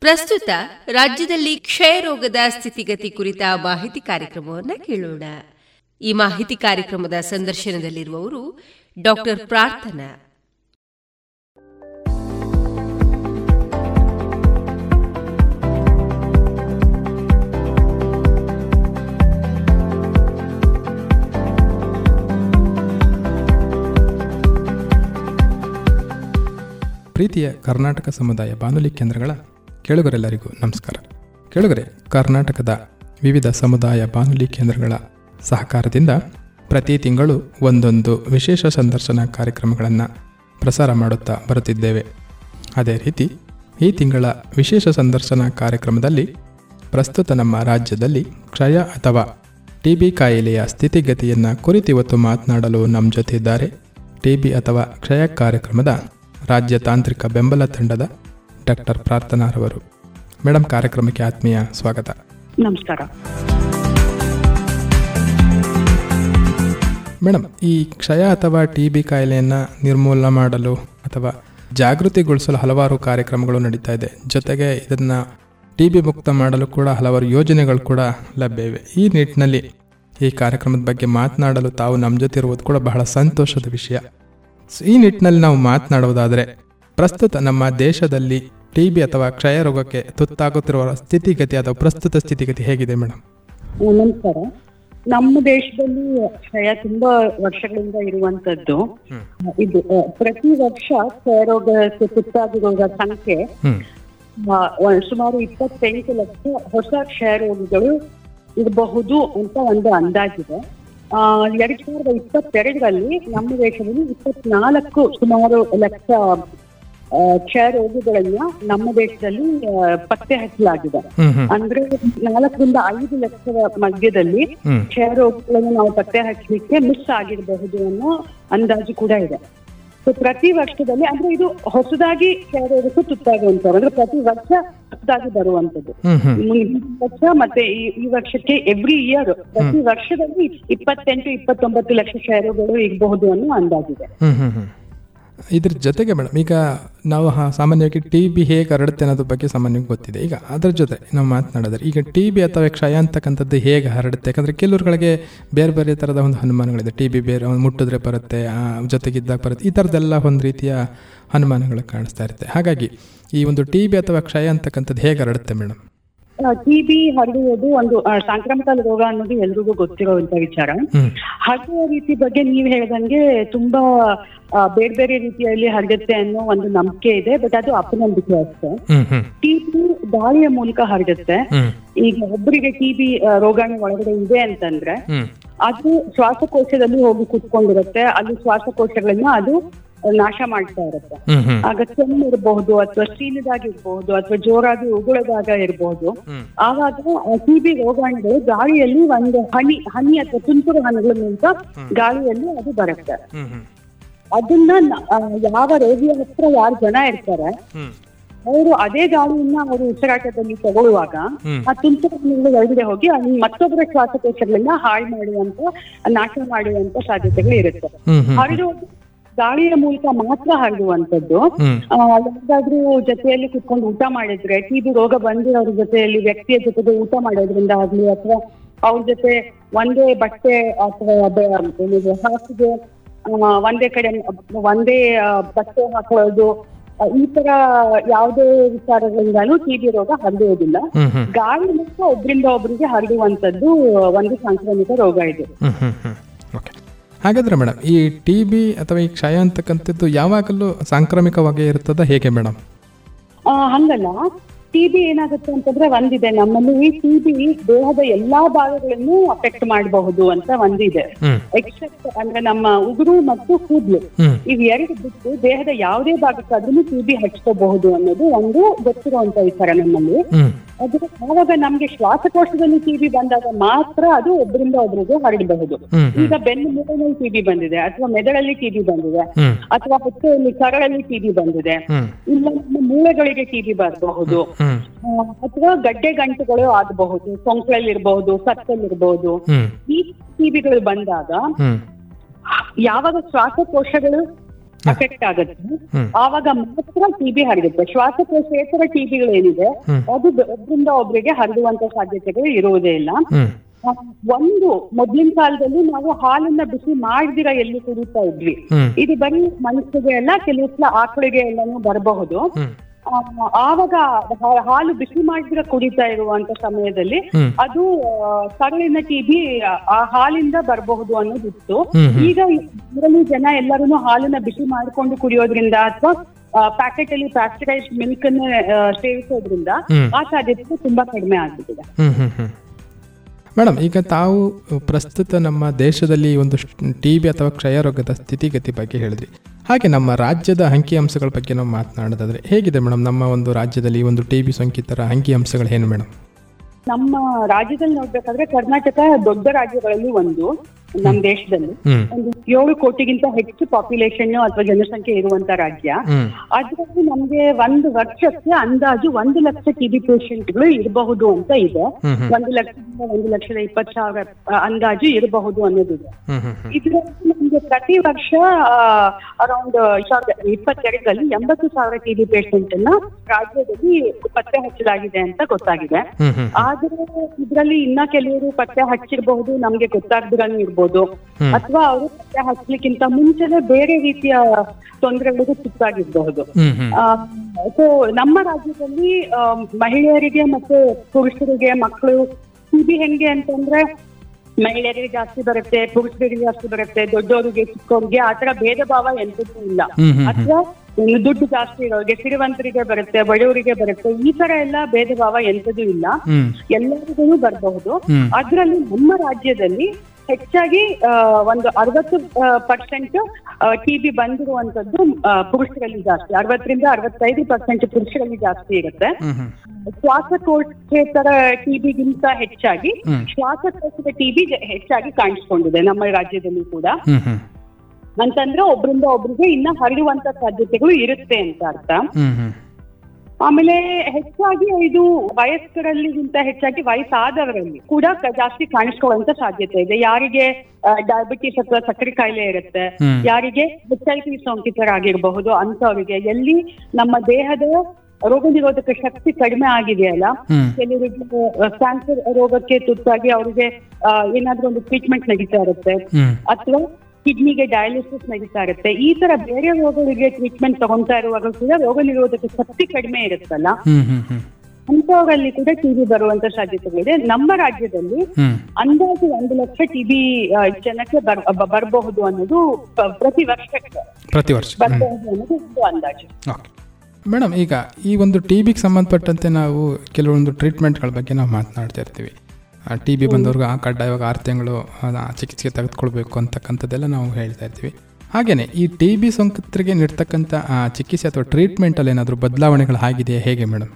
ಪ್ರಸ್ತುತ ರಾಜ್ಯದಲ್ಲಿ ಕ್ಷಯರೋಗದ ಸ್ಥಿತಿಗತಿ ಕುರಿತ ಮಾಹಿತಿ ಕಾರ್ಯಕ್ರಮವನ್ನು ಕೇಳೋಣ. ಈ ಮಾಹಿತಿ ಕಾರ್ಯಕ್ರಮದ ಸಂದರ್ಶನದಲ್ಲಿರುವವರು ಡಾಕ್ಟರ್ ಪ್ರಾರ್ಥನಾ. ಪ್ರೀತಿಯ ಕರ್ನಾಟಕ ಸಮುದಾಯ ಬಾನುಲಿ ಕೇಂದ್ರಗಳ ಕೇಳುಗರೆಲ್ಲರಿಗೂ ನಮಸ್ಕಾರ. ಕೇಳುಗರೆ, ಕರ್ನಾಟಕದ ವಿವಿಧ ಸಮುದಾಯ ಬಾನುಲಿ ಕೇಂದ್ರಗಳ ಸಹಕಾರದಿಂದ ಪ್ರತಿ ತಿಂಗಳು ಒಂದೊಂದು ವಿಶೇಷ ಸಂದರ್ಶನ ಕಾರ್ಯಕ್ರಮಗಳನ್ನು ಪ್ರಸಾರ ಮಾಡುತ್ತಾ ಬರುತ್ತಿದ್ದೇವೆ. ಅದೇ ರೀತಿ, ಈ ತಿಂಗಳ ವಿಶೇಷ ಸಂದರ್ಶನ ಕಾರ್ಯಕ್ರಮದಲ್ಲಿ ಪ್ರಸ್ತುತ ನಮ್ಮ ರಾಜ್ಯದಲ್ಲಿ ಕ್ಷಯ ಅಥವಾ ಟಿ ಬಿ ಕಾಯಿಲೆಯ ಸ್ಥಿತಿಗತಿಯನ್ನು ಕುರಿತು ಮಾತನಾಡಲು ನಮ್ಮ ಜೊತೆ ಇದ್ದಾರೆ ಟಿ ಬಿ ಅಥವಾ ಕ್ಷಯ ಕಾರ್ಯಕ್ರಮದ ರಾಜ್ಯ ತಾಂತ್ರಿಕ ಬೆಂಬಲ ತಂಡದ ಡಾಕ್ಟರ್ ಪ್ರಾರ್ಥನಾರವರು. ಮೇಡಮ್ ಕಾರ್ಯಕ್ರಮಕ್ಕೆ ಆತ್ಮೀಯ ಸ್ವಾಗತ. ನಮಸ್ಕಾರ. ಮೇಡಮ್ ಈ ಕ್ಷಯ ಅಥವಾ ಟಿ ಬಿ ಕಾಯಿಲೆಯನ್ನು ನಿರ್ಮೂಲನೆ ಮಾಡಲು ಅಥವಾ ಜಾಗೃತಿಗೊಳಿಸಲು ಹಲವಾರು ಕಾರ್ಯಕ್ರಮಗಳು ನಡೀತಾ ಇದೆ. ಜೊತೆಗೆ ಇದನ್ನು ಟಿ ಬಿ ಮುಕ್ತ ಮಾಡಲು ಕೂಡ ಹಲವಾರು ಯೋಜನೆಗಳು ಕೂಡ ಲಭ್ಯ ಇವೆ. ಈ ನಿಟ್ಟಿನಲ್ಲಿ ಈ ಕಾರ್ಯಕ್ರಮದ ಬಗ್ಗೆ ಮಾತನಾಡಲು ತಾವು ನಮ್ಮ ಜೊತೆ ಇರುವುದು ಕೂಡ ಬಹಳ ಸಂತೋಷದ ವಿಷಯ. ಈ ನಿಟ್ಟಿನಲ್ಲಿ ನಾವು ಮಾತನಾಡುವುದಾದರೆ ಪ್ರಸ್ತುತ ನಮ್ಮ ದೇಶದಲ್ಲಿ ಟಿ ಬಿ ಅಥವಾ ಕ್ಷಯ ರೋಗಕ್ಕೆ ತುತ್ತಾಗುತ್ತಿರುವ ಸ್ಥಿತಿಗತಿ ಅಥವಾ ಪ್ರಸ್ತುತ ಸ್ಥಿತಿಗತಿ ಹೇಗಿದೆ ಮೇಡಮ್ ನಮಸ್ಕಾರ. ನಮ್ಮ ದೇಶದಲ್ಲಿ ಕ್ಷಯ ತುಂಬಾ ವರ್ಷಗಳಿಂದ ಇರುವಂತದ್ದು. ಇದು ಪ್ರತಿ ವರ್ಷ ಕ್ಷಯ ರೋಗಕ್ಕೆ ತುತ್ತಾಗಿರುವ ಸಂಖ್ಯೆ ಸುಮಾರು ಇಪ್ಪತ್ತೆಂಟು ಲಕ್ಷ ಹೊಸ ಕ್ಷಯ ರೋಗಿಗಳು ಇರಬಹುದು ಅಂತ ಒಂದು ಅಂದಾಜಿದೆ. ಆ, ಎರಡ್ ಸಾವಿರದ ಇಪ್ಪತ್ತೆರಡರಲ್ಲಿ ನಮ್ಮ ದೇಶದಲ್ಲಿ ಇಪ್ಪತ್ನಾಲ್ಕು ಸುಮಾರು ಲಕ್ಷ ಕ್ಷಯ ರೋಗಿಗಳನ್ನ ನಮ್ಮ ದೇಶದಲ್ಲಿ ಪತ್ತೆ ಹಚ್ಚಲಾಗಿದೆ. ಅಂದ್ರೆ ನಾಲ್ಕರಿಂದ ಐದು ಲಕ್ಷದ ಮಧ್ಯದಲ್ಲಿ. ಕ್ಷಯ ರೋಗಗಳನ್ನು ನಾವು ಪತ್ತೆ ಹಚ್ಚಲಿಕ್ಕೆ ಮಿಸ್ ಆಗಿರಬಹುದು ಅನ್ನೋ ಅಂದಾಜು ಕೂಡ ಇದೆ ಸೊ ಪ್ರತಿ ವರ್ಷದಲ್ಲಿ ಅಂದ್ರೆ ಇದು ಹೊಸದಾಗಿ ಕ್ಷಯ ರೋಗಕ್ಕೂ ತುತ್ತಾಗುವಂತವ್ರು ಅಂದ್ರೆ ಪ್ರತಿ ವರ್ಷ ಹೊಸದಾಗಿ ಬರುವಂತದ್ದು. ಮುಂದಿನ ವರ್ಷ ಮತ್ತೆ ಈ ಈ ವರ್ಷಕ್ಕೆ ಎವ್ರಿ ಇಯರ್ ಪ್ರತಿ ವರ್ಷದಲ್ಲಿ ಇಪ್ಪತ್ತೆಂಟು ಇಪ್ಪತ್ತೊಂಬತ್ತು ಲಕ್ಷ ಕ್ಷಯ ರೋಗಗಳು ಇರಬಹುದು ಅನ್ನೋ ಅಂದಾಜಿದೆ. ಇದ್ರ ಜೊತೆಗೆ ಮೇಡಮ್, ಈಗ ನಾವು ಸಾಮಾನ್ಯವಾಗಿ ಟಿ ಬಿ ಹೇಗೆ ಹರಡುತ್ತೆ ಅನ್ನೋದ್ರ ಬಗ್ಗೆ ಸಾಮಾನ್ಯವಾಗಿ ಗೊತ್ತಿದೆ. ಈಗ ಅದ್ರ ಜೊತೆ ನಾವು ಮಾತನಾಡಿದ್ರೆ ಈಗ ಟಿ ಬಿ ಅಥವಾ ಕ್ಷಯ ಅಂತಕ್ಕಂಥದ್ದು ಹೇಗೆ ಹರಡುತ್ತೆ? ಯಾಕಂದರೆ ಕೆಲವ್ರುಗಳಿಗೆ ಬೇರೆ ಬೇರೆ ಥರದ ಒಂದು ಅನುಮಾನಗಳಿದೆ ಟಿ ಬಿ ಬೇರೆ ಒಂದು ಮುಟ್ಟಿದ್ರೆ ಬರುತ್ತೆ ಜೊತೆಗಿದ್ದಾಗ ಬರುತ್ತೆ. ಈ ಥರದ್ದೆಲ್ಲ ಒಂದು ರೀತಿಯ ಹನುಮಾನಗಳು ಕಾಣಿಸ್ತಾ ಇರುತ್ತೆ. ಹಾಗಾಗಿ ಈ ಒಂದು ಟಿ ಬಿ ಅಥವಾ ಕ್ಷಯ ಅಂತಕ್ಕಂಥದ್ದು ಹೇಗೆ ಹರಡುತ್ತೆ ಮೇಡಮ್? ಟಿಬಿ ಹರಡುವುದು ಒಂದು ಸಾಂಕ್ರಾಮಿಕ ರೋಗ ಅನ್ನೋದು ಎಲ್ರಿಗೂ ಗೊತ್ತಿರುವಂತ ವಿಚಾರ. ಹರಡುವ ರೀತಿ ಬಗ್ಗೆ ನೀವ್ ಹೇಳ್ದಂಗೆ ತುಂಬಾ ಬೇರೆ ಬೇರೆ ರೀತಿಯಲ್ಲಿ ಹರಡುತ್ತೆ ಅನ್ನೋ ಒಂದು ನಂಬಿಕೆ ಇದೆ ಬಟ್ ಅದು ಅಪನಂಬಿಕೆ ಅಷ್ಟೇ. ಟಿಬಿ ಗಾಳಿಯ ಮೂಲಕ ಹರಡುತ್ತೆ ಈಗ ಒಬ್ಬರಿಗೆ ಟಿಬಿ ರೋಗಾಣು ಒಳಗಡೆ ಇದೆ ಅಂತಂದ್ರೆ ಅದು ಶ್ವಾಸಕೋಶದಲ್ಲಿ ಹೋಗಿ ಕುತ್ಕೊಂಡಿರುತ್ತೆ. ಅಲ್ಲಿ ಶ್ವಾಸಕೋಶಗಳನ್ನ ಅದು ನಾಶ ಮಾಡ್ತಾ ಇರುತ್ತೆ. ಆಗ ಕೆಮ್ಮು ಇರಬಹುದು ಅಥವಾ ಸೀನದಾಗಿರ್ಬಹುದು ಅಥವಾ ಜೋರಾಗಿ ಉಗುಳದಾಗ ಇರಬಹುದು. ಆವಾಗ ಟಿಬಿ ರೋಗಾಣುಗಳು ಗಾಳಿಯಲ್ಲಿ ಒಂದು ಹನಿ ಹನಿ ಅಥವಾ ತುಂತುರು ಹನಿಗಳ ಮೂಲಕ ಗಾಳಿಯಲ್ಲಿ ಅದು ಬರುತ್ತೆ. ಅದನ್ನ ಯಾವ ರೋಗಿಯ ಹತ್ರ ಯಾರು ಜನ ಇರ್ತಾರೆ ಅವರು ಅದೇ ಗಾಳಿಯನ್ನ ಅವರು ಉಸಿರಾಟದಲ್ಲಿ ತಗೊಳ್ಳುವಾಗ ಆ ತುಂತುರು ಒಳಗಡೆ ಹೋಗಿ ಅಲ್ಲಿ ಮತ್ತೊಬ್ಬರ ಶ್ವಾಸಕೋಶಗಳನ್ನ ಹಾಳು ಮಾಡುವಂತ ನಾಶ ಮಾಡುವಂತ ಸಾಧ್ಯತೆಗಳು ಇರುತ್ತೆ. ಹರಡುವುದು ಗಾಳಿಯ ಮೂಲಕ ಮಾತ್ರ ಹರಡುವಂತದ್ದು ಆ, ಯಾವ್ದಾದ್ರೂ ಜೊತೆಯಲ್ಲಿ ಕುತ್ಕೊಂಡು ಊಟ ಮಾಡಿದ್ರೆ ಟಿಬಿ ರೋಗ ಬಂದಿರೋರ ಜೊತೆಯಲ್ಲಿ ವ್ಯಕ್ತಿಯ ಜೊತೆಗೆ ಊಟ ಮಾಡೋದ್ರಿಂದ ಆಗ್ಲಿ ಅಥವಾ ಅವ್ರ ಜೊತೆ ಒಂದೇ ಬಟ್ಟೆ ಅಥವಾ ಹಾಸಿಗೆ ಒಂದೇ ಕಡೆ ಒಂದೇ ಬಟ್ಟೆ ಹಾಕೊಳ್ಳೋದು ಈ ತರ ಯಾವುದೇ ವಿಚಾರಗಳಿಂದಲೂ ಟಿಬಿ ರೋಗ ಹರಡುವುದಿಲ್ಲ. ಗಾಳಿ ಮೂಲಕ ಒಬ್ರಿಂದ ಒಬ್ರಿಗೆ ಹರಡುವಂತದ್ದು ಒಂದು ಸಾಂಕ್ರಾಮಿಕ ರೋಗ ಇದು. ಹಾಗಾದ್ರೆ ಮೇಡಮ್ ಈ ಟಿ ಬಿ ಅಥವಾ ಈ ಕ್ಷಯ ಅಂತಕ್ಕಂಥದ್ದು ಯಾವಾಗಲೂ ಸಾಂಕ್ರಾಮಿಕವಾಗಿ ಇರ್ತದ ಹೇಗೆ ಮೇಡಮ್ ಆ, ಹಂಗಲ್ಲ ಟಿಬಿ ಏನಾಗುತ್ತೆ ಅಂತಂದ್ರೆ ಒಂದಿದೆ ನಮ್ಮಲ್ಲಿ ಟಿಬಿ ದೇಹದ ಎಲ್ಲಾ ಭಾಗಗಳನ್ನು ಅಫೆಕ್ಟ್ ಮಾಡಬಹುದು ಅಂತ ಒಂದಿದೆ. ಎಕ್ಸೆಪ್ಟ್ ಅಂದ್ರೆ ನಮ್ಮ ಉಗುರು ಮತ್ತು ಕೂದಲು. ಇವ್ ಎರಡು ಬಿಟ್ಟು ದೇಹದ ಯಾವುದೇ ಭಾಗಕ್ಕಾದ್ರೂ ಟಿಬಿ ಹಚ್ಕೋಬಹುದು ಅನ್ನೋದು ಒಂದು ಗೊತ್ತಿರುವಂತ ವಿಚಾರ ನಮ್ಮಲ್ಲಿ. ಅದು ಆವಾಗ ನಮ್ಗೆ ಶ್ವಾಸಕೋಶದಲ್ಲಿ ಟಿಬಿ ಬಂದಾಗ ಮಾತ್ರ ಅದು ಒಬ್ಬರಿಂದ ಒಬ್ಬರಿಗೆ ಹರಡಬಹುದು. ಈಗ ಬೆನ್ನು ಮೂಳೆಯಲ್ಲಿ ಟಿಬಿ ಬಂದಿದೆ ಅಥವಾ ಮೆದಳಲ್ಲಿ ಟಿಬಿ ಬಂದಿದೆ ಅಥವಾ ಹೊಟ್ಟೆಯಲ್ಲಿ ಕರಳಲ್ಲಿ ಟಿಬಿ ಬಂದಿದೆ. ಇಲ್ಲ ನಮ್ಮ ಮೂಳೆಗಳಿಗೆ ಟಿಬಿ ಬರಬಹುದು. ಅಥವಾ ಗಡ್ಡೆ ಗಂಟುಗಳು ಆಗಬಹುದು ಸೊಂಕಳಲ್ಲಿ ಇರಬಹುದು ಸತ್ತಲ್ಲಿ ಇರಬಹುದು ಈ ಟಿವಿಗಳು ಬಂದಾಗ ಯಾವಾಗ ಶ್ವಾಸಕೋಶಗಳು ಅಫೆಕ್ಟ್ ಆಗುತ್ತೆ? ಆವಾಗ ಮಾತ್ರ ಟಿಬಿ ಹರಡುತ್ತೆ. ಶ್ವಾಸಕೋಶೇತರ ಟಿಬಿಗಳು ಏನಿದೆ ಅದು ಒಬ್ಬರಿಂದ ಒಬ್ಬರಿಗೆ ಹರಡುವಂತ ಸಾಧ್ಯತೆಗಳು ಇರುವುದೇ ಇಲ್ಲ. ಒಂದು ಮೊದ್ಲಿನ ಕಾಲದಲ್ಲಿ ನಾವು ಹಾಲನ್ನ ಬಿಸಿ ಮಾಡ್ದಿರ ಎಲ್ಲಿ ಕುಡಿತಾ ಇದ್ವಿ. ಇದು ಬರೀ ಮನುಷ್ಯಗೆ ಅಲ್ಲ ಕೆಲವು ಸಲ ಆಕಳಿಗೆ ಎಲ್ಲಾನು ಬರಬಹುದು. ಆವಾಗ ಹಾಲು ಬಿಸಿ ಮಾಡಿದ್ರೆ ಕುಡಿತಾ ಇರುವಂತ ಸಮಯದಲ್ಲಿ ಅದು ಸರಳಿನ ಕರುಳಿನ ಟಿಬಿ ಆ ಹಾಲಿಂದ ಬರಬಹುದು ಅನ್ನೋದಿತ್ತು. ಈಗ ಇದರಲ್ಲಿ ಜನ ಎಲ್ಲರೂ ಹಾಲನ್ನ ಬಿಸಿ ಮಾಡಿಕೊಂಡು ಕುಡಿಯೋದ್ರಿಂದ ಅಥವಾ ಪ್ಯಾಕೆಟ್ ಅಲ್ಲಿ ಪ್ಯಾಸ್ಟರೈಸ್ ಮಿಲ್ಕ್ ಅನ್ನ ಸೇವಿಸೋದ್ರಿಂದ ಆ ಸಾಧ್ಯತೆ ತುಂಬಾ ಕಡಿಮೆ ಆಗ್ಬಿಟ್ಟಿದೆ. ಮೇಡಮ್, ಈಗ ತಾವು ಪ್ರಸ್ತುತ ನಮ್ಮ ದೇಶದಲ್ಲಿ ಒಂದು ಟಿ ಬಿ ಅಥವಾ ಕ್ಷಯರೋಗದ ಸ್ಥಿತಿಗತಿ ಬಗ್ಗೆ ಹೇಳಿದ್ರಿ. ಹಾಗೆ ನಮ್ಮ ರಾಜ್ಯದ ಅಂಕಿಅಂಶಗಳ ಬಗ್ಗೆ ನಾವು ಮಾತನಾಡೋದಾದ್ರೆ ಹೇಗಿದೆ ಮೇಡಮ್? ನಮ್ಮ ಒಂದು ರಾಜ್ಯದಲ್ಲಿ ಒಂದು ಟಿ ಬಿ ಸೋಂಕಿತರ ಅಂಕಿಅಂಶಗಳು ಏನು ಮೇಡಮ್? ನಮ್ಮ ರಾಜ್ಯದಲ್ಲಿ ನೋಡ್ಬೇಕಾದ್ರೆ ಕರ್ನಾಟಕ ದೊಡ್ಡ ರಾಜ್ಯಗಳಲ್ಲಿ ಒಂದು. ನಮ್ಮ ದೇಶದಲ್ಲಿ ಒಂದು ಏಳು ಕೋಟಿಗಿಂತ ಹೆಚ್ಚು ಪಾಪ್ಯುಲೇಷನ್ ಅಥವಾ ಜನಸಂಖ್ಯೆ ಇರುವಂತ ರಾಜ್ಯ. ಅದರಲ್ಲಿ ನಮ್ಗೆ ಒಂದು ವರ್ಷಕ್ಕೆ ಅಂದಾಜು ಒಂದು ಲಕ್ಷ ಟಿಬಿ ಪೇಷಂಟ್ಗಳು ಇರಬಹುದು ಅಂತ ಇದೆ. ಒಂದು ಲಕ್ಷದಿಂದ ಒಂದು ಲಕ್ಷದ ಇಪ್ಪತ್ತು ಸಾವಿರ ಅಂದಾಜು ಇರಬಹುದು ಅನ್ನೋದಿದೆ. ಇದರಲ್ಲಿ ನಮ್ಗೆ ಪ್ರತಿ ವರ್ಷ ಅರೌಂಡ್ ಇಪ್ಪತ್ತೆರಡರಲ್ಲಿ ಎಂಬತ್ತು ಸಾವಿರ ಟಿಬಿ ಪೇಷಂಟ್ ಅನ್ನ ರಾಜ್ಯದಲ್ಲಿ ಪತ್ತೆ ಹಚ್ಚಲಾಗಿದೆ ಅಂತ ಗೊತ್ತಾಗಿದೆ. ಆದ್ರೆ ಇದರಲ್ಲಿ ಇನ್ನ ಕೆಲವರು ಪತ್ತೆ ಹಚ್ಚಿರಬಹುದು ನಮ್ಗೆ ಗೊತ್ತಾಗ್ದಿರನು ಹ್ಮ್. ಅಥವಾ ಅವರು ಪತ್ತೆ ಹಚ್ಚಲಿಕ್ಕಿಂತ ಮುಂಚೆನೆ ಬೇರೆ ರೀತಿಯ ತೊಂದರೆಗಳಿಗೆ ತುತ್ತಾಗಿರ್ಬಹುದು. ಸೊ ನಮ್ಮ ರಾಜ್ಯದಲ್ಲಿ ಮಹಿಳೆಯರಿಗೆ ಮತ್ತೆ ಪುರುಷರಿಗೆ ಮಕ್ಕಳು ಸಿಬಿ ಹೆಂಗೆ ಅಂತಂದ್ರೆ ಮಹಿಳೆಯರಿಗೆ ಜಾಸ್ತಿ ಬರುತ್ತೆ ಪುರುಷರಿಗೆ ಜಾಸ್ತಿ ಬರುತ್ತೆ ದೊಡ್ಡವರಿಗೆ ಚಿಕ್ಕವರಿಗೆ ಆತರ ಭೇದ ಭಾವ ಎಂತದ್ದು ಇಲ್ಲ. ಅಥವಾ ದುಡ್ಡು ಜಾಸ್ತಿ ಇರೋರಿಗೆ ಸಿರಿವಂತರಿಗೆ ಬರುತ್ತೆ ಬಡವರಿಗೆ ಬರುತ್ತೆ ಈ ತರ ಎಲ್ಲ ಭೇದ ಭಾವ ಎಂತದೂ ಇಲ್ಲ. ಎಲ್ಲರಿಗೂ ಬರಬಹುದು ಅದ್ರಲ್ಲಿ ನಮ್ಮ ರಾಜ್ಯದಲ್ಲಿ ಹೆಚ್ಚಾಗಿ ಒಂದು ಅರವತ್ತು ಪರ್ಸೆಂಟ್ ಟಿಬಿ ಬಂದಿರುವಂತದ್ದು ಪುರುಷರಲ್ಲಿ ಜಾಸ್ತಿ. ಅರವತ್ತರಿಂದ ಅರವತ್ತೈದು ಪರ್ಸೆಂಟ್ ಪುರುಷರಲ್ಲಿ ಜಾಸ್ತಿ ಇರುತ್ತೆ. ಶ್ವಾಸಕೋಶೇತರ ಟಿ ಬಿಗಿಂತ ಹೆಚ್ಚಾಗಿ ಶ್ವಾಸಕೋಶದ ಟಿ ಬಿ ಹೆಚ್ಚಾಗಿ ಕಾಣಿಸ್ಕೊಂಡಿದೆ ನಮ್ಮ ರಾಜ್ಯದಲ್ಲಿ ಕೂಡ. ಅಂತಂದ್ರೆ ಒಬ್ರಿಂದ ಒಬ್ರಿಗೆ ಇನ್ನ ಹರಡುವಂತ ಸಾಧ್ಯತೆಗಳು ಇರುತ್ತೆ ಅಂತ ಅರ್ಥ. ಆಮೇಲೆ ಹೆಚ್ಚಾಗಿ ಇದು ವಯಸ್ಕರಲ್ಲಿಗಿಂತ ಹೆಚ್ಚಾಗಿ ವಯಸ್ಸಾದವರಲ್ಲಿ ಕೂಡ ಜಾಸ್ತಿ ಕಾಣಿಸ್ಕೊಳ್ಳುವಂತ ಸಾಧ್ಯತೆ ಇದೆ. ಯಾರಿಗೆ ಡಯಾಬಿಟಿಸ್ ಅಥವಾ ಸಕ್ಕರೆ ಕಾಯಿಲೆ ಇರುತ್ತೆ. ಯಾರಿಗೆ ಎಚ್ ಐ ಸೋಂಕಿತರಾಗಿರಬಹುದು ಅಂತವರಿಗೆ. ಎಲ್ಲಿ ನಮ್ಮ ದೇಹದ ರೋಗ ನಿರೋಧಕ ಶಕ್ತಿ ಕಡಿಮೆ ಆಗಿದೆಯಲ್ಲ ಅಲ್ಲ ಕೆಲವರಿಗೆ ಕ್ಯಾನ್ಸರ್ ರೋಗಕ್ಕೆ ತುತ್ತಾಗಿ ಅವರಿಗೆ ಏನಾದ್ರೂ ಒಂದು ಟ್ರೀಟ್ಮೆಂಟ್ ನಡೀತಾ ಇರುತ್ತೆ. ಅಥವಾ ಕಿಡ್ನಿಗೆ ಡಯಾಲಿಸಿಸ್ ನಡೀತಾ ಇರುತ್ತೆ ಈ ತರ ಬೇರೆ ರೋಗಗಳಿಗೆ ಟ್ರೀಟ್ಮೆಂಟ್ ತಗೊಂತಾ ಇರುವಾಗ ಕೂಡ ರೋಗ ನಿರೋಧಕ ಶಕ್ತಿ ಕಡಿಮೆ ಇರುತ್ತಲ್ಲ. ಅಂತವರಲ್ಲಿ ಕೂಡ ಟಿಬಿ ಬರುವಂತ ಸಾಧ್ಯತೆಗಳಿದೆ ನಮ್ಮ ರಾಜ್ಯದಲ್ಲಿ ಅಂದಾಜು ಒಂದು ಲಕ್ಷ ಟಿಬಿ ಜನಕ್ಕೆ ಬರ್ ಬರಬಹುದು ಅನ್ನೋದು ಪ್ರತಿ ವರ್ಷಕ್ಕೆ ಪ್ರತಿ ವರ್ಷ. ಹ್ಮ್. ಬರಬಹುದು ಅನ್ನೋದು ಅಂದಾಜು. ಮೇಡಮ್ ಈಗ ಈ ಒಂದು ಟಿ ಬಿಗೆ ಸಂಬಂಧಪಟ್ಟಂತೆ ನಾವು ಕೆಲವೊಂದು ಟ್ರೀಟ್ಮೆಂಟ್ಗಳ ಬಗ್ಗೆ ನಾವು ಮಾತನಾಡ್ತಾ ಇರ್ತೀವಿ. ಟಿ ಬಿ ಬಂದವ್ರಿಗೆ ಆ ಕಡ್ಡಾಯವಾಗಿ ಆರು ತಿಂಗಳು ಚಿಕಿತ್ಸೆ ತೆಗೆದುಕೊಳ್ಬೇಕು ಅಂತಕ್ಕಂಥದ್ದೆಲ್ಲ ನಾವು ಹೇಳ್ತಾ ಇರ್ತೀವಿ. ಹಾಗೆಯೇ ಈ ಟಿ ಬಿ ಸೋಂಕಿತರಿಗೆ ನೀಡ್ತಕ್ಕಂಥ ಚಿಕಿತ್ಸೆ ಅಥವಾ ಟ್ರೀಟ್ಮೆಂಟಲ್ಲಿ ಏನಾದರೂ ಬದಲಾವಣೆಗಳು ಆಗಿದೆಯಾ ಹೇಗೆ ಮೇಡಮ್?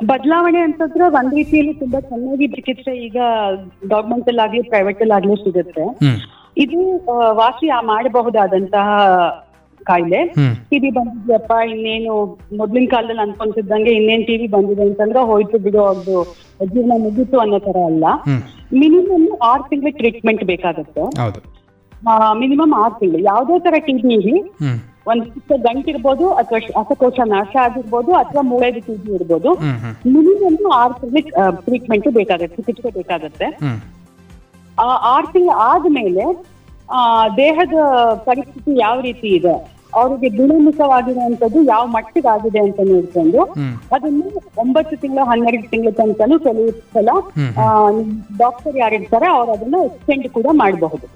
ಬದಲಾವಣೆ ಅಂತಂದ್ರೆ ಒಂದ್ ರೀತಿಯಲ್ಲಿ ತುಂಬಾ ಚೆನ್ನಾಗಿ ಚಿಕಿತ್ಸೆ ಈಗ ಗವರ್ಮೆಂಟ್ ಅಲ್ಲಿ ಆಗ್ಲಿ ಪ್ರೈವೇಟ್ ಅಲ್ಲಿ ಆಗ್ಲಿ ಸಿಗುತ್ತೆ ಇದು ವಾಸಿ ಮಾಡಬಹುದಾದಂತಹ ಕಾಯಿಲೆ ಟಿವಿ ಬಂದಿದ್ಯಪ್ಪ ಇನ್ನೇನು ಮೊದ್ಲಿನ ಕಾಲದಲ್ಲಿ ಅನ್ಕೊಂತಿದ್ದಂಗೆ ಇನ್ನೇನ್ ಟಿವಿ ಬಂದಿದೆ ಅಂತಂದ್ರೆ ಹೋಯ್ತು ಬಿಡು ಅವ್ರದ್ದು ಜೀವನ ಮುಗಿತು ಅನ್ನೋ ತರ ಅಲ್ಲ. ಮಿನಿಮಮ್ ಆರ್ ತಿಂಗಳ ಟ್ರೀಟ್ಮೆಂಟ್ ಬೇಕಾಗುತ್ತೆ. ಮಿನಿಮಮ್ ಆರ್ ತಿಂಗಳು. ಯಾವುದೇ ತರ ಟಿವಿ ಒಂದ್ ಚಿಕ್ಕ ಗಂಟಿರ್ಬೋದು ಅಥವಾ ಶ್ವಾಸಕೋಶ ನಾಶ ಆಗಿರ್ಬೋದು ಅಥವಾ ಮೂಳೆದು ಟಿವಿ ಇರ್ಬೋದು ಮಿನಿಮಮ್ ಆರ್ ತಿಂಗಳ ಟ್ರೀಟ್ಮೆಂಟ್ ಬೇಕಾಗುತ್ತೆ ಚಿಕಿತ್ಸೆ ಬೇಕಾಗುತ್ತೆ. ಆರು ತಿಂಗಳು ಆದ್ಮೇಲೆ ದೇಹದ ಪರಿಸ್ಥಿತಿ ಯಾವ ರೀತಿ ಇದೆ ಅವರಿಗೆ ಗುಣಮುಖವಾಗಿರುವಂತದ್ದು ಯಾವ ಮಟ್ಟಿಗಾಗಿದೆ ಅಂತ ನೋಡ್ಕೊಂಡು ಅದನ್ನು ಒಂಬತ್ತು ತಿಂಗಳು ಹನ್ನೆರಡು ತಿಂಗಳ ತನಕನೂ ಕೆಲವು ಸಲ. ಡಾಕ್ಟರ್ ಯಾರಿರ್ತಾರೆ ಅವ್ರು ಅದನ್ನ ಎಕ್ಸ್ಟೆಂಡ್ ಕೂಡ ಮಾಡಬಹುದು.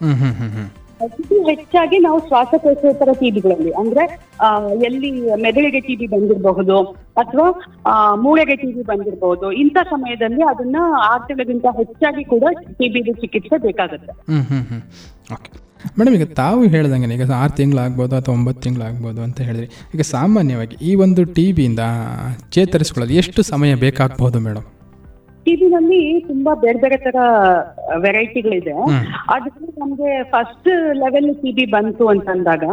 ಹೆಚ್ಚಾಗಿ ನಾವು ಶ್ವಾಸಕೋಶೇತರ ಟಿಬಿಗಳಲ್ಲಿ ಅಂದ್ರೆ ಆ, ಎಲ್ಲಿ ಮೆದುಳಿಗೆ ಟಿಬಿ ಬಂದಿರಬಹುದು ಅಥವಾ ಮೂಳೆಗೆ ಟಿಬಿ ಬಂದಿರಬಹುದು ಇಂಥ ಸಮಯದಲ್ಲಿ ಅದನ್ನ ಆರ್ ತಿಂಗಳಿಗಿಂತ ಹೆಚ್ಚಾಗಿ ಕೂಡ ಟಿಬಿ ಚಿಕಿತ್ಸೆ ಬೇಕಾಗುತ್ತೆ. ಮೇಡಮ್ ಈಗ ತಾವು ಹೇಳ್ದಂಗೆ ಈಗ ಆರು ತಿಂಗಳಾಗ್ಬೋದು ಅಥವಾ ಒಂಬತ್ತು ತಿಂಗಳಾಗ್ಬೋದು ಅಂತ ಹೇಳಿದ್ರಿ. ಈಗ ಸಾಮಾನ್ಯವಾಗಿ ಈ ಒಂದು ಟಿ ಬಿಯಿಂದ ಚೇತರಿಸ್ಕೊಳ್ಳೋದು ಎಷ್ಟು ಸಮಯ ಬೇಕಾಗಬಹುದು ಮೇಡಮ್? ಟಿವಿನಲ್ಲಿ ತುಂಬಾ ಬೇರೆ ಬೇರೆ ತರ ವೆರೈಟಿಗಳಿದೆ. ಅದಕ್ಕೆ ನಮ್ಗೆ ಫಸ್ಟ್ ಲೆವೆಲ್ ಟಿವಿ ಬಂತು ಅಂತಂದಾಗ.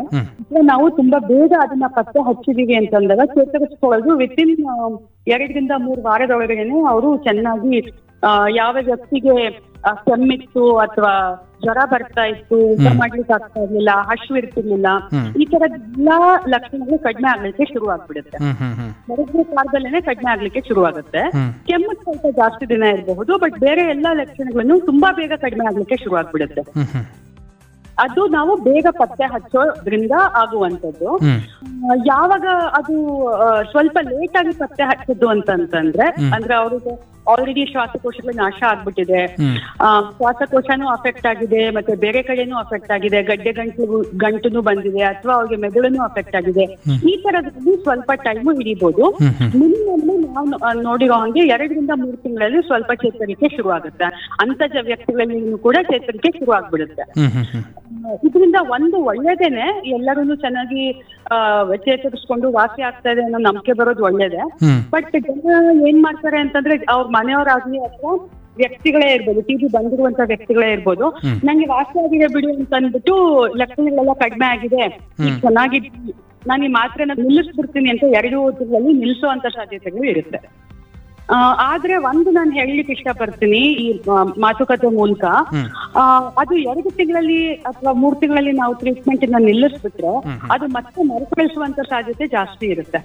ನಾವು ತುಂಬಾ ಬೇಗ ಅದನ್ನ ಪತ್ತೆ ಹಚ್ಚಿದೀವಿ ಅಂತಂದಾಗ ಚೇತರಿಸ್ಕೊಳ್ಳೋದು ಇನ್ ಎರಡರಿಂದ ಮೂರು ವಾರದೊಳಗಡೆನೆ ಅವರು ಚೆನ್ನಾಗಿ ಯಾವ ವ್ಯಕ್ತಿಗೆ ಕೆಮ್ಮಿತ್ತು ಅಥವಾ ಜ್ವರ ಬರ್ತಾ ಇತ್ತು ಊಟ ಮಾಡ್ಲಿಕ್ಕೆ ಆಗ್ತಾ ಇರ್ಲಿಲ್ಲ ಹಶು ಇರ್ತಿರ್ಲಿಲ್ಲ. ಈ ತರ ಎಲ್ಲಾ ಲಕ್ಷಣಗಳು ಕಡಿಮೆ ಆಗ್ಲಿಕ್ಕೆ ಶುರು ಆಗ್ಬಿಡುತ್ತೆ. ಬೆಳಗ್ಗೆ ಕಾಲದಲ್ಲೇನೆ ಕಡಿಮೆ ಆಗ್ಲಿಕ್ಕೆ ಶುರು ಆಗುತ್ತೆ. ಕೆಮ್ಮು ಸ್ವಲ್ಪ ಜಾಸ್ತಿ ದಿನ ಇರಬಹುದು ಬಟ್ ಬೇರೆ ಎಲ್ಲಾ ಲಕ್ಷಣಗಳನ್ನು ತುಂಬಾ ಬೇಗ ಕಡಿಮೆ ಆಗ್ಲಿಕ್ಕೆ ಶುರು ಆಗ್ಬಿಡುತ್ತೆ. ಅದು ನಾವು ಬೇಗ ಪತ್ತೆ ಹಚ್ಚೋದ್ರಿಂದ ಆಗುವಂತದ್ದು ಯಾವಾಗ ಅದು ಸ್ವಲ್ಪ ಲೇಟ್ ಆಗಿ ಪತ್ತೆ ಹಚ್ಚಿದ್ದು ಅಂತಂತಂದ್ರೆ. ಅಂದ್ರೆ ಅವ್ರಿಗೆ ಆಲ್ರೆಡಿ ಶ್ವಾಸಕೋಶಗಳು ನಾಶ ಆಗ್ಬಿಟ್ಟಿದೆ. ಶ್ವಾಸಕೋಶನೂ ಅಫೆಕ್ಟ್ ಆಗಿದೆ ಮತ್ತೆ ಬೇರೆ ಕಡೆನೂ ಅಫೆಕ್ಟ್ ಆಗಿದೆ ಗಡ್ಡೆ ಗಂಟು ಗಂಟುನು ಬಂದಿದೆ ಅಥವಾ ಅವ್ರಿಗೆ ಮೆದುಳನ್ನು ಅಫೆಕ್ಟ್ ಆಗಿದೆ. ಈ ತರದಲ್ಲಿ ಸ್ವಲ್ಪ ಟೈಮು ಹಿಡಿಬಹುದು ಮಿನಿಮಮ್ ನಾವು ನೋಡಿರೋ ಹಂಗೆ ಎರಡರಿಂದ ಮೂರು ತಿಂಗಳಲ್ಲಿ ಸ್ವಲ್ಪ ಚೇತರಿಕೆ ಶುರು ಆಗುತ್ತೆ ಅಂತಜ ವ್ಯಕ್ತಿಗಳಲ್ಲಿ ಕೂಡ ಚೇತರಿಕೆ ಶುರು ಆಗ್ಬಿಡುತ್ತೆ ಇದರಿಂದ ಒಂದು ಒಳ್ಳೇದೇನೆ ಎಲ್ಲರೂ ಚೆನ್ನಾಗಿ ಆ, ಚೇತರಿಸ್ಕೊಂಡು ವಾಸಿ ಆಗ್ತಾ ಇದೆ ಅನ್ನೋ ನಂಬಿಕೆ ಬರೋದು ಒಳ್ಳೇದೇ. ಬಟ್ ಜನ ಏನ್ ಮಾಡ್ತಾರೆ ಅಂತಂದ್ರೆ ಅವ್ರ ಮನೆಯವರಾಗ್ಲಿ ಅಥವಾ ವ್ಯಕ್ತಿಗಳೇ ಇರ್ಬೋದು ಟಿವಿ ಬಂದಿರುವಂತ ವ್ಯಕ್ತಿಗಳೇ ಇರ್ಬೋದು. ನಂಗೆ ವಾಸಿ ಆಗಿದೆ ಬಿಡಿ ಅಂತ ಅಂದ್ಬಿಟ್ಟು ಲಕ್ಷಣಗಳೆಲ್ಲ ಕಡಿಮೆ ಆಗಿದೆ. ಚೆನ್ನಾಗಿದ್ದೀನಿ. ನಾನು ಈ ಮಾತ್ರೆನ ನಿಲ್ಲಿಸ್ಬಿಡ್ತೀನಿ ಅಂತ ಎರಡು ತಿಂಗಳಲ್ಲಿ ನಿಲ್ಲಿಸುವಂತ ಸಾಧ್ಯತೆಗಳು ಇರುತ್ತೆ. ಆ, ಆದ್ರೆ ಒಂದು ನಾನು ಹೇಳಲಿಕ್ಕೆ ಇಷ್ಟಪಡ್ತೀನಿ ಈ ಮಾತುಕತೆ ಮೂಲಕ. ಅದು ಎರಡು ತಿಂಗಳಲ್ಲಿ ಅಥವಾ ಮೂರು ತಿಂಗಳಲ್ಲಿ ನಾವು ಟ್ರೀಟ್ಮೆಂಟ್ ನಿಲ್ಲಿಸ್ಬಿಟ್ರೆ. ಅದು ಮತ್ತೆ ಮರುಕಳಿಸುವಂತ ಸಾಧ್ಯತೆ ಜಾಸ್ತಿ ಇರುತ್ತೆ.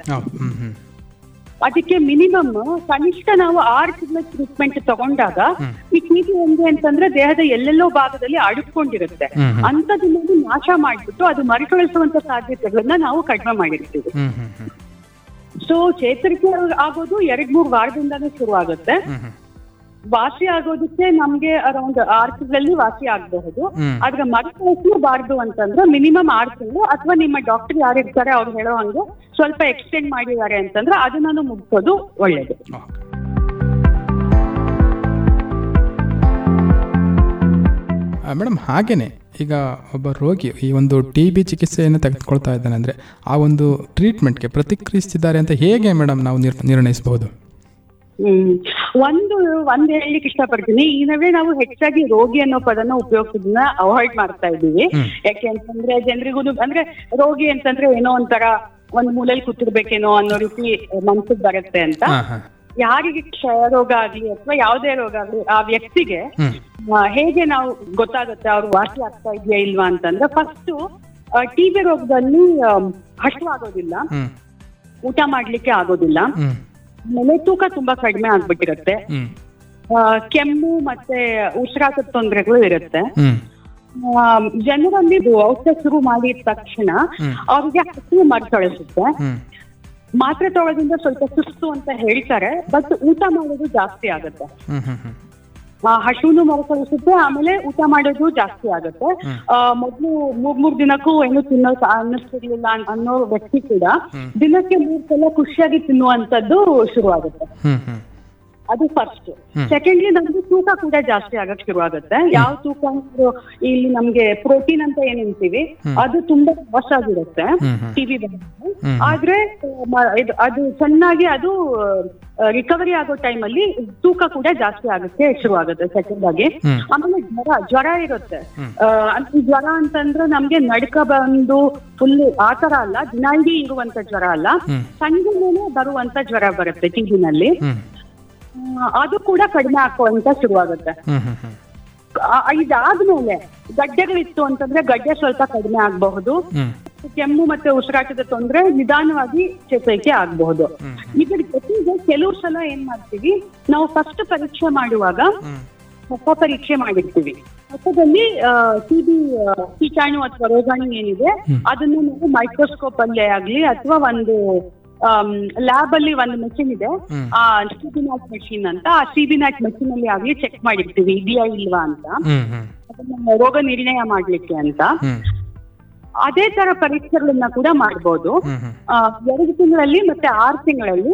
ಅದಕ್ಕೆ ಮಿನಿಮಮ್ ಕನಿಷ್ಠ ನಾವು ಆರು ತಿಂಗಳ ಟ್ರೀಟ್ಮೆಂಟ್ ತಗೊಂಡಾಗ ಟಿಬಿ ಹೆಂಗೆ ಅಂತಂದ್ರೆ ದೇಹದ ಎಲ್ಲೆಲ್ಲೋ ಭಾಗದಲ್ಲಿ ಅಡುಕೊಂಡಿರುತ್ತೆ ಅಂತದನ್ನು ನಾಶ ಮಾಡಿಬಿಟ್ಟು ಅದು ಮರುಕಳಿಸುವಂತ ಸಾಧ್ಯತೆಗಳನ್ನ ನಾವು ಕಡಿಮೆ ಮಾಡಿರ್ತೀವಿ. ಸೊ ಚೇತರಿಕೆ ಆಗೋದು ಎರಡ್ ಮೂರು ವಾರದಿಂದಾನೇ ಶುರು ಆಗುತ್ತೆ ವಾಸಿ ಆಗೋದಕ್ಕೆ ನಮ್ಗೆ ಅರೌಂಡ್ ಆರು ತಿಂಗಳಲ್ಲಿ ವಾಸಿ ಆಗಬಹುದು. ಆದ್ರೆ ಆದ್ರೆ ಮರುಕಳಿಸಲೇಬಾರ್ದು ಅಂತಂದ್ರೆ ಮಿನಿಮಮ್ ಆರು ತಿಂಗಳು ಅಥವಾ ನಿಮ್ಮ ಡಾಕ್ಟರ್ ಯಾರು ಇರ್ತಾರೆ ಅವ್ರು ಹೇಳೋ ಹಂಗೆ ಸ್ವಲ್ಪ ಎಕ್ಸ್ಟೆಂಡ್ ಮಾಡಿದ್ದಾರೆ ಅಂತಂದ್ರೆ ಅದನ್ನ ಮುಗಿಸೋದು ಒಳ್ಳೇದು. ಮೇಡಮ್ ಹಾಗೇನೆ ಈಗ ಒಬ್ಬ ರೋಗಿ ಈ ಒಂದು ಟಿ ಬಿ ಚಿಕಿತ್ಸೆಯನ್ನು ತೆಗೆದುಕೊಳ್ತಾ ಇದ್ದಾನೆ ಅಂದರೆ ಆ ಒಂದು ಟ್ರೀಟ್ಮೆಂಟ್ಗೆ ಪ್ರತಿಕ್ರಿಯಿಸ್ತಿದ್ದಾರೆ ಅಂತ ಹೇಗೆ ಮೇಡಮ್ ನಾವು ನಿರ್ ನಿರ್ಣಯಿಸಬಹುದು? ಹ್ಮ್. ಒಂದು ಒಂದ್ ಹೇಳಲಿಕ್ಕೆ ಇಷ್ಟಪಡ್ತೀನಿ. ಈ ನಡುವೆ ನಾವು ಹೆಚ್ಚಾಗಿ ರೋಗಿ ಅನ್ನೋ ಪದನ ಉಪಯೋಗಿಸೋದನ್ನ ಅವಾಯ್ಡ್ ಮಾಡ್ತಾ ಇದ್ದೀವಿ. ಯಾಕೆ ಅಂತಂದ್ರೆ ಜನರಿಗೂ ಅಂದ್ರೆ ರೋಗಿ ಅಂತಂದ್ರೆ ಏನೋ ಒಂಥರ ಒಂದ್ ಮೂಲೆಯಲ್ಲಿ ಕೂತಿರ್ಬೇಕೇನೋ ಅನ್ನೋ ರೀತಿ ಮನ್ಸಿಗೆ ಬರುತ್ತೆ ಅಂತ. ಯಾರಿಗೆ ಕ್ಷಯ ರೋಗ ಆಗ್ಲಿ ಅಥವಾ ಯಾವುದೇ ರೋಗ ಆಗ್ಲಿ ಆ ವ್ಯಕ್ತಿಗೆ ಹೇಗೆ ನಾವು ಗೊತ್ತಾಗುತ್ತೆ ಅವ್ರು ವಾಸಿ ಆಗ್ತಾ ಇದೆಯಾ ಇಲ್ವಾ ಅಂತಂದ್ರೆ ಫಸ್ಟ್ ಟಿಬಿ ರೋಗದಲ್ಲಿ ಹಸುವಾಗೋದಿಲ್ಲ ಊಟ ಮಾಡ್ಲಿಕ್ಕೆ ಆಗೋದಿಲ್ಲ. ಆಮೇಲೆ ತೂಕ ತುಂಬಾ ಕಡಿಮೆ ಆಗ್ಬಿಟ್ಟಿರುತ್ತೆ. ಕೆಮ್ಮು ಮತ್ತೆ ಉಸಿರಾಟದ ತೊಂದರೆಗಳು ಇರುತ್ತೆ. ಜನರಲ್ಲಿ ಔಷಧ ಶುರು ಮಾಡಿದ ತಕ್ಷಣ. ಅವ್ರಿಗೆ ಹಸಿವು ಮರುಕಳಿಸುತ್ತೆ ಹ್ಮ್. ಮಾತ್ರೆ ತಗೊಳ್ಳೋದ್ರಿಂದ ಸ್ವಲ್ಪ ಸುಸ್ತು ಅಂತ ಹೇಳ್ತಾರೆ ಬಟ್ ಊಟ ಮಾಡೋದು ಜಾಸ್ತಿ ಆಗುತ್ತೆ. ಹಸುನು ಮರುಕಳಿಸುತ್ತೆ ಆಮೇಲೆ ಊಟ ಮಾಡೋದು ಜಾಸ್ತಿ ಆಗುತ್ತೆ. ಮೊದಲು ಮೊದ್ಲು ಮೂರ್ ಮೂರ್ ದಿನಕ್ಕೂ ಏನು ತಿನ್ನೋ ಅನ್ನಿಸ್ತಿರ್ಲಿಲ್ಲ ಅನ್ನೋ ವ್ಯಕ್ತಿ ಕೂಡ ದಿನಕ್ಕೆ ಮೂರ್ ಸಲ ಖುಷಿಯಾಗಿ ತಿನ್ನುವಂತದ್ದು ಶುರು ಆಗುತ್ತೆ ಅದು ಫಸ್ಟ್. ಸೆಕೆಂಡ್ಲಿ ನಮ್ದು ತೂಕ ಕೂಡ ಜಾಸ್ತಿ ಆಗಕ್ ಶುರು ಆಗುತ್ತೆ ಯಾವ ತೂಕ ಇಲ್ಲಿ ನಮ್ಗೆ ಪ್ರೋಟೀನ್ ಅಂತ ಏನ್ ಅಂತೀವಿ ಅದು ತುಂಬಾ ವಾಶ್ ಆಗಿರುತ್ತೆ. ಟಿವಿ. ಆದ್ರೆ ಆ, ಅದು ಚೆನ್ನಾಗಿ ಅದು ರಿಕವರಿ ಆಗೋ ಟೈಮ್ ಅಲ್ಲಿ ತೂಕ ಕೂಡ ಜಾಸ್ತಿ ಆಗುತ್ತೆ ಶುರು ಆಗುತ್ತೆ ಸೆಕೆಂಡ್ ಆಗಿ. ಆಮೇಲೆ ಜ್ವರ ಜ್ವರ ಇರುತ್ತೆ. ಆ, ಜ್ವರ ಅಂತಂದ್ರೆ ನಮ್ಗೆ ನಡ್ಕ ಬಂದು ಫುಲ್ ಆತರ ಅಲ್ಲ ದಿನಾಂಗಿ ಇರುವಂತ ಜ್ವರ ಅಲ್ಲ. ಸಂಜೆ ಮೇಲೆ ಬರುವಂತ ಜ್ವರ ಬರುತ್ತೆ ಟಿವಿನಲ್ಲಿ ಅದು ಕೂಡ ಕಡಿಮೆ ಹಾಕುವಂತ ಶುರುವಾಗುತ್ತೆ. ಇದಾದ್ಮೇಲೆ ಗಡ್ಡೆಗಳಿತ್ತು ಅಂತಂದ್ರೆ ಗಡ್ಡೆ ಸ್ವಲ್ಪ ಕಡಿಮೆ ಆಗಬಹುದು. ಕೆಮ್ಮು ಮತ್ತೆ ಉಸಿರಾಟದ ತೊಂದರೆ ನಿಧಾನವಾಗಿ ಚೇತರಿಕೆ ಆಗಬಹುದು. ಇದ್ರ ಜೊತೆಗೆ ಕೆಲವು ಸಲ ಏನ್ ಮಾಡ್ತೀವಿ ನಾವು ಫಸ್ಟ್ ಪರೀಕ್ಷೆ ಮಾಡುವಾಗ ಹೊಸ ಪರೀಕ್ಷೆ ಮಾಡಿರ್ತೀವಿ. ಕಫದಲ್ಲಿ ಟಿಬಿ ಕೀಟಾಣು ಅಥವಾ ರೋಗಾಣು ಏನಿದೆ ಅದನ್ನು ನಾವು ಮೈಕ್ರೋಸ್ಕೋಪ್ ಅಲ್ಲೇ ಆಗ್ಲಿ ಅಥವಾ ಒಂದು ಲ್ಯಾಬ್ ಅಲ್ಲಿ ಒಂದು ಮೆಷಿನ್ ಇದೆ. ಸಿಬಿನಾಟ್ ಮೆಷಿನ್ ಅಂತ. ಆ ಸಿಬಿನಾಟ್ ಮೆಷಿನ್ ಅಲ್ಲಿ ಆಗ್ಲಿ ಚೆಕ್ ಮಾಡಿರ್ತೀವಿ ಇದೆಯಾ ಇಲ್ವಾ ಅಂತ. ರೋಗ ನಿರ್ಣಯ ಮಾಡ್ಲಿಕ್ಕೆ ಅಂತ. ಅದೇ ತರ ಪರೀಕ್ಷೆಗಳನ್ನ ಕೂಡ ಆ, ಎರಡು ತಿಂಗಳಲ್ಲಿ ಮತ್ತೆ ಆರು ತಿಂಗಳಲ್ಲಿ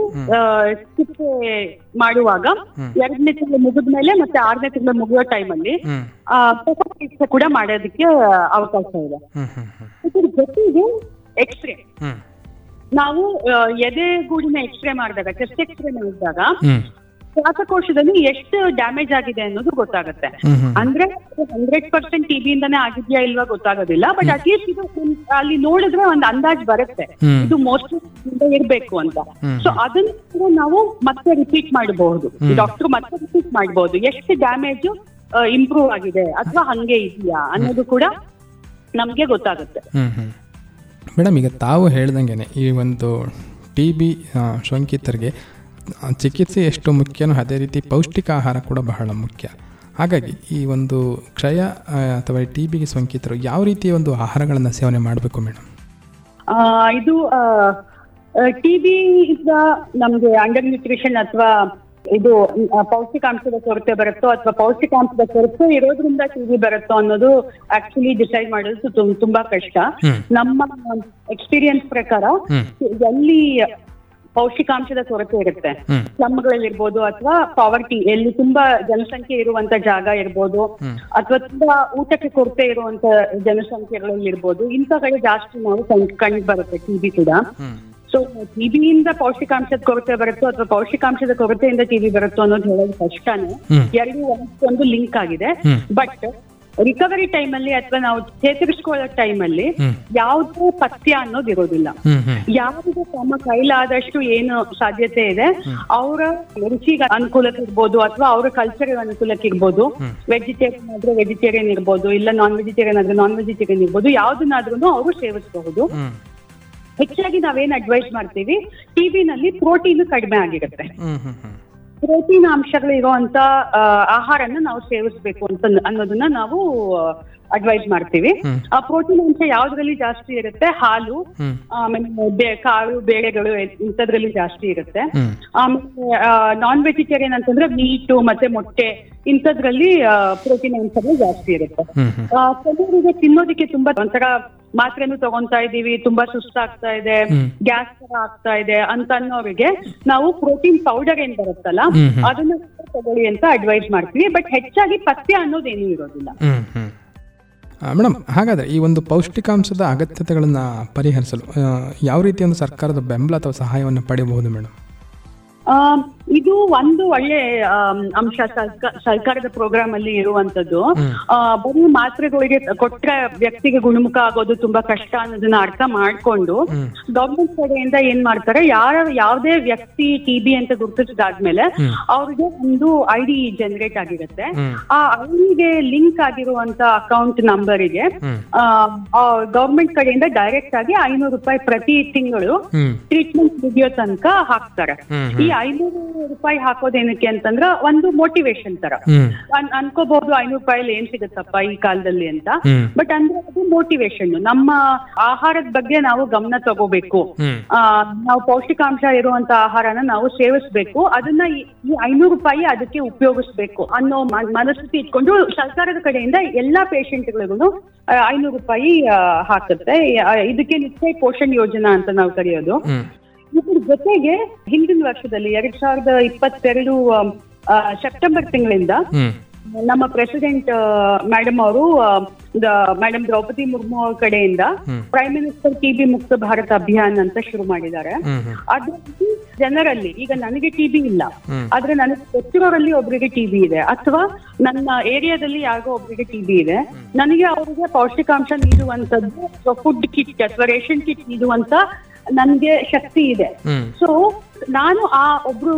ಚಿಕಿತ್ಸೆ ಮಾಡುವಾಗ. ಎರಡನೇ ತಿಂಗಳು ಮುಗಿದ್ಮೇಲೆ ಮತ್ತೆ ಆರನೇ ತಿಂಗಳು ಮುಗಿಯೋ ಟೈಮಲ್ಲಿ ಅಲ್ಲಿ ಕಫ ಪರೀಕ್ಷೆ ಕೂಡ ಮಾಡೋದಕ್ಕೆ ಅವಕಾಶ ಇದೆ. ಜೊತೆಗೆ ಎಕ್ಸ್ರೇ ನಾವು ಎದೆಗೂಡಿನ ಎದೆ ಗೂಡಿನ ಎಕ್ಸ್ರೇ ಮಾಡಿದಾಗ ಚೆಸ್ಟ್ ಎಕ್ಸ್ರೇ ಮಾಡಿದಾಗ ಶ್ವಾಸಕೋಶದಲ್ಲಿ ಎಷ್ಟು ಡ್ಯಾಮೇಜ್ ಆಗಿದೆ ಅನ್ನೋದು ಗೊತ್ತಾಗುತ್ತೆ. ಅಂದ್ರೆ ಹಂಡ್ರೆಡ್ ಪರ್ಸೆಂಟ್ ಟಿಬಿ ಇಂದಾನೆ ಆಗಿದ್ಯಾ ಇಲ್ವಾ ಗೊತ್ತಾಗೋದಿಲ್ಲ ಬಟ್ ಅಟ್ಲೀಸ್ಟ್ ಇದು ಅಲ್ಲಿ ನೋಡಿದ್ರೆ ಒಂದು ಅಂದಾಜ್ ಬರುತ್ತೆ. ಇದು ಮೋಸ್ಟ್ಲಿ ಇರ್ಬೇಕು ಅಂತ. ಸೊ ಅದನ್ನ ಕೂಡ ನಾವು ಮತ್ತೆ ರಿಪೀಟ್ ಮಾಡಬಹುದು. ಡಾಕ್ಟರ್ ಮತ್ತೆ ರಿಪೀಟ್ ಮಾಡಬಹುದು ಎಷ್ಟು ಡ್ಯಾಮೇಜ್ ಇಂಪ್ರೂವ್ ಆಗಿದೆ ಅಥವಾ ಹಂಗೆ ಇದೆಯಾ ಅನ್ನೋದು ಕೂಡ ನಮ್ಗೆ ಗೊತ್ತಾಗುತ್ತೆ. ಮೇಡಮ್, ಈಗ ತಾವು ಹೇಳ್ದಂಗೆ ಈ ಒಂದು ಟಿ ಬಿ ಸೋಂಕಿತರಿಗೆ ಚಿಕಿತ್ಸೆ ಎಷ್ಟು ಮುಖ್ಯನೋ ಅದೇ ರೀತಿ ಪೌಷ್ಟಿಕ ಆಹಾರ ಕೂಡ ಬಹಳ ಮುಖ್ಯ. ಹಾಗಾಗಿ ಈ ಒಂದು ಕ್ಷಯ ಅಥವಾ ಟಿ ಬಿಗೆ ಸೋಂಕಿತರು ಯಾವ ರೀತಿಯ ಒಂದು ಆಹಾರಗಳನ್ನು ಸೇವನೆ ಮಾಡಬೇಕು ಮೇಡಮ್? ಇದು ಟಿ ಬಿ ನಮ್ಗೆ ಅಂಡರ್ ನ್ಯೂಟ್ರಿಷನ್ ಅಥವಾ ಇದು ಪೌಷ್ಟಿಕಾಂಶದ ಕೊರತೆ ಬರುತ್ತೋ ಅಥವಾ ಪೌಷ್ಟಿಕಾಂಶದ ಕೊರತೆ ಇರೋದ್ರಿಂದ ಟಿ ಬಿ ಬರುತ್ತೋ ಅನ್ನೋದು ಆಕ್ಚುಲಿ ಡಿಸೈಡ್ ಮಾಡೋದು ತುಂಬಾ ಕಷ್ಟ. ನಮ್ಮ ಎಕ್ಸ್ಪೀರಿಯನ್ಸ್ ಪ್ರಕಾರ. ಎಲ್ಲಿ ಪೌಷ್ಟಿಕಾಂಶದ ಕೊರತೆ ಇರುತ್ತೆ? ಸ್ಲಮ್ಗಳಲ್ಲಿ ಇರ್ಬೋದು ಅಥವಾ ಪಾವರ್ಟಿ ಎಲ್ಲಿ ತುಂಬಾ ಜನಸಂಖ್ಯೆ ಇರುವಂತ ಜಾಗ ಇರ್ಬೋದು ಅಥವಾ ತುಂಬಾ ಊಟಕ್ಕೆ ಕೊರತೆ ಇರುವಂತ ಜನಸಂಖ್ಯೆಗಳಲ್ಲಿ ಇರ್ಬೋದು ಇಂಥ ಕಡೆ ಜಾಸ್ತಿ ನಾವು ಕಂಡ್- ಬರುತ್ತೆ ಟಿವಿ ಕೂಡ. ಸೊ ಟಿಬಿಯಿಂದ ಪೌಷ್ಟಿಕಾಂಶದ ಕೊರತೆ ಬರುತ್ತೋ ಅಥವಾ ಪೌಷ್ಟಿಕಾಂಶದ ಕೊರತೆಯಿಂದ ಟಿಬಿ ಬರುತ್ತೋ ಅನ್ನೋದು ಹೇಳೋದು ಕಷ್ಟನೇ. ಎರಡು ಒಂದು ಲಿಂಕ್ ಆಗಿದೆ. ಬಟ್ ರಿಕವರಿ ಟೈಮ್ ಅಲ್ಲಿ ಅಥವಾ ನಾವು ಚೇತರಿಸ್ಕೊಳ್ಳೋ ಟೈಮ್ ಅಲ್ಲಿ ಯಾವುದೇ ಪಥ್ಯ ಅನ್ನೋದು ಇರೋದಿಲ್ಲ. ಹ್ಮ್ ತಮ್ಮ ಕೈಲಾದಷ್ಟು ಏನು ಸಾಧ್ಯತೆ ಇದೆ ಅವರ ರುಚಿಗೆ ಅನುಕೂಲಕ್ಕೆ ಇರ್ಬೋದು ಅಥವಾ ಅವರ ಕಲ್ಚರ್ ಅನುಕೂಲಕ್ಕೆ ಇರ್ಬೋದು. ವೆಜಿಟೇರಿಯನ್ ಆದ್ರೆ ವೆಜಿಟೇರಿಯನ್ ಇರ್ಬೋದು ಇಲ್ಲ ನಾನ್ ವೆಜಿಟೇರಿಯನ್ ಆದ್ರೆ ನಾನ್ ವೆಜಿಟೇರಿಯನ್ ಇರ್ಬೋದು ಯಾವ್ದನ್ನಾದ್ರೂ ಅವರು ಸೇವಿಸಬಹುದು. ಹೆಚ್ಚಾಗಿ ನಾವೇನ್ ಅಡ್ವೈಸ್ ಮಾಡ್ತೀವಿ ಟಿವಿ ನಲ್ಲಿ ಪ್ರೋಟೀನ್ ಕಡಿಮೆ ಆಗಿರುತ್ತೆ ಪ್ರೋಟೀನ್ ಅಂಶಗಳು ಇರುವಂತ ಆಹಾರನ ನಾವು ಸೇವಿಸಬೇಕು ಅಂತ ಅನ್ನೋದನ್ನ ನಾವು ಅಡ್ವೈಸ್ ಮಾಡ್ತೀವಿ ಆ ಪ್ರೋಟೀನ್ ಅಂಶ ಯಾವ್ದ್ರಲ್ಲಿ ಜಾಸ್ತಿ ಇರುತ್ತೆ ಹಾಲು. ಆಮೇಲೆ ಕಾಳು, ಬೇಳೆಗಳು ಇಂಥದ್ರಲ್ಲಿ ಜಾಸ್ತಿ ಇರುತ್ತೆ. ಆಮೇಲೆ ನಾನ್ ವೆಜಿಟೇರಿಯನ್ ಅಂತಂದ್ರೆ ಮೀಟು ಮತ್ತೆ ಮೊಟ್ಟೆ, ಇಂಥದ್ರಲ್ಲಿ ಪ್ರೋಟೀನ್ ಅಂಶಗಳು ಜಾಸ್ತಿ ಇರುತ್ತೆ ಕೆಲವರಿಗೆ ತಿನ್ನೋದಕ್ಕೆ ತುಂಬಾ ಒಂಥರ ಮಾತ್ರೆನೂ ತಗೊಂತಾ ಇದೀವಿ ತುಂಬಾ ಸುಸ್ತಾಗ್ತಾ ಇದೆ ಗ್ಯಾಸ್ ತರ ಆಗ್ತಾ ಇದೆ ಅಂತ ಅನ್ನೋರಿಗೆ ನಾವು ಪ್ರೋಟೀನ್ ಪೌಡರ್ ಏನ್ ಬರುತ್ತಲ್ಲ. ಅದನ್ನ ತಗೊಳ್ಳಿ ಅಂತ ಅಡ್ವೈಸ್ ಮಾಡ್ತೀವಿ. ಬಟ್ ಹೆಚ್ಚಾಗಿ ಪಥ್ಯ ಅನ್ನೋದೇನು ಇರೋದಿಲ್ಲ. ಮೇಡಮ್ ಹಾಗಾದ್ರೆ ಈ ಒಂದು ಪೌಷ್ಟಿಕಾಂಶದ ಅಗತ್ಯತೆಗಳನ್ನು ಪರಿಹರಿಸಲು ಯಾವ ರೀತಿಯ ಒಂದು ಸರ್ಕಾರದ ಬೆಂಬಲ ಅಥವಾ ಸಹಾಯವನ್ನು ಪಡೆಯಬಹುದು ಮೇಡಮ್? ಆ, ಇದು ಒಂದು ಒಳ್ಳೆ ಅಂಶ ಸರ್ಕಾರದ ಪ್ರೋಗ್ರಾಮ್ ಅಲ್ಲಿ ಇರುವಂತದ್ದು. ಬರೀ ಮಾತ್ರೆಗಳಿಗೆ ಕೊಟ್ಟ ವ್ಯಕ್ತಿಗೆ ಗುಣಮುಖ ಆಗೋದು ತುಂಬಾ ಕಷ್ಟ ಅನ್ನೋದನ್ನ ಅರ್ಥ ಮಾಡ್ಕೊಂಡು ಗವರ್ಮೆಂಟ್ ಕಡೆಯಿಂದ ಏನ್ ಮಾಡ್ತಾರೆ ಯಾರ ಯಾವುದೇ ವ್ಯಕ್ತಿ ಟಿ ಬಿ ಅಂತ ಗುರುತಿಸಿದಾದ್ಮೇಲೆ ಅವ್ರಿಗೆ ಒಂದು ಐ ಡಿ ಜನರೇಟ್ ಆಗಿರುತ್ತೆ. ಆ ಐಡಿಗೆ ಲಿಂಕ್ ಆಗಿರುವಂತ ಅಕೌಂಟ್ ನಂಬರಿಗೆ ಗವರ್ಮೆಂಟ್ ಕಡೆಯಿಂದ ಡೈರೆಕ್ಟ್ ಆಗಿ ಐನೂರು ರೂಪಾಯಿ ಪ್ರತಿ ತಿಂಗಳು ಟ್ರೀಟ್ಮೆಂಟ್ ಮುಗಿಯೋ ತನಕ ಹಾಕ್ತಾರೆ. ಈ ಐನೂರು ರೂಪಾಯಿ ಹಾಕೋದೇನಕ್ಕೆ ಅಂತಂದ್ರ ಒಂದು ಮೋಟಿವೇಶನ್ ತರ. ಅನ್- ಅನ್ಕೋಬಹುದು ಐನೂರು ರೂಪಾಯಿ ಏನ್ ಸಿಗುತ್ತಪ್ಪ ಈ ಕಾಲದಲ್ಲಿ ಅಂತ. ಬಟ್ ಅಂದ್ರೆ ಅದು ಮೋಟಿವೇಶನ್ ನಮ್ಮ ಆಹಾರದ ಬಗ್ಗೆ ನಾವು ಗಮನ ತಗೋಬೇಕು. ನಾವು ಪೌಷ್ಟಿಕಾಂಶ ಇರುವಂತ ಆಹಾರನ ನಾವು ಸೇವಿಸ್ಬೇಕು. ಅದನ್ನ ಈ- ಐನೂರು ರೂಪಾಯಿ ಅದಕ್ಕೆ ಉಪಯೋಗಿಸ್ಬೇಕು ಅನ್ನೋ ಮನಸ್ಥಿತಿ ಇಟ್ಕೊಂಡು ಸರ್ಕಾರದ ಕಡೆಯಿಂದ ಎಲ್ಲಾ ಪೇಷಂಟ್ಗಳಿಗೂ ಐನೂರು ರೂಪಾಯಿ ಹಾಕುತ್ತೆ. ಇದಕ್ಕೆ ನಿಶ್ಚಯ ಪೋಷಣ್ ಯೋಜನಾ ಅಂತ ನಾವು ಕರೆಯೋದು. ಇದ್ರ ಜೊತೆಗೆ ಹಿಂದಿನ ವರ್ಷದಲ್ಲಿ ಎರಡ್ ಸಾವಿರದ ಇಪ್ಪತ್ತೆರಡು ಸೆಪ್ಟೆಂಬರ್ ತಿಂಗಳಿಂದ ನಮ್ಮ ಪ್ರೆಸಿಡೆಂಟ್ ಮೇಡಮ್ ಅವರು ಮೇಡಮ್ ದ್ರೌಪದಿ ಮುರ್ಮು ಅವ್ರ ಕಡೆಯಿಂದ. ಪ್ರೈಮ್ ಮಿನಿಸ್ಟರ್ ಟಿಬಿ ಮುಕ್ತ ಭಾರತ ಅಭಿಯಾನ್ ಅಂತ ಶುರು ಮಾಡಿದ್ದಾರೆ. ಅದರಲ್ಲಿ ಜನರಲ್ಲಿ ಈಗ ನನಗೆ ಟಿಬಿ ಇಲ್ಲ. ಹ್ಮ್. ಆದ್ರೆ ನನಗೆ ಗೊತ್ತಿರೋರಲ್ಲಿ ಒಬ್ರಿಗೆ ಟಿಬಿ ಇದೆ. ಅಥವಾ ನನ್ನ ಏರಿಯಾದಲ್ಲಿ ಯಾರಿಗೋ ಒಬ್ರಿಗೆ ಟಿಬಿ ಇದೆ. ನನಗೆ ಅವರಿಗೆ ಪೌಷ್ಟಿಕಾಂಶ ನೀಡುವಂತದ್ದು ಫುಡ್ ಕಿಟ್ ಅಥವಾ ರೇಷನ್ ಕಿಟ್ ನೀಡುವಂತ ನನ್ಗೆ ಶಕ್ತಿ ಇದೆ. ಸೊ ನಾನು ಆ ಒಬ್ರು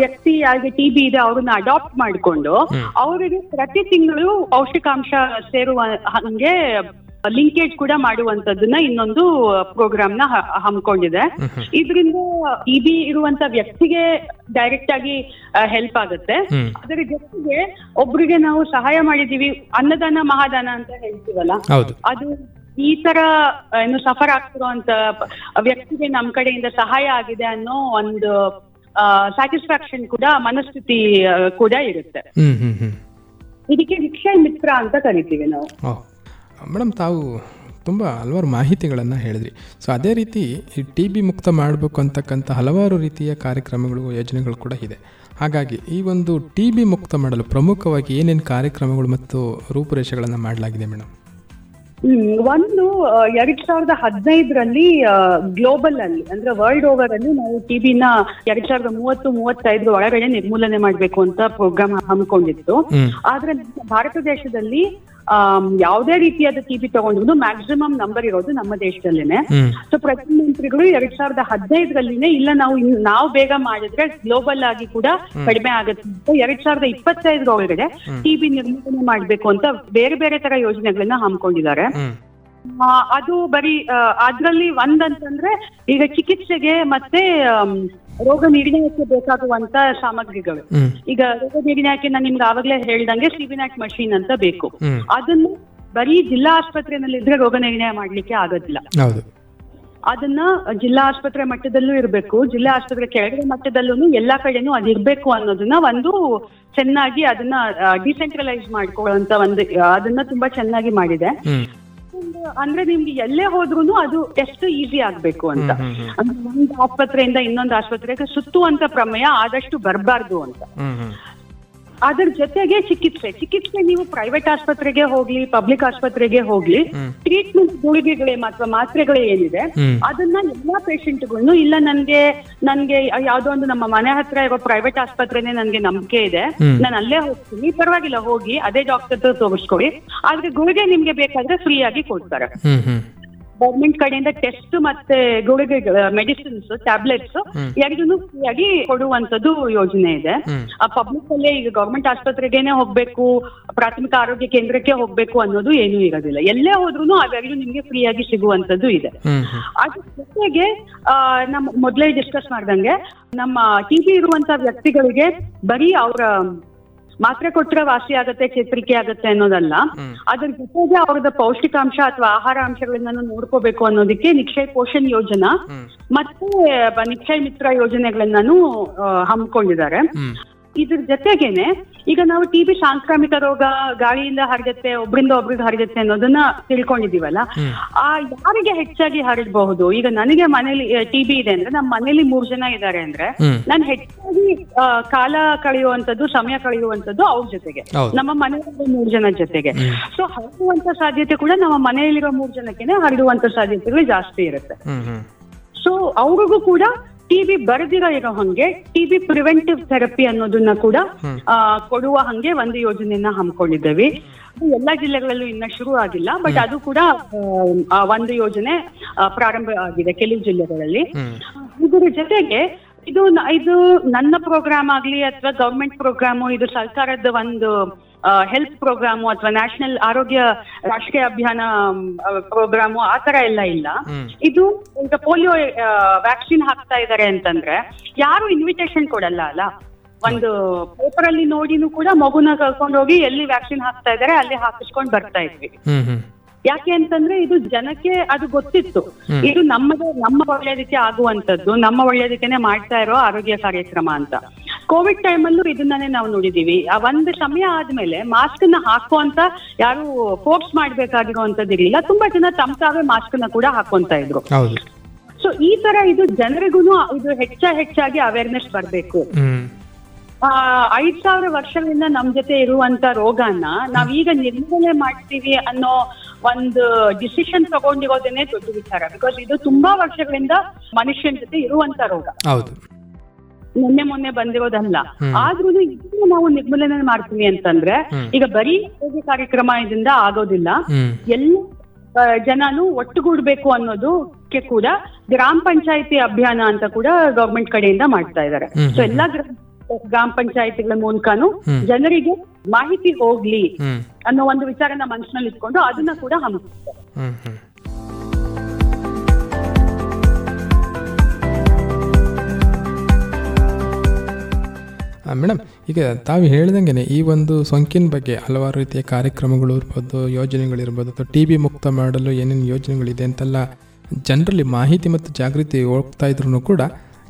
ವ್ಯಕ್ತಿ ಯಾರಿಗೆ ಟಿಬಿ ಇದೆ ಅವ್ರನ್ನ ಅಡಾಪ್ಟ್ ಮಾಡಿಕೊಂಡು ಅವರಿಗೆ ಪ್ರತಿ ತಿಂಗಳು ಪೌಷ್ಟಿಕಾಂಶ ಸೇರುವ ಹಂಗೆ ಲಿಂಕೇಜ್ ಕೂಡ ಮಾಡುವಂತದ್ದನ್ನ ಇನ್ನೊಂದು ಪ್ರೋಗ್ರಾಮ್ನ ಹಮ್ಮಿಕೊಂಡಿದೆ. ಇದರಿಂದ ಟಿಬಿ ಇರುವಂತ ವ್ಯಕ್ತಿಗೆ ಡೈರೆಕ್ಟ್ ಆಗಿ ಹೆಲ್ಪ್ ಆಗುತ್ತೆ. ಅದರ ಜೊತೆಗೆ ಒಬ್ರಿಗೆ ನಾವು ಸಹಾಯ ಮಾಡಿದೀವಿ ಅನ್ನದಾನ ಮಹಾದಾನ ಅಂತ ಹೇಳ್ತೀವಲ್ಲ ಅದು ಈ ತರ ಏನು ಸಫರ್ ಆಗ್ತಿರುವಂತ ವ್ಯಕ್ತಿಗೆ ನಮ್ ಕಡೆಯಿಂದ ಸಹಾಯ ಆಗಿದೆ ಅನ್ನೋ ಒಂದು ಸ್ಯಾಟಿಸ್ಫ್ಯಾಕ್ಷನ್ ಕೂಡ ಮನಸ್ಥಿತಿ ಕೂಡ ಇರುತ್ತೆ. ಇದಕ್ಕೆ ರಿಕ್ಷಾ ಮಿತ್ರ ಅಂತ ಕರಿತೀವಿ ನಾವು. ಮೇಡಮ್ ತಾವು ತುಂಬ ಹಲವಾರು ಮಾಹಿತಿಗಳನ್ನು ಹೇಳಿದ್ರಿ. ಸೊ ಅದೇ ರೀತಿ ಈ ಟಿ ಬಿ ಮುಕ್ತ ಮಾಡಬೇಕು ಅಂತಕ್ಕಂಥ ಹಲವಾರು ರೀತಿಯ ಕಾರ್ಯಕ್ರಮಗಳು ಯೋಜನೆಗಳು ಕೂಡ ಇದೆ. ಹಾಗಾಗಿ ಈ ಒಂದು ಟಿ ಬಿ ಮುಕ್ತ ಮಾಡಲು ಪ್ರಮುಖವಾಗಿ ಏನೇನು ಕಾರ್ಯಕ್ರಮಗಳು ಮತ್ತು ರೂಪುರೇಷೆಗಳನ್ನು ಮಾಡಲಾಗಿದೆ ಮೇಡಮ್? ಒಂದು ಎರಡ್ ಸಾವಿರದ ಹದಿನೈದರಲ್ಲಿ ಗ್ಲೋಬಲ್ ಅಲ್ಲಿ ಅಂದ್ರೆ ವರ್ಲ್ಡ್ ಓವರ್ ಅಲ್ಲಿ ನಾವು ಟಿಬಿನ ಎರಡ್ ಸಾವಿರದ ಮೂವತ್ತು ಮೂವತ್ತೈದರ ಒಳಗಡೆ ನಿರ್ಮೂಲನೆ ಮಾಡ್ಬೇಕು ಅಂತ ಪ್ರೋಗ್ರಾಮ್ ಹಮ್ಮಿಕೊಂಡಿತ್ತು ಆದ್ರೆ ಭಾರತ ದೇಶದಲ್ಲಿ ಯಾವುದೇ ರೀತಿಯಾದ ಟಿಬಿ ತಗೊಂಡ್ರು ಮ್ಯಾಕ್ಸಿಮಮ್ ನಂಬರ್ ಇರೋದು ನಮ್ಮ ದೇಶದಲ್ಲೇನೆ. ಸೊ ಪ್ರಧಾನಮಂತ್ರಿಗಳು ಎರಡ್ ಸಾವಿರದ ಹದಿನೈದರಲ್ಲಿನೇ ಇಲ್ಲ ನಾವು ನಾವು ಬೇಗ ಮಾಡಿದ್ರೆ ಗ್ಲೋಬಲ್ ಆಗಿ ಕೂಡ ಕಡಿಮೆ ಆಗುತ್ತೆ. ಅಂತ ಎರಡ್ ಸಾವಿರದ ಇಪ್ಪತ್ತೈದರ ಒಳಗಡೆ ಟಿಬಿ ನಿರ್ಮೂಲನೆ ಮಾಡ್ಬೇಕು ಅಂತ ಬೇರೆ ಬೇರೆ ತರ ಯೋಜನೆಗಳನ್ನ ಹಮ್ಮಿಕೊಂಡಿದ್ದಾರೆ. ಅದು ಬರೀ ಅದ್ರಲ್ಲಿ ಒಂದಂತಂದ್ರೆ ಈಗ ಚಿಕಿತ್ಸೆಗೆ ಮತ್ತೆ ರೋಗ ನಿರ್ಣಯಕ್ಕೆ ಬೇಕಾಗುವಂತ ಸಾಮಗ್ರಿಗಳು. ಈಗ ರೋಗ ನಿರ್ಣಯಕ್ಕೆ ನಾನು ನಿಮ್ಗೆ ಆವಾಗಲೇ ಹೇಳ್ದಂಗೆ ಸಿಬಿನಾಟ್ ಮಷೀನ್ ಅಂತ ಬೇಕು. ಅದನ್ನು ಬರೀ ಜಿಲ್ಲಾ ಆಸ್ಪತ್ರೆನಲ್ಲಿ ಇದ್ರೆ ರೋಗ ನಿರ್ಣಯ ಮಾಡ್ಲಿಕ್ಕೆ ಆಗೋದಿಲ್ಲ. ಅದನ್ನ ಜಿಲ್ಲಾ ಆಸ್ಪತ್ರೆ ಮಟ್ಟದಲ್ಲೂ ಇರಬೇಕು ಜಿಲ್ಲಾ ಆಸ್ಪತ್ರೆ ಕೆಳಗಡೆ ಮಟ್ಟದಲ್ಲೂ ಎಲ್ಲಾ ಕಡೆನೂ ಅದಿರ್ಬೇಕು ಅನ್ನೋದನ್ನ ಒಂದು ಚೆನ್ನಾಗಿ ಅದನ್ನ ಡಿಸೆಂಟ್ರಲೈಸ್ ಮಾಡ್ಕೊಳ್ಳುವಂತ ಒಂದು ಅದನ್ನ ತುಂಬಾ ಚೆನ್ನಾಗಿ ಮಾಡಿದೆ. ಒಂದು ಅಂದ್ರೆ ನಿಮ್ಗೆ ಎಲ್ಲೇ ಹೋದ್ರು ಅದು ಎಷ್ಟು ಈಸಿ ಆಗ್ಬೇಕು ಅಂತ. ಅಂದ್ರೆ ಒಂದು ಆಸ್ಪತ್ರೆಯಿಂದ ಇನ್ನೊಂದು ಆಸ್ಪತ್ರೆಗೆ ಸುತ್ತುವಂತ ಪ್ರಮೇಯ ಆದಷ್ಟು ಬರಬಾರ್ದು ಅಂತ. ಅದ್ರ ಜೊತೆಗೆ ಚಿಕಿತ್ಸೆ. ಚಿಕಿತ್ಸೆ ನೀವು ಪ್ರೈವೇಟ್ ಆಸ್ಪತ್ರೆಗೆ ಹೋಗ್ಲಿ ಪಬ್ಲಿಕ್ ಆಸ್ಪತ್ರೆಗೆ ಹೋಗ್ಲಿ ಟ್ರೀಟ್ಮೆಂಟ್ ಗುಳಿಗೆಗಳೇ ಮಾತ್ರ ಮಾತ್ರೆಗಳೇ ಏನಿದೆ. ಅದನ್ನ ಎಲ್ಲಾ ಪೇಷಂಟ್ಗಳನ್ನು ಇಲ್ಲ ನನ್ಗೆ ನನ್ಗೆ ಯಾವ್ದೋ ಒಂದು ನಮ್ಮ ಮನೆ ಹತ್ರ ಇರೋ ಪ್ರೈವೇಟ್ ಆಸ್ಪತ್ರೆನೇ ನನ್ಗೆ ನಂಬಿಕೆ ಇದೆ. ನಾನು ಅಲ್ಲೇ ಹೋಗ್ತೀನಿ ಪರವಾಗಿಲ್ಲ ಹೋಗಿ ಅದೇ ಡಾಕ್ಟರ್ ತೋರಿಸ್ಕೊಳ್ಳಿ. ಆದ್ರೆ ಗುಳಿಗೆ ನಿಮ್ಗೆ ಬೇಕಾದ್ರೆ ಫ್ರೀ ಆಗಿ ಕೊಡ್ತಾರೆ. ಗೌರ್ಮೆಂಟ್ ಕಡೆಯಿಂದ ಟೆಸ್ಟ್ ಮತ್ತೆ ಗುಳಿಗೆ ಮೆಡಿಸಿನ್ಸ್ ಟ್ಯಾಬ್ಲೆಟ್ಸ್ ಎರಡೂ ಫ್ರೀ ಆಗಿ ಕೊಡುವಂತದ್ದು ಯೋಜನೆ ಇದೆ. ಆ ಪಬ್ಲಿಕ್ ಅಲ್ಲೇ ಈಗ ಗೌರ್ಮೆಂಟ್ ಆಸ್ಪತ್ರೆಗೇನೆ ಹೋಗ್ಬೇಕು ಪ್ರಾಥಮಿಕ ಆರೋಗ್ಯ ಕೇಂದ್ರಕ್ಕೆ ಹೋಗ್ಬೇಕು ಅನ್ನೋದು ಏನೂ ಇರೋದಿಲ್ಲ. ಎಲ್ಲೇ ಹೋದ್ರು ಅವೆರಡು ನಿಮ್ಗೆ ಫ್ರೀ ಆಗಿ ಸಿಗುವಂತದ್ದು ಇದೆ. ಅದ್ರ ಜೊತೆಗೆ ಆ, ನಮ್ಮ ಮೊದಲೇ ಡಿಸ್ಕಸ್ ಮಾಡ್ದಂಗೆ ನಮ್ಮ ಟಿಬಿ ಇರುವಂತ ವ್ಯಕ್ತಿಗಳಿಗೆ ಬರೀ ಅವರ ಮಾತ್ರೆ ಕೊಟ್ಟರೆ ವಾಸಿ ಆಗತ್ತೆ ಚೇತರಿಕೆ ಆಗತ್ತೆ ಅನ್ನೋದಲ್ಲ. ಅದ್ರ ಜೊತೆಗೆ ಅವ್ರದ ಪೌಷ್ಟಿಕಾಂಶ ಅಥವಾ ಆಹಾರ ಅಂಶಗಳನ್ನ ನೋಡ್ಕೋಬೇಕು ಅನ್ನೋದಕ್ಕೆ ನಿಕ್ಷಯ ಪೋಷಣ್ ಯೋಜನಾ ಮತ್ತೆ ನಿಕ್ಷಯ ಮಿತ್ರ ಯೋಜನೆಗಳನ್ನಾನು ಹಮ್ಮಿಕೊಂಡಿದ್ದಾರೆ. ಹ್ಮ್. ಇದ್ರ ಜೊತೆಗೇನೆ ಈಗ ನಾವು ಟಿಬಿ ಸಾಂಕ್ರಾಮಿಕ ರೋಗ ಗಾಳಿಯಿಂದ ಹರಡುತ್ತೆ ಒಬ್ರಿಂದ ಒಬ್ರಿಗೆ ಹರಡುತ್ತೆ ಅನ್ನೋದನ್ನ ತಿಳ್ಕೊಂಡಿದೀವಲ್ಲ ಆ ಯಾರಿಗೆ ಹೆಚ್ಚಾಗಿ ಹರಡಬಹುದು? ಈಗ ನನಗೆ ಮನೇಲಿ ಟಿಬಿ ಇದೆ ಅಂದ್ರೆ ನಮ್ಮ ಮನೇಲಿ ಮೂರ್ ಜನ ಇದ್ದಾರೆ ಅಂದ್ರೆ. ನಾನು ಹೆಚ್ಚಾಗಿ ಕಾಲ ಕಳೆಯುವಂತದ್ದು ಸಮಯ ಕಳೆಯುವಂತದ್ದು ಅವ್ರ ಜೊತೆಗೆ. ನಮ್ಮ ಮನೆಯಲ್ಲಿರೋ ಮೂರ್ ಜನ ಜೊತೆಗೆ. ಸೊ ಹರಡುವಂತ ಸಾಧ್ಯತೆ ಕೂಡ ನಮ್ಮ ಮನೆಯಲ್ಲಿರೋ ಮೂರ್ ಜನಕ್ಕೆನೆ ಹರಡುವಂತ ಸಾಧ್ಯತೆಗಳು ಜಾಸ್ತಿ ಇರುತ್ತೆ. ಸೊ ಅವ್ರಿಗೂ ಕೂಡ ಟಿಬಿ ಬರದಿರೋ ಇರೋ ಹಂಗೆ ಟಿಬಿ ಪ್ರಿವೆಂಟಿವ್ ಥೆರಪಿ ಅನ್ನೋದನ್ನ ಕೂಡ ಕೊಡುವ ಹಂಗೆ ಒಂದು ಯೋಜನೆಯನ್ನ ಹಮ್ಮಿಕೊಂಡಿದ್ದೇವೆ. ಅದು ಎಲ್ಲಾ ಜಿಲ್ಲೆಗಳಲ್ಲೂ ಇನ್ನ ಶುರು ಆಗಿಲ್ಲ ಬಟ್ ಅದು ಕೂಡ ಒಂದು ಯೋಜನೆ ಪ್ರಾರಂಭ ಆಗಿದೆ ಕೆಲವು ಜಿಲ್ಲೆಗಳಲ್ಲಿ. ಇದರ ಜೊತೆಗೆ ಇದು ಇದು ನನ್ನ ಪ್ರೋಗ್ರಾಮ್ ಆಗ್ಲಿ ಅಥವಾ ಗವರ್ಮೆಂಟ್ ಪ್ರೋಗ್ರಾಮು ಇದು ಸರ್ಕಾರದ ಒಂದು ಹೆಲ್ತ್ ಪ್ರೋಗ್ರಾಮು ಅಥವಾ ನ್ಯಾಷನಲ್ ಆರೋಗ್ಯ ರಾಷ್ಟ್ರೀಯ ಅಭಿಯಾನ ಪ್ರೋಗ್ರಾಮು ಆ ತರ ಎಲ್ಲ ಇಲ್ಲ. ಇದು ಈಗ ಪೋಲಿಯೋ ವ್ಯಾಕ್ಸಿನ್ ಹಾಕ್ತಾ ಇದ್ದಾರೆ ಅಂತಂದ್ರೆ ಯಾರು ಇನ್ವಿಟೇಷನ್ ಕೊಡಲ್ಲ ಅಲ್ಲ? ಒಂದು ಪೇಪರ್ ಅಲ್ಲಿ ನೋಡಿನೂ ಕೂಡ ಮಗುನ ಕರ್ಕೊಂಡು ಹೋಗಿ ಎಲ್ಲಿ ವ್ಯಾಕ್ಸಿನ್ ಹಾಕ್ತಾ ಇದ್ದಾರೆ ಅಲ್ಲಿ ಹಾಕಿಸ್ಕೊಂಡು ಬರ್ತಾ ಇದ್ವಿ. ಯಾಕೆ ಅಂತಂದ್ರೆ ಇದು ಜನಕ್ಕೆ ಅದು ಗೊತ್ತಿತ್ತು. ಇದು ನಮ್ಮದೇ ನಮ್ಮ ಒಳ್ಳೆಯದಕ್ಕೆ ಆಗುವಂತದ್ದು ನಮ್ಮ ಒಳ್ಳೆಯದಕ್ಕೆನೆ ಮಾಡ್ತಾ ಇರೋ ಆರೋಗ್ಯ ಕಾರ್ಯಕ್ರಮ ಅಂತ. ಕೋವಿಡ್ ಟೈಮಲ್ಲೂ ಇದನ್ನೇ ನಾವು ನೋಡಿದೀವಿ. ಆ ಒಂದು ಸಮಯ ಆದ್ಮೇಲೆ ಮಾಸ್ಕ್ನ ಹಾಕುವಂತ ಯಾರು ಫೋರ್ಸ್ ಮಾಡ್ಬೇಕಾಗಿರುವಂತದ್ದಿರ್ಲಿಲ್ಲ ತುಂಬಾ ಜನ ತಮ್ಮ ತಾವೇ ಮಾಸ್ಕ್ನ ಕೂಡ ಹಾಕೊಂತ ಇದ್ರು. ಸೊ ಈ ತರ ಇದು ಜನರಿಗೂ ಇದು ಹೆಚ್ಚ ಹೆಚ್ಚಾಗಿ ಅವೇರ್ನೆಸ್ ಬರ್ಬೇಕು. ಆ, ಐದ್ ಸಾವಿರ ವರ್ಷಗಳಿಂದ ನಮ್ ಜೊತೆ ಇರುವಂತ ರೋಗನ ನಾವೀಗ ನಿರ್ಮೂಲನೆ ಮಾಡ್ತೀವಿ ಅನ್ನೋ ಒಂದು ಡಿಸಿಷನ್ ತಗೊಂಡಿರೋದೇನೆ ದೊಡ್ಡ ವಿಚಾರ. ಬಿಕಾಸ್ ಇದು ತುಂಬಾ ವರ್ಷಗಳಿಂದ ಮನುಷ್ಯನ ಜೊತೆ ಇರುವಂತ ರೋಗ. ನಿನ್ನೆ ಮೊನ್ನೆ ಬಂದಿರೋದಲ್ಲ. ಆದ್ರೂ ಇದನ್ನ ನಾವು ನಿರ್ಮೂಲನೆ ಮಾಡ್ತೀವಿ ಅಂತಂದ್ರೆ ಈಗ ಬರೀ ಕಾರ್ಯಕ್ರಮ ಇದರಿಂದ ಆಗೋದಿಲ್ಲ. ಎಲ್ಲ ಜನಾನು ಒಟ್ಟುಗೂಡ್ಬೇಕು ಅನ್ನೋದಕ್ಕೆ ಕೂಡ ಗ್ರಾಮ ಪಂಚಾಯತಿ ಅಭಿಯಾನ ಅಂತ ಕೂಡ ಗವರ್ಮೆಂಟ್ ಕಡೆಯಿಂದ ಮಾಡ್ತಾ ಇದ್ದಾರೆ. ಸೊ ಎಲ್ಲಾ ಗ್ರಾಮ ಗ್ರಾಮ ಪಂಚಾಯತಿಗಳ ಮೂಲಕನು ಜನರಿಗೆ ಮಾಹಿತಿ ಹೋಗ್ಲಿ ಅನ್ನೋ ಒಂದು ವಿಚಾರನ ಮನಸ್ಸಿನಲ್ಲಿ ಇಟ್ಕೊಂಡು ಅದನ್ನ ಕೂಡ ಹಮ್ಮಿಸ್ತಾರೆ ಮೇಡಮ್ ಈಗ ತಾವು ಹೇಳ್ದಂಗೆ ಈ ಒಂದು ಸೋಂಕಿನ ಬಗ್ಗೆ ಹಲವಾರು ರೀತಿಯ ಕಾರ್ಯಕ್ರಮಗಳು ಇರ್ಬೋದು, ಯೋಜನೆಗಳಿರ್ಬೋದು, ಅಥವಾ ಟಿ ಬಿ ಮುಕ್ತ ಮಾಡಲು ಏನೇನು ಯೋಜನೆಗಳಿದೆ ಅಂತೆಲ್ಲ ಜನರಲ್ಲಿ ಮಾಹಿತಿ ಮತ್ತು ಜಾಗೃತಿ ಹೋಗ್ತಾ ಇದ್ರು ಕೂಡ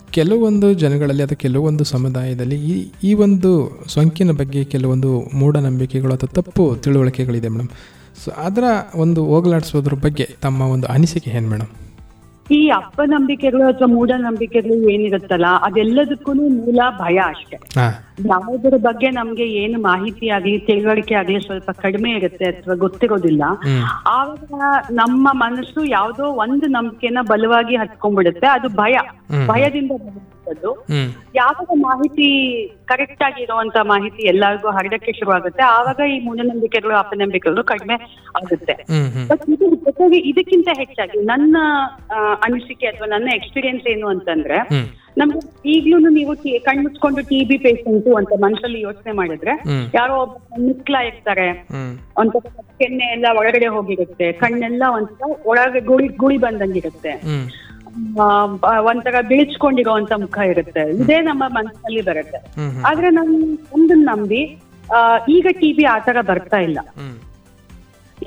ಕೆಲವೊಂದು ಜನಗಳಲ್ಲಿ ಅಥವಾ ಕೆಲವೊಂದು ಸಮುದಾಯದಲ್ಲಿ ಈ ಈ ಒಂದು ಸೋಂಕಿನ ಬಗ್ಗೆ ಕೆಲವೊಂದು ಮೂಢನಂಬಿಕೆಗಳು ಅಥವಾ ತಪ್ಪು ತಿಳುವಳಿಕೆಗಳಿದೆ ಮೇಡಮ್ ಸೊ ಅದರ ಒಂದು ಹೋಗಲಾಡಿಸೋದ್ರ ಬಗ್ಗೆ ತಮ್ಮ ಒಂದು ಅನಿಸಿಕೆ ಏನು ಮೇಡಮ್ ಈ ಅಪನಂಬಿಕೆಗಳು ಅಥವಾ ಮೂಢನಂಬಿಕೆಗಳು ಏನಿರುತ್ತಲ್ಲ ಅದೆಲ್ಲದಕ್ಕೂ ಮೂಲ ಭಯ ಅಷ್ಟೇ. ಯಾವುದರ ಬಗ್ಗೆ ನಮ್ಗೆ ಏನು ಮಾಹಿತಿ ಆಗ್ಲಿ ತಿಳುವಳಿಕೆ ಆಗ್ಲಿ ಸ್ವಲ್ಪ ಕಡಿಮೆ ಇರುತ್ತೆ ಅಥವಾ ಗೊತ್ತಿರೋದಿಲ್ಲ. ಆವಾಗ ನಮ್ಮ ಮನಸ್ಸು ಯಾವುದೋ ಒಂದು ನಂಬಿಕೆನ ಬಲವಾಗಿ ಹತ್ಕೊಂಡ್ಬಿಡುತ್ತೆ. ಅದು ಭಯ. ಭಯದಿಂದ ಬರುವಂತದ್ದು ಹ್ಮ್. ಯಾವಾಗ ಮಾಹಿತಿ ಕರೆಕ್ಟ್ ಆಗಿ ಇರುವಂತ ಮಾಹಿತಿ ಎಲ್ಲರಿಗೂ ಹರಡಕ್ಕೆ ಶುರು ಆಗುತ್ತೆ ಆವಾಗ ಈ ಮೂಢನಂಬಿಕೆಗಳು ಅಪನಂಬಿಕೆಗಳು ಕಡಿಮೆ ಆಗುತ್ತೆ. ಬಟ್ ಇದು ಜೊತೆಗೆ ಇದಕ್ಕಿಂತ ಹೆಚ್ಚಾಗಿ ನನ್ನ ಅನಿಸಿಕೆ ಅಥವಾ ನನ್ನ ಎಕ್ಸ್ಪೀರಿಯನ್ಸ್ ಏನು ಅಂತಂದ್ರೆ ನಮ್ಗೆ ಈಗ್ಲೂ ನೀವು ಕಣ್ಮುಚ್ಕೊಂಡು ಕಣ್ ಮುಚ್ಕೊಂಡು ಟಿ ಬಿ ಪೇಷಂಟ್ ಅಂತ ಮನಸ್ಸಲ್ಲಿ ಯೋಚನೆ ಮಾಡಿದ್ರೆ ಯಾರೋ ಒಬ್ಬ ಮುಕ್ಲ ಇರ್ತಾರೆ ಒಂಥರ ಕೆನ್ನೆ ಎಲ್ಲ ಒಳಗಡೆ ಹೋಗಿರುತ್ತೆ ಕಣ್ಣೆಲ್ಲ ಒಂಥರ ಒಳಗೆ ಗುಳಿ ಗುಳಿ ಬಂದಂಗಿರುತ್ತೆ. ಒಂಥರ ಅಂತ ಮುಖ ಇರುತ್ತೆ. ಇದೇ ನಮ್ಮ ಮನಸ್ಸಲ್ಲಿ ಬರುತ್ತೆ. ಆದ್ರೆ ನಮ್ ಒಂದನ್ನ ನಂಬಿ ಈಗ ಟಿವಿ ಬಿ ಆತರ ಬರ್ತಾ ಇಲ್ಲ.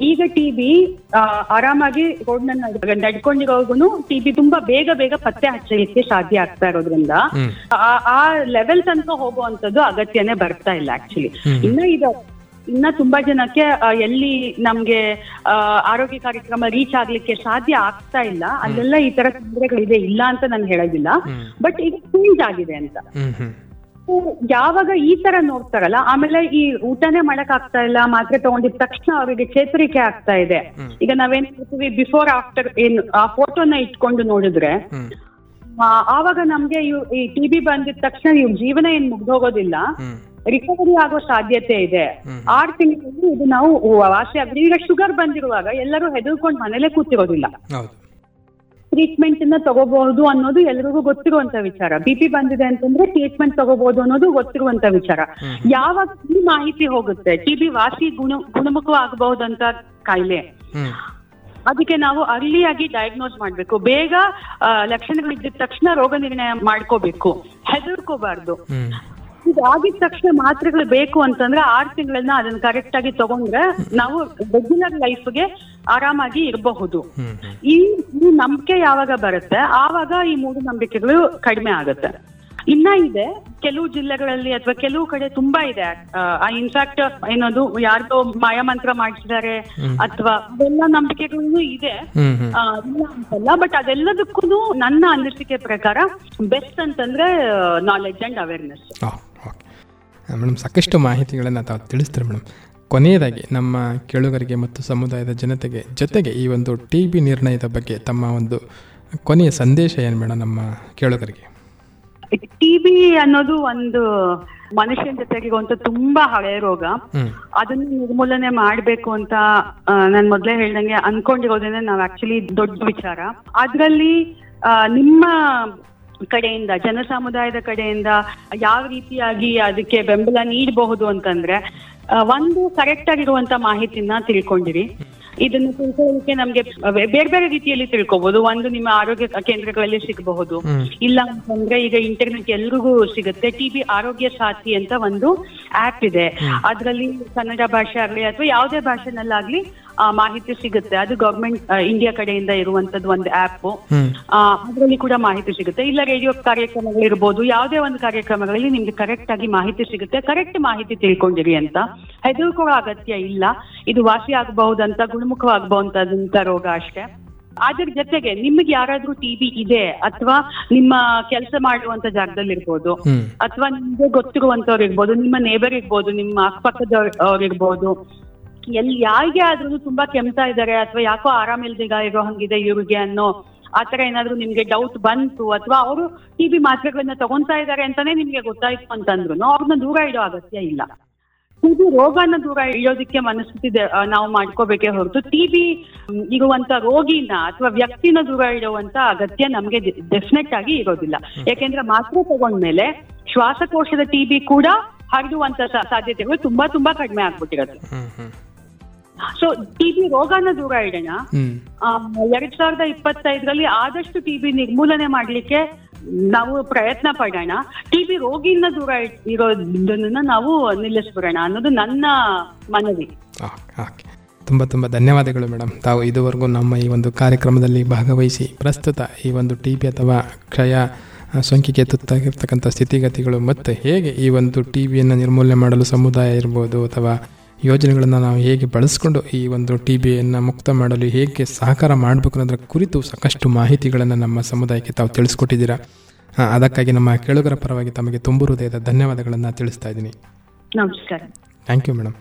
ಈಗ ಟಿವಿ ಬಿ ಆರಾಮಾಗಿ ರೋಡ್ ನಡ್ಕೊಂಡಿರೋರ್ಗು ಟಿವಿ ಬಿ ತುಂಬಾ ಬೇಗ ಬೇಗ ಪತ್ತೆ ಹಚ್ಚಲಿಕ್ಕೆ ಸಾಧ್ಯ ಆಗ್ತಾ ಇರೋದ್ರಿಂದ ಆ- ಆ ಲೆವೆಲ್ ತನಕ ಹೋಗುವಂತದ್ದು ಅಗತ್ಯನೇ ಬರ್ತಾ ಇಲ್ಲ ಆಕ್ಚುಲಿ. ಇನ್ನ ಇದು ಇನ್ನ ತುಂಬಾ ಜನಕ್ಕೆ ಎಲ್ಲಿ ನಮ್ಗೆ ಆರೋಗ್ಯ ಕಾರ್ಯಕ್ರಮ ರೀಚ್ ಆಗ್ಲಿಕ್ಕೆ ಸಾಧ್ಯ ಆಗ್ತಾ ಇಲ್ಲ. ಅಲ್ಲೆಲ್ಲ ಈ ತರ ತೊಂದರೆಗಳಿದೆ ಇಲ್ಲ ಅಂತ ನಾನು ಹೇಳೋದಿಲ್ಲ. ಬಟ್ ಈಗ ಚೇಂಜ್ ಆಗಿದೆ ಅಂತ. ಯಾವಾಗ ಈ ತರ ನೋಡ್ತಾರಲ್ಲ ಆಮೇಲೆ ಈ ಊಟನೇ ಮಾಡಕ್ ಆಗ್ತಾ ಇಲ್ಲ ಮಾತ್ರೆ ತಗೊಂಡಿದ ತಕ್ಷಣ ಅವರಿಗೆ ಚೇತರಿಕೆ ಆಗ್ತಾ ಇದೆ. ಈಗ ನಾವೇನ್ ಮಾಡ್ತೀವಿ ಬಿಫೋರ್ ಆಫ್ಟರ್ ಏನು ಆ ಫೋಟೋನ ಇಟ್ಕೊಂಡು ನೋಡಿದ್ರೆ ಆವಾಗ ನಮ್ಗೆ ಇವ್- ಈ ಟಿ ಬಿ ಬಂದಿದ ತಕ್ಷಣ ಇವ್ ಜೀವನ ಏನ್ ಮುಗ್ದೋಗೋದಿಲ್ಲ. ರಿಕವರಿ ಆಗೋ ಸಾಧ್ಯತೆ ಇದೆ. ಆರ್ ತಿಂಗಳಲ್ಲಿ ಇದು ನಾವು ವಾಸಿ ಆಗಿದೆ ಈಗ ಶುಗರ್ ಬಂದಿರುವಾಗ ಎಲ್ಲರೂ ಹೆದರ್ಕೊಂಡು ಮನೇಲೆ ಕೂತಿರೋದಿಲ್ಲ. ಟ್ರೀಟ್ಮೆಂಟ್ನ ತಗೋಬಹುದು ಅನ್ನೋದು ಎಲ್ರಿಗೂ ಗೊತ್ತಿರುವಂತ ವಿಚಾರ. ಬಿ ಪಿ ಬಂದಿದೆ ಅಂತಂದ್ರೆ ಟ್ರೀಟ್ಮೆಂಟ್ ತಗೋಬಹುದು ಅನ್ನೋದು ಗೊತ್ತಿರುವಂತ ವಿಚಾರ. ಯಾವಾಗ ಈ ಮಾಹಿತಿ ಹೋಗುತ್ತೆ? ಟಿ ಬಿ ವಾಸಿ ಗುಣ ಗುಣಮುಖವಾಗಬಹುದಂತ ಕಾಯಿಲೆ. ಹ್ಮ್. ಅದಕ್ಕೆ ನಾವು ಅರ್ಲಿಯಾಗಿ ಡಯಾಗ್ನೋಸ್ ಮಾಡ್ಬೇಕು. ಬೇಗ ಲಕ್ಷಣಗಳು ಲಕ್ಷಣಗಳಿದ್ದ ತಕ್ಷಣ ರೋಗ ನಿರ್ಣಯ ಮಾಡ್ಕೋಬೇಕು. ಹೆದರ್ಕೋಬಾರ್ದು. ಇದಾಗಿದ ತಕ್ಷಣ ಮಾತ್ರೆಗಳು ಬೇಕು ಅಂತಂದ್ರೆ ಆರು ತಿಂಗಳನ್ನ ಅದನ್ನ ಕರೆಕ್ಟ್ ಆಗಿ ತಗೊಂಡ್ರೆ ನಾವು ರೆಗ್ಯುಲರ್ ಲೈಫ್ಗೆ ಆರಾಮಾಗಿ ಇರಬಹುದು. ಈ ಈ ನಂಬಿಕೆ ಯಾವಾಗ ಬರುತ್ತೆ? ಆವಾಗ ಈ ಮೂಢನಂಬಿಕೆಗಳು ಕಡಿಮೆ ಆಗುತ್ತೆ. ಇನ್ನ ಇದೆ. ಕೆಲವು ಜಿಲ್ಲೆಗಳಲ್ಲಿ ಅಥವಾ ಕೆಲವು ಕಡೆ ತುಂಬಾ ಇದೆ. ಇನ್ಫ್ಯಾಕ್ಟ್ ಏನದು ಯಾರ್ದೋ ಮಾಯಮಂತ್ರ ಮಾಡಿಸಿದ್ದಾರೆ. ಅಥವಾ ಅವೆಲ್ಲ ನಂಬಿಕೆಗಳು ಇದೆ. ಇಲ್ಲ ಅಂತಲ್ಲ ಬಟ್ ಅದೆಲ್ಲದಕ್ಕೂ ನನ್ನ ಅನಿಸಿಕೆ ಪ್ರಕಾರ ಬೆಸ್ಟ್ ಅಂತಂದ್ರೆ ನಾಲೆಡ್ಜ್ ಅಂಡ್ ಅವೇರ್ನೆಸ್ ಮೇಡಮ್ ಸಾಕಷ್ಟು ಮಾಹಿತಿಗಳನ್ನು ತಾವು ತಿಳಿಸ್ತಾರೆ ಮೇಡಮ್. ಕೊನೆಯದಾಗಿ ನಮ್ಮ ಕೇಳುಗರಿಗೆ ಮತ್ತು ಸಮುದಾಯದ ಜನತೆಗೆ ಜೊತೆಗೆ ಈ ಒಂದು ಟಿ ಬಿ ನಿರ್ಣಯದ ಬಗ್ಗೆ ತಮ್ಮ ಒಂದು ಕೊನೆಯ ಸಂದೇಶ ಏನು ಮೇಡಮ್ ನಮ್ಮ ಕೇಳುಗರಿಗೆ? ಟಿಬಿ ಅನ್ನೋದು ಒಂದು ಮನುಷ್ಯನ ಜೊತೆಗೆ ಒಂದು ತುಂಬಾ ಹಳೆಯ ರೋಗ. ಅದನ್ನ ನಿರ್ಮೂಲನೆ ಮಾಡ್ಬೇಕು ಅಂತ ನಾನು ನಾನ್ ಮೊದ್ಲೇ ಹೇಳ್ದಂಗೆ ಅನ್ಕೊಂಡಿರೋದೇನೆ ನಾವ್ ಆಕ್ಚುಲಿ ದೊಡ್ಡ ವಿಚಾರ. ಅದ್ರಲ್ಲಿ ನಿಮ್ಮ ಕಡೆಯಿಂದ ಜನ ಸಮುದಾಯದ ಕಡೆಯಿಂದ ಯಾವ ರೀತಿಯಾಗಿ ಅದಕ್ಕೆ ಬೆಂಬಲ ನೀಡಬಹುದು ಅಂತಂದ್ರೆ ಒಂದು ಕರೆಕ್ಟ್ ಆಗಿರುವಂತ ಮಾಹಿತಿನ ತಿಳ್ಕೊಂಡಿರಿ. ಇದನ್ನು ತಿಳ್ಕೊಳ್ಳಿಕ್ಕೆ ನಮ್ಗೆ ಬೇರೆ ಬೇರೆ ರೀತಿಯಲ್ಲಿ ತಿಳ್ಕೊಬಹುದು ಒಂದು ನಿಮ್ಮ ಆರೋಗ್ಯ ಕೇಂದ್ರಗಳಲ್ಲಿ ಸಿಗಬಹುದು. ಇಲ್ಲ ಅಂತಂದ್ರೆ ಈಗ ಇಂಟರ್ನೆಟ್ ಎಲ್ರಿಗೂ ಸಿಗುತ್ತೆ. ಟಿಬಿ ಆರೋಗ್ಯ ಸಾಥಿ ಅಂತ ಒಂದು ಆಪ್ ಇದೆ. ಅದರಲ್ಲಿ ಕನ್ನಡ ಭಾಷೆ ಆಗ್ಲಿ ಅಥವಾ ಯಾವುದೇ ಭಾಷೆನಲ್ಲಾಗ್ಲಿ ಮಾಹಿತಿ ಸಿಗುತ್ತೆ. ಅದು ಗವರ್ಮೆಂಟ್ ಇಂಡಿಯಾ ಕಡೆಯಿಂದ ಇರುವಂತದ್ದು ಒಂದು ಆಪ್ ಅದರಲ್ಲಿ ಕೂಡ ಮಾಹಿತಿ ಸಿಗುತ್ತೆ. ಇಲ್ಲ ರೇಡಿಯೋ ಕಾರ್ಯಕ್ರಮಗಳಿರ್ಬೋದು ಯಾವುದೇ ಒಂದು ಕಾರ್ಯಕ್ರಮಗಳಲ್ಲಿ ನಿಮ್ಗೆ ಕರೆಕ್ಟ್ ಆಗಿ ಮಾಹಿತಿ ಸಿಗುತ್ತೆ. ಕರೆಕ್ಟ್ ಮಾಹಿತಿ ತಿಳ್ಕೊಂಡಿರಿ ಅಂತ. ಹೆದರ್ಕೊಳ್ಳೋ ಅಗತ್ಯ ಇಲ್ಲ. ಇದು ವಾಸಿ ಆಗಬಹುದಂತ ಗುಣಮುಖವಾಗಬಹುದಂತ ರೋಗ ಅಷ್ಟೇ. ಅದ್ರ ಜೊತೆಗೆ ನಿಮ್ಗೆ ಯಾರಾದ್ರೂ ಟಿಬಿ ಇದೆ ಅಥವಾ ನಿಮ್ಮ ಕೆಲಸ ಮಾಡುವಂತ ಜಾಗದಲ್ಲಿ ಇರ್ಬೋದು ಅಥವಾ ನಿಮ್ಗೆ ಗೊತ್ತಿರುವಂತವ್ರು ಇರ್ಬೋದು ನಿಮ್ಮ ನೇಬರ್ ಇರ್ಬೋದು ನಿಮ್ಮ ಅಕ್ಕಪಕ್ಕದವ್ರು ಇರ್ಬೋದು ಎಲ್ಲಿ ಯಾರಿಗೆ ಆದ್ರೂ ತುಂಬಾ ಕೆಮ್ತಾ ಇದ್ದಾರೆ ಅಥವಾ ಯಾಕೋ ಆರಾಮಿಲ್ದಿಗ ಇರೋ ಹಂಗಿದೆ ಇವ್ರಿಗೆ ಅನ್ನೋ ಆತರ ಏನಾದ್ರು ನಿಮ್ಗೆ ಡೌಟ್ ಬಂತು ಅಥವಾ ಅವರು ಟಿಬಿ ಮಾತ್ರೆಗಳನ್ನ ತಗೊಂತಾ ಇದ್ದಾರೆ ಅಂತಾನೆ ನಿಮ್ಗೆ ಗೊತ್ತಾಯ್ತು ಅಂತಂದ್ರು ಅವ್ರನ್ನ ದೂರ ಇಡೋ ಅಗತ್ಯ ಇಲ್ಲ. ಟಿಬಿ ರೋಗನ ದೂರ ಇಡೋದಕ್ಕೆ ಮನಸ್ಥಿತಿ ನಾವು ಮಾಡ್ಕೋಬೇಕೆ ಹೊರತು ಟಿಬಿ ಇರುವಂತ ರೋಗಿನ ಅಥವಾ ವ್ಯಕ್ತಿನ ದೂರ ಇಡುವಂತ ಅಗತ್ಯ ನಮ್ಗೆ ಡೆಫಿನೆಟ್ ಆಗಿ ಇರೋದಿಲ್ಲ. ಯಾಕೆಂದ್ರೆ ಮಾತ್ರೆ ತಗೊಂಡ್ಮೇಲೆ ಶ್ವಾಸಕೋಶದ ಟಿಬಿ ಕೂಡ ಹರಡುವಂತ ಸಾಧ್ಯತೆಗಳು ತುಂಬಾ ತುಂಬಾ ಕಡಿಮೆ ಆಗ್ಬಿಟ್ಟಿರುತ್ತೆ. ಸೊ ಟಿಬಿ ರೋಗನ ದೂರ ಇಡೋಣ. ಎರಡ್ ಸಾವಿರದ ಇಪ್ಪತ್ತೈದರಲ್ಲಿ ಆದಷ್ಟು ಟಿಬಿ ನಿರ್ಮೂಲನೆ ಮಾಡ್ಲಿಕ್ಕೆ ನಾವು ಪ್ರಯತ್ನ ಪಡೋಣ. ಟಿಬಿ ರೋಗಿನ ದೂರ ಇರೋದನ್ನ ನಾವು ನಿಲ್ಲಿಸ್ಬಿಡೋಣ ಅನ್ನೋದು ನನ್ನ ಮನವಿ. ತುಂಬಾ ತುಂಬ ಧನ್ಯವಾದಗಳು ಮೇಡಮ್ ತಾವು ಇದುವರೆಗೂ ನಮ್ಮ ಈ ಒಂದು ಕಾರ್ಯಕ್ರಮದಲ್ಲಿ ಭಾಗವಹಿಸಿ ಪ್ರಸ್ತುತ ಈ ಒಂದು ಟಿ ಬಿ ಅಥವಾ ಕ್ಷಯ ಸೋಂಕಿಗೆ ತುತ್ತಾಗಿರ್ತಕ್ಕಂಥ ಸ್ಥಿತಿಗತಿಗಳು ಮತ್ತು ಹೇಗೆ ಈ ಒಂದು ಟಿ ಬಿಯನ್ನು ನಿರ್ಮೂಲನೆ ಮಾಡಲು ಸಮುದಾಯ ಇರ್ಬೋದು ಅಥವಾ ಯೋಜನೆಗಳನ್ನು ನಾವು ಹೇಗೆ ಬಳಸಿಕೊಂಡು ಈ ಒಂದು ಟಿ ಬಿಯನ್ನು ಮುಕ್ತ ಮಾಡಲು ಹೇಗೆ ಸಹಕಾರ ಮಾಡಬೇಕು ಅನ್ನೋದರ ಕುರಿತು ಸಾಕಷ್ಟು ಮಾಹಿತಿಗಳನ್ನು ನಮ್ಮ ಸಮುದಾಯಕ್ಕೆ ತಾವು ತಿಳಿಸ್ಕೊಟ್ಟಿದ್ದೀರಾ? ಅದಕ್ಕಾಗಿ ನಮ್ಮ ಕೇಳುಗರ ಪರವಾಗಿ ತಮಗೆ ತುಂಬು ಹೃದಯದ ಧನ್ಯವಾದಗಳನ್ನು ತಿಳಿಸ್ತಾ ಇದ್ದೀನಿ. ನಮಸ್ಕಾರ. Thank you madam.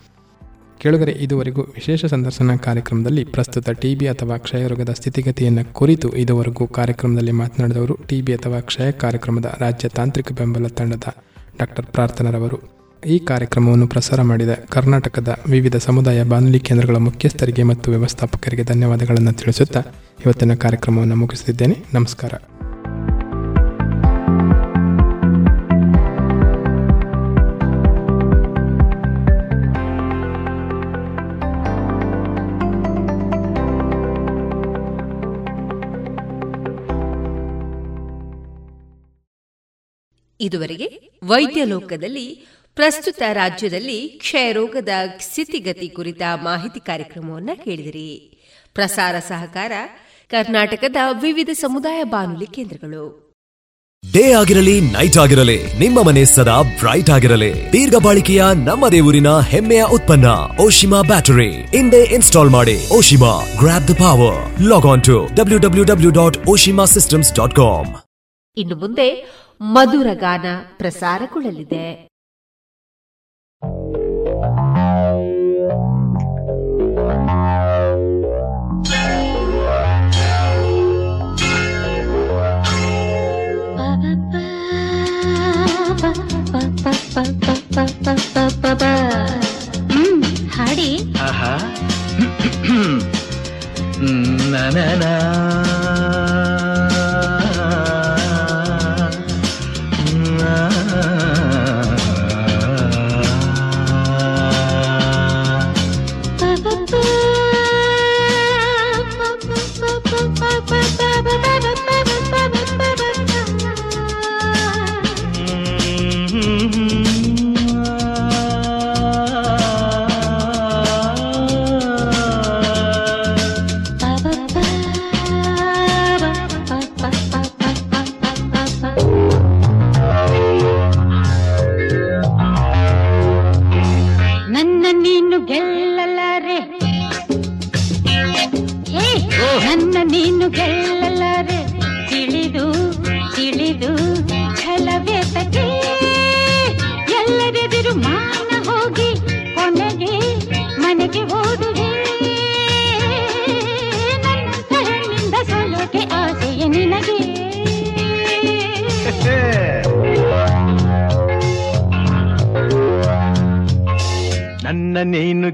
ಕೇಳುಗರೆ ಇದುವರೆಗೂ ವಿಶೇಷ ಸಂದರ್ಶನ ಕಾರ್ಯಕ್ರಮದಲ್ಲಿ ಪ್ರಸ್ತುತ ಟಿ ಬಿ ಅಥವಾ ಕ್ಷಯರೋಗದ ಸ್ಥಿತಿಗತಿಯನ್ನು ಕುರಿತು ಇದುವರೆಗೂ ಕಾರ್ಯಕ್ರಮದಲ್ಲಿ ಮಾತನಾಡಿದವರು ಟಿ ಬಿ ಅಥವಾ ಕ್ಷಯ ಕಾರ್ಯಕ್ರಮದ ರಾಜ್ಯ ತಾಂತ್ರಿಕ ಬೆಂಬಲ ತಂಡದ ಡಾಕ್ಟರ್ ಪ್ರಾರ್ಥನರವರು. ಈ ಕಾರ್ಯಕ್ರಮವನ್ನು ಪ್ರಸಾರ ಮಾಡಿದ ಕರ್ನಾಟಕದ ವಿವಿಧ ಸಮುದಾಯ ಬಾನುಲಿ ಕೇಂದ್ರಗಳ ಮುಖ್ಯಸ್ಥರಿಗೆ ಮತ್ತು ವ್ಯವಸ್ಥಾಪಕರಿಗೆ ಧನ್ಯವಾದಗಳನ್ನು ತಿಳಿಸುತ್ತಾ ಇವತ್ತಿನ ಕಾರ್ಯಕ್ರಮವನ್ನು ಮುಗಿಸುತ್ತಿದ್ದೇನೆ. ನಮಸ್ಕಾರ. ಇದುವರೆಗೆ ವೈದ್ಯ ಲೋಕದಲ್ಲಿ ಪ್ರಸ್ತುತ ರಾಜ್ಯದಲ್ಲಿ ಕ್ಷಯರೋಗದ ಸ್ಥಿತಿಗತಿ ಕುರಿತ ಮಾಹಿತಿ ಕಾರ್ಯಕ್ರಮವನ್ನು ಕೇಳಿದಿರಿ. ಪ್ರಸಾರ ಸಹಕಾರ ಕರ್ನಾಟಕದ ವಿವಿಧ ಸಮುದಾಯ ಬಾನುಲಿ ಕೇಂದ್ರಗಳು. ಡೇ ಆಗಿರಲಿ ನೈಟ್ ಆಗಿರಲಿ ನಿಮ್ಮ ಮನೆ ಸದಾ ಬ್ರೈಟ್ ಆಗಿರಲಿ. ದೀರ್ಘ ಬಾಳಿಕೆಯ ನಮ್ಮ ದೇವರಿನ ಹೆಮ್ಮೆಯ ಉತ್ಪನ್ನ ಓಶಿಮಾ ಬ್ಯಾಟರಿ. ಹಿಂದೆ ಇನ್ಸ್ಟಾಲ್ ಮಾಡಿ Oshima grab the power log on to W W W dot Oshima systems dot com ಇನ್ನು ಮುಂದೆ ಮಧುರ ಗಾನ ಪ್ರಸಾರಗೊಳ್ಳಲಿದೆ. ಹ್ಮ್ ಹಾಡಿ. ಆಹಾ. [clears throat] ನನ ನನ್ನ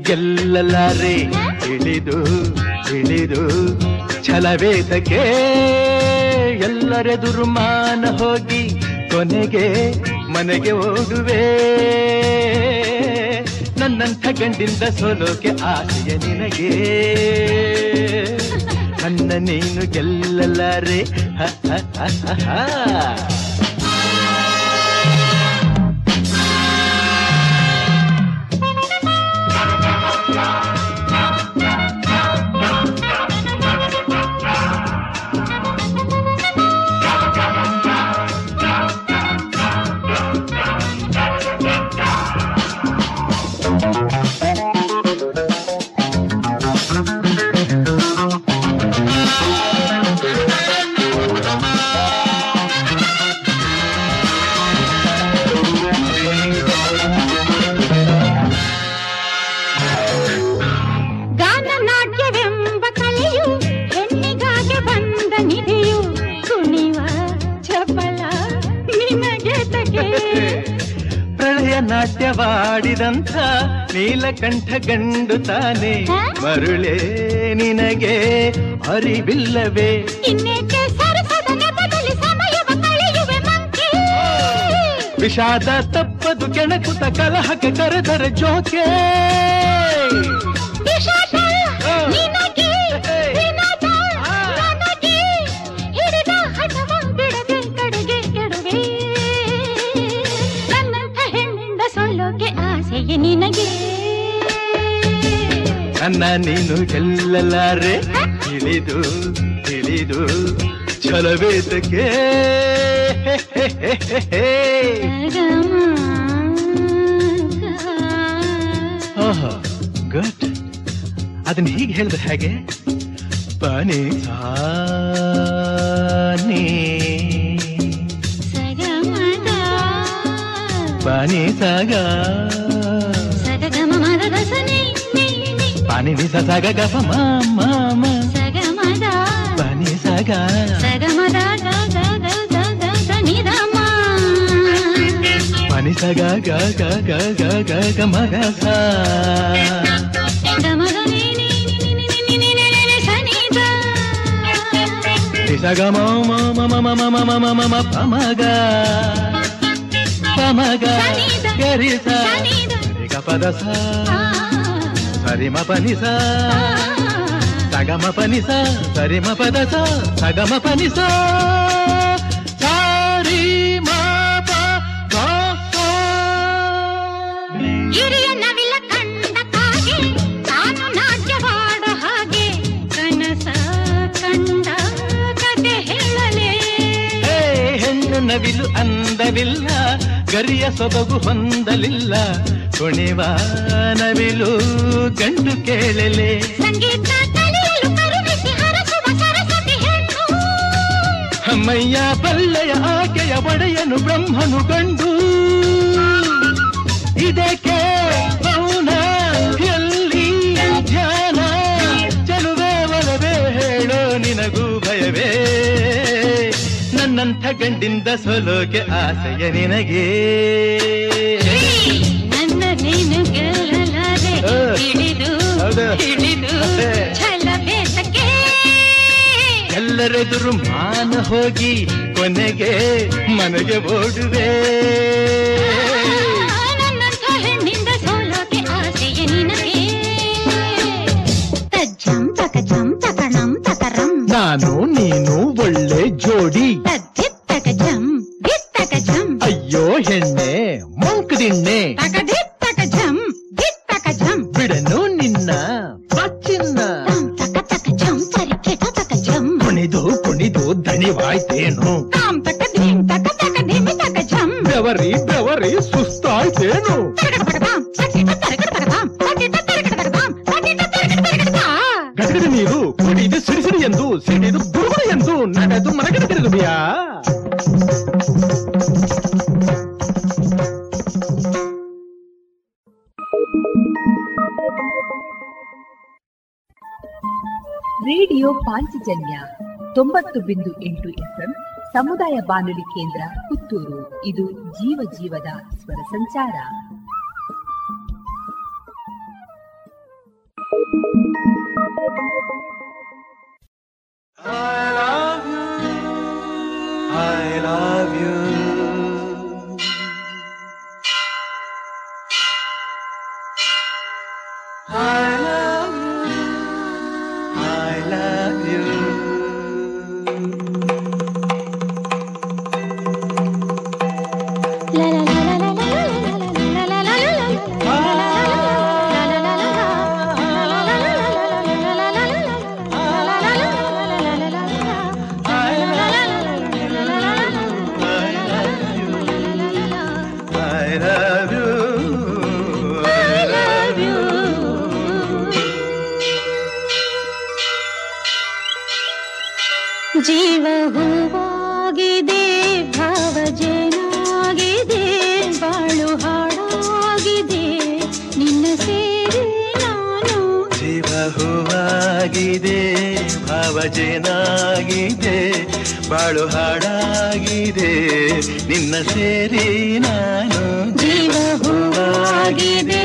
ಗೆಲ್ಲಲಾರೆ. ಇಳಿದು ಇಳಿದು ಛಲವೇದಕ್ಕೆ ಎಲ್ಲರ ದುರ್ಮಾನ ಹೋಗಿ ಕೊನೆಗೆ ಮನೆಗೆ ಓಡುವೆ. ನನ್ನಂಥ ಗಂಡಿಂದ ಸೋಲೋಕೆ ಆಸೆಯ ನಿನಗೆ. ನನ್ನ ನೀನು ಗೆಲ್ಲಲಾರೆ. ಹ, ಹ, ಹ, ಹ, ನಾಟ್ಯವಾಡಿದಂಥ ನೀಲಕಂಠ ಗಂಡು ತಾನೆ. ಮರುಳೇ ನಿನಗೆ ಅರಿವಿಲ್ಲವೇ? ವಿಷಾದ ತಪ್ಪದು ಕೆಣಕುತ ಕಲಹಕ್ಕೆ ಕರೆದರೆ ಜೋಕೆ. ನಿನಗೆ. ನನ್ನ ನೀನು ಗೆಲ್ಲಲಾರೆ ತಿಳಿದು ತಿಳಿದು ಛಲವೇತಕ್ಕೆ ಗುಡ್. ಅದನ್ನ ಹೀಗೆ ಹೇಳಿದ್ರೆ ಹೇಗೆ? ಪನಿ ಸಾನಿ. ಪನಿ ಸಾಗ. పని విధ సగగ మామ పని సగ పని సగ గ గ గ గ గ గ మగ సా సగ మా పమగ పమగ గరి సా పద సా సరిమ పనిసా సగమ పనిసా సరిమ పదస సగమ పనిసా ನವಿಲು ಅಂದವಿಲ್ಲ ಗರಿಯ ಸೊಬಗು ಹೊಂದಲಿಲ್ಲ ಕುಣಿವ ನವಿಲು ಗಂಡು ಕೇಳಲೆ. ಅಮ್ಮಯ್ಯ ಪಲ್ಲಯ ಆಕೆಯ ಒಡೆಯನು ಬ್ರಹ್ಮನು ಕಂಡು. ಇದಕ್ಕೆ ಮೌನ ಎಲ್ಲಿ? ಧ್ಯಾನ ಚಲುವೆ ಒಲವೇ ಹೇಳೋ ನಿನಗೂ ಭಯವೇ. ನನ್ನಂಥ ಗಂಡಿಂದ ಸೋಲೋಕೆ ಆಸೆಯ ನಿನಗೆ. ಎಲ್ಲರೆದುರು ಮಾನ ಹೋಗಿ ಕೊನೆಗೆ ಮನೆಗೆ ಓಡುವೆ ನಾನು ನೀನು ಒಳ್ಳೆ ಜೋಡಿ ಸಮುದಾಯ ಬಾನುಲಿ ಕೇಂದ್ರ ಪುತ್ತೂರು. ಇದು ಜೀವ ಜೀವದ ಸ್ವರ ಸಂಚಾರ. I love you. ಭಜನಾಗಿದೆ ಬಾಳು ಹಾಡಾಗಿದೆ ನಿನ್ನ ಸೇರಿ ನಾನು ಜೀವ ಹೂವಾಗಿದೆ.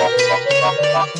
Thank you.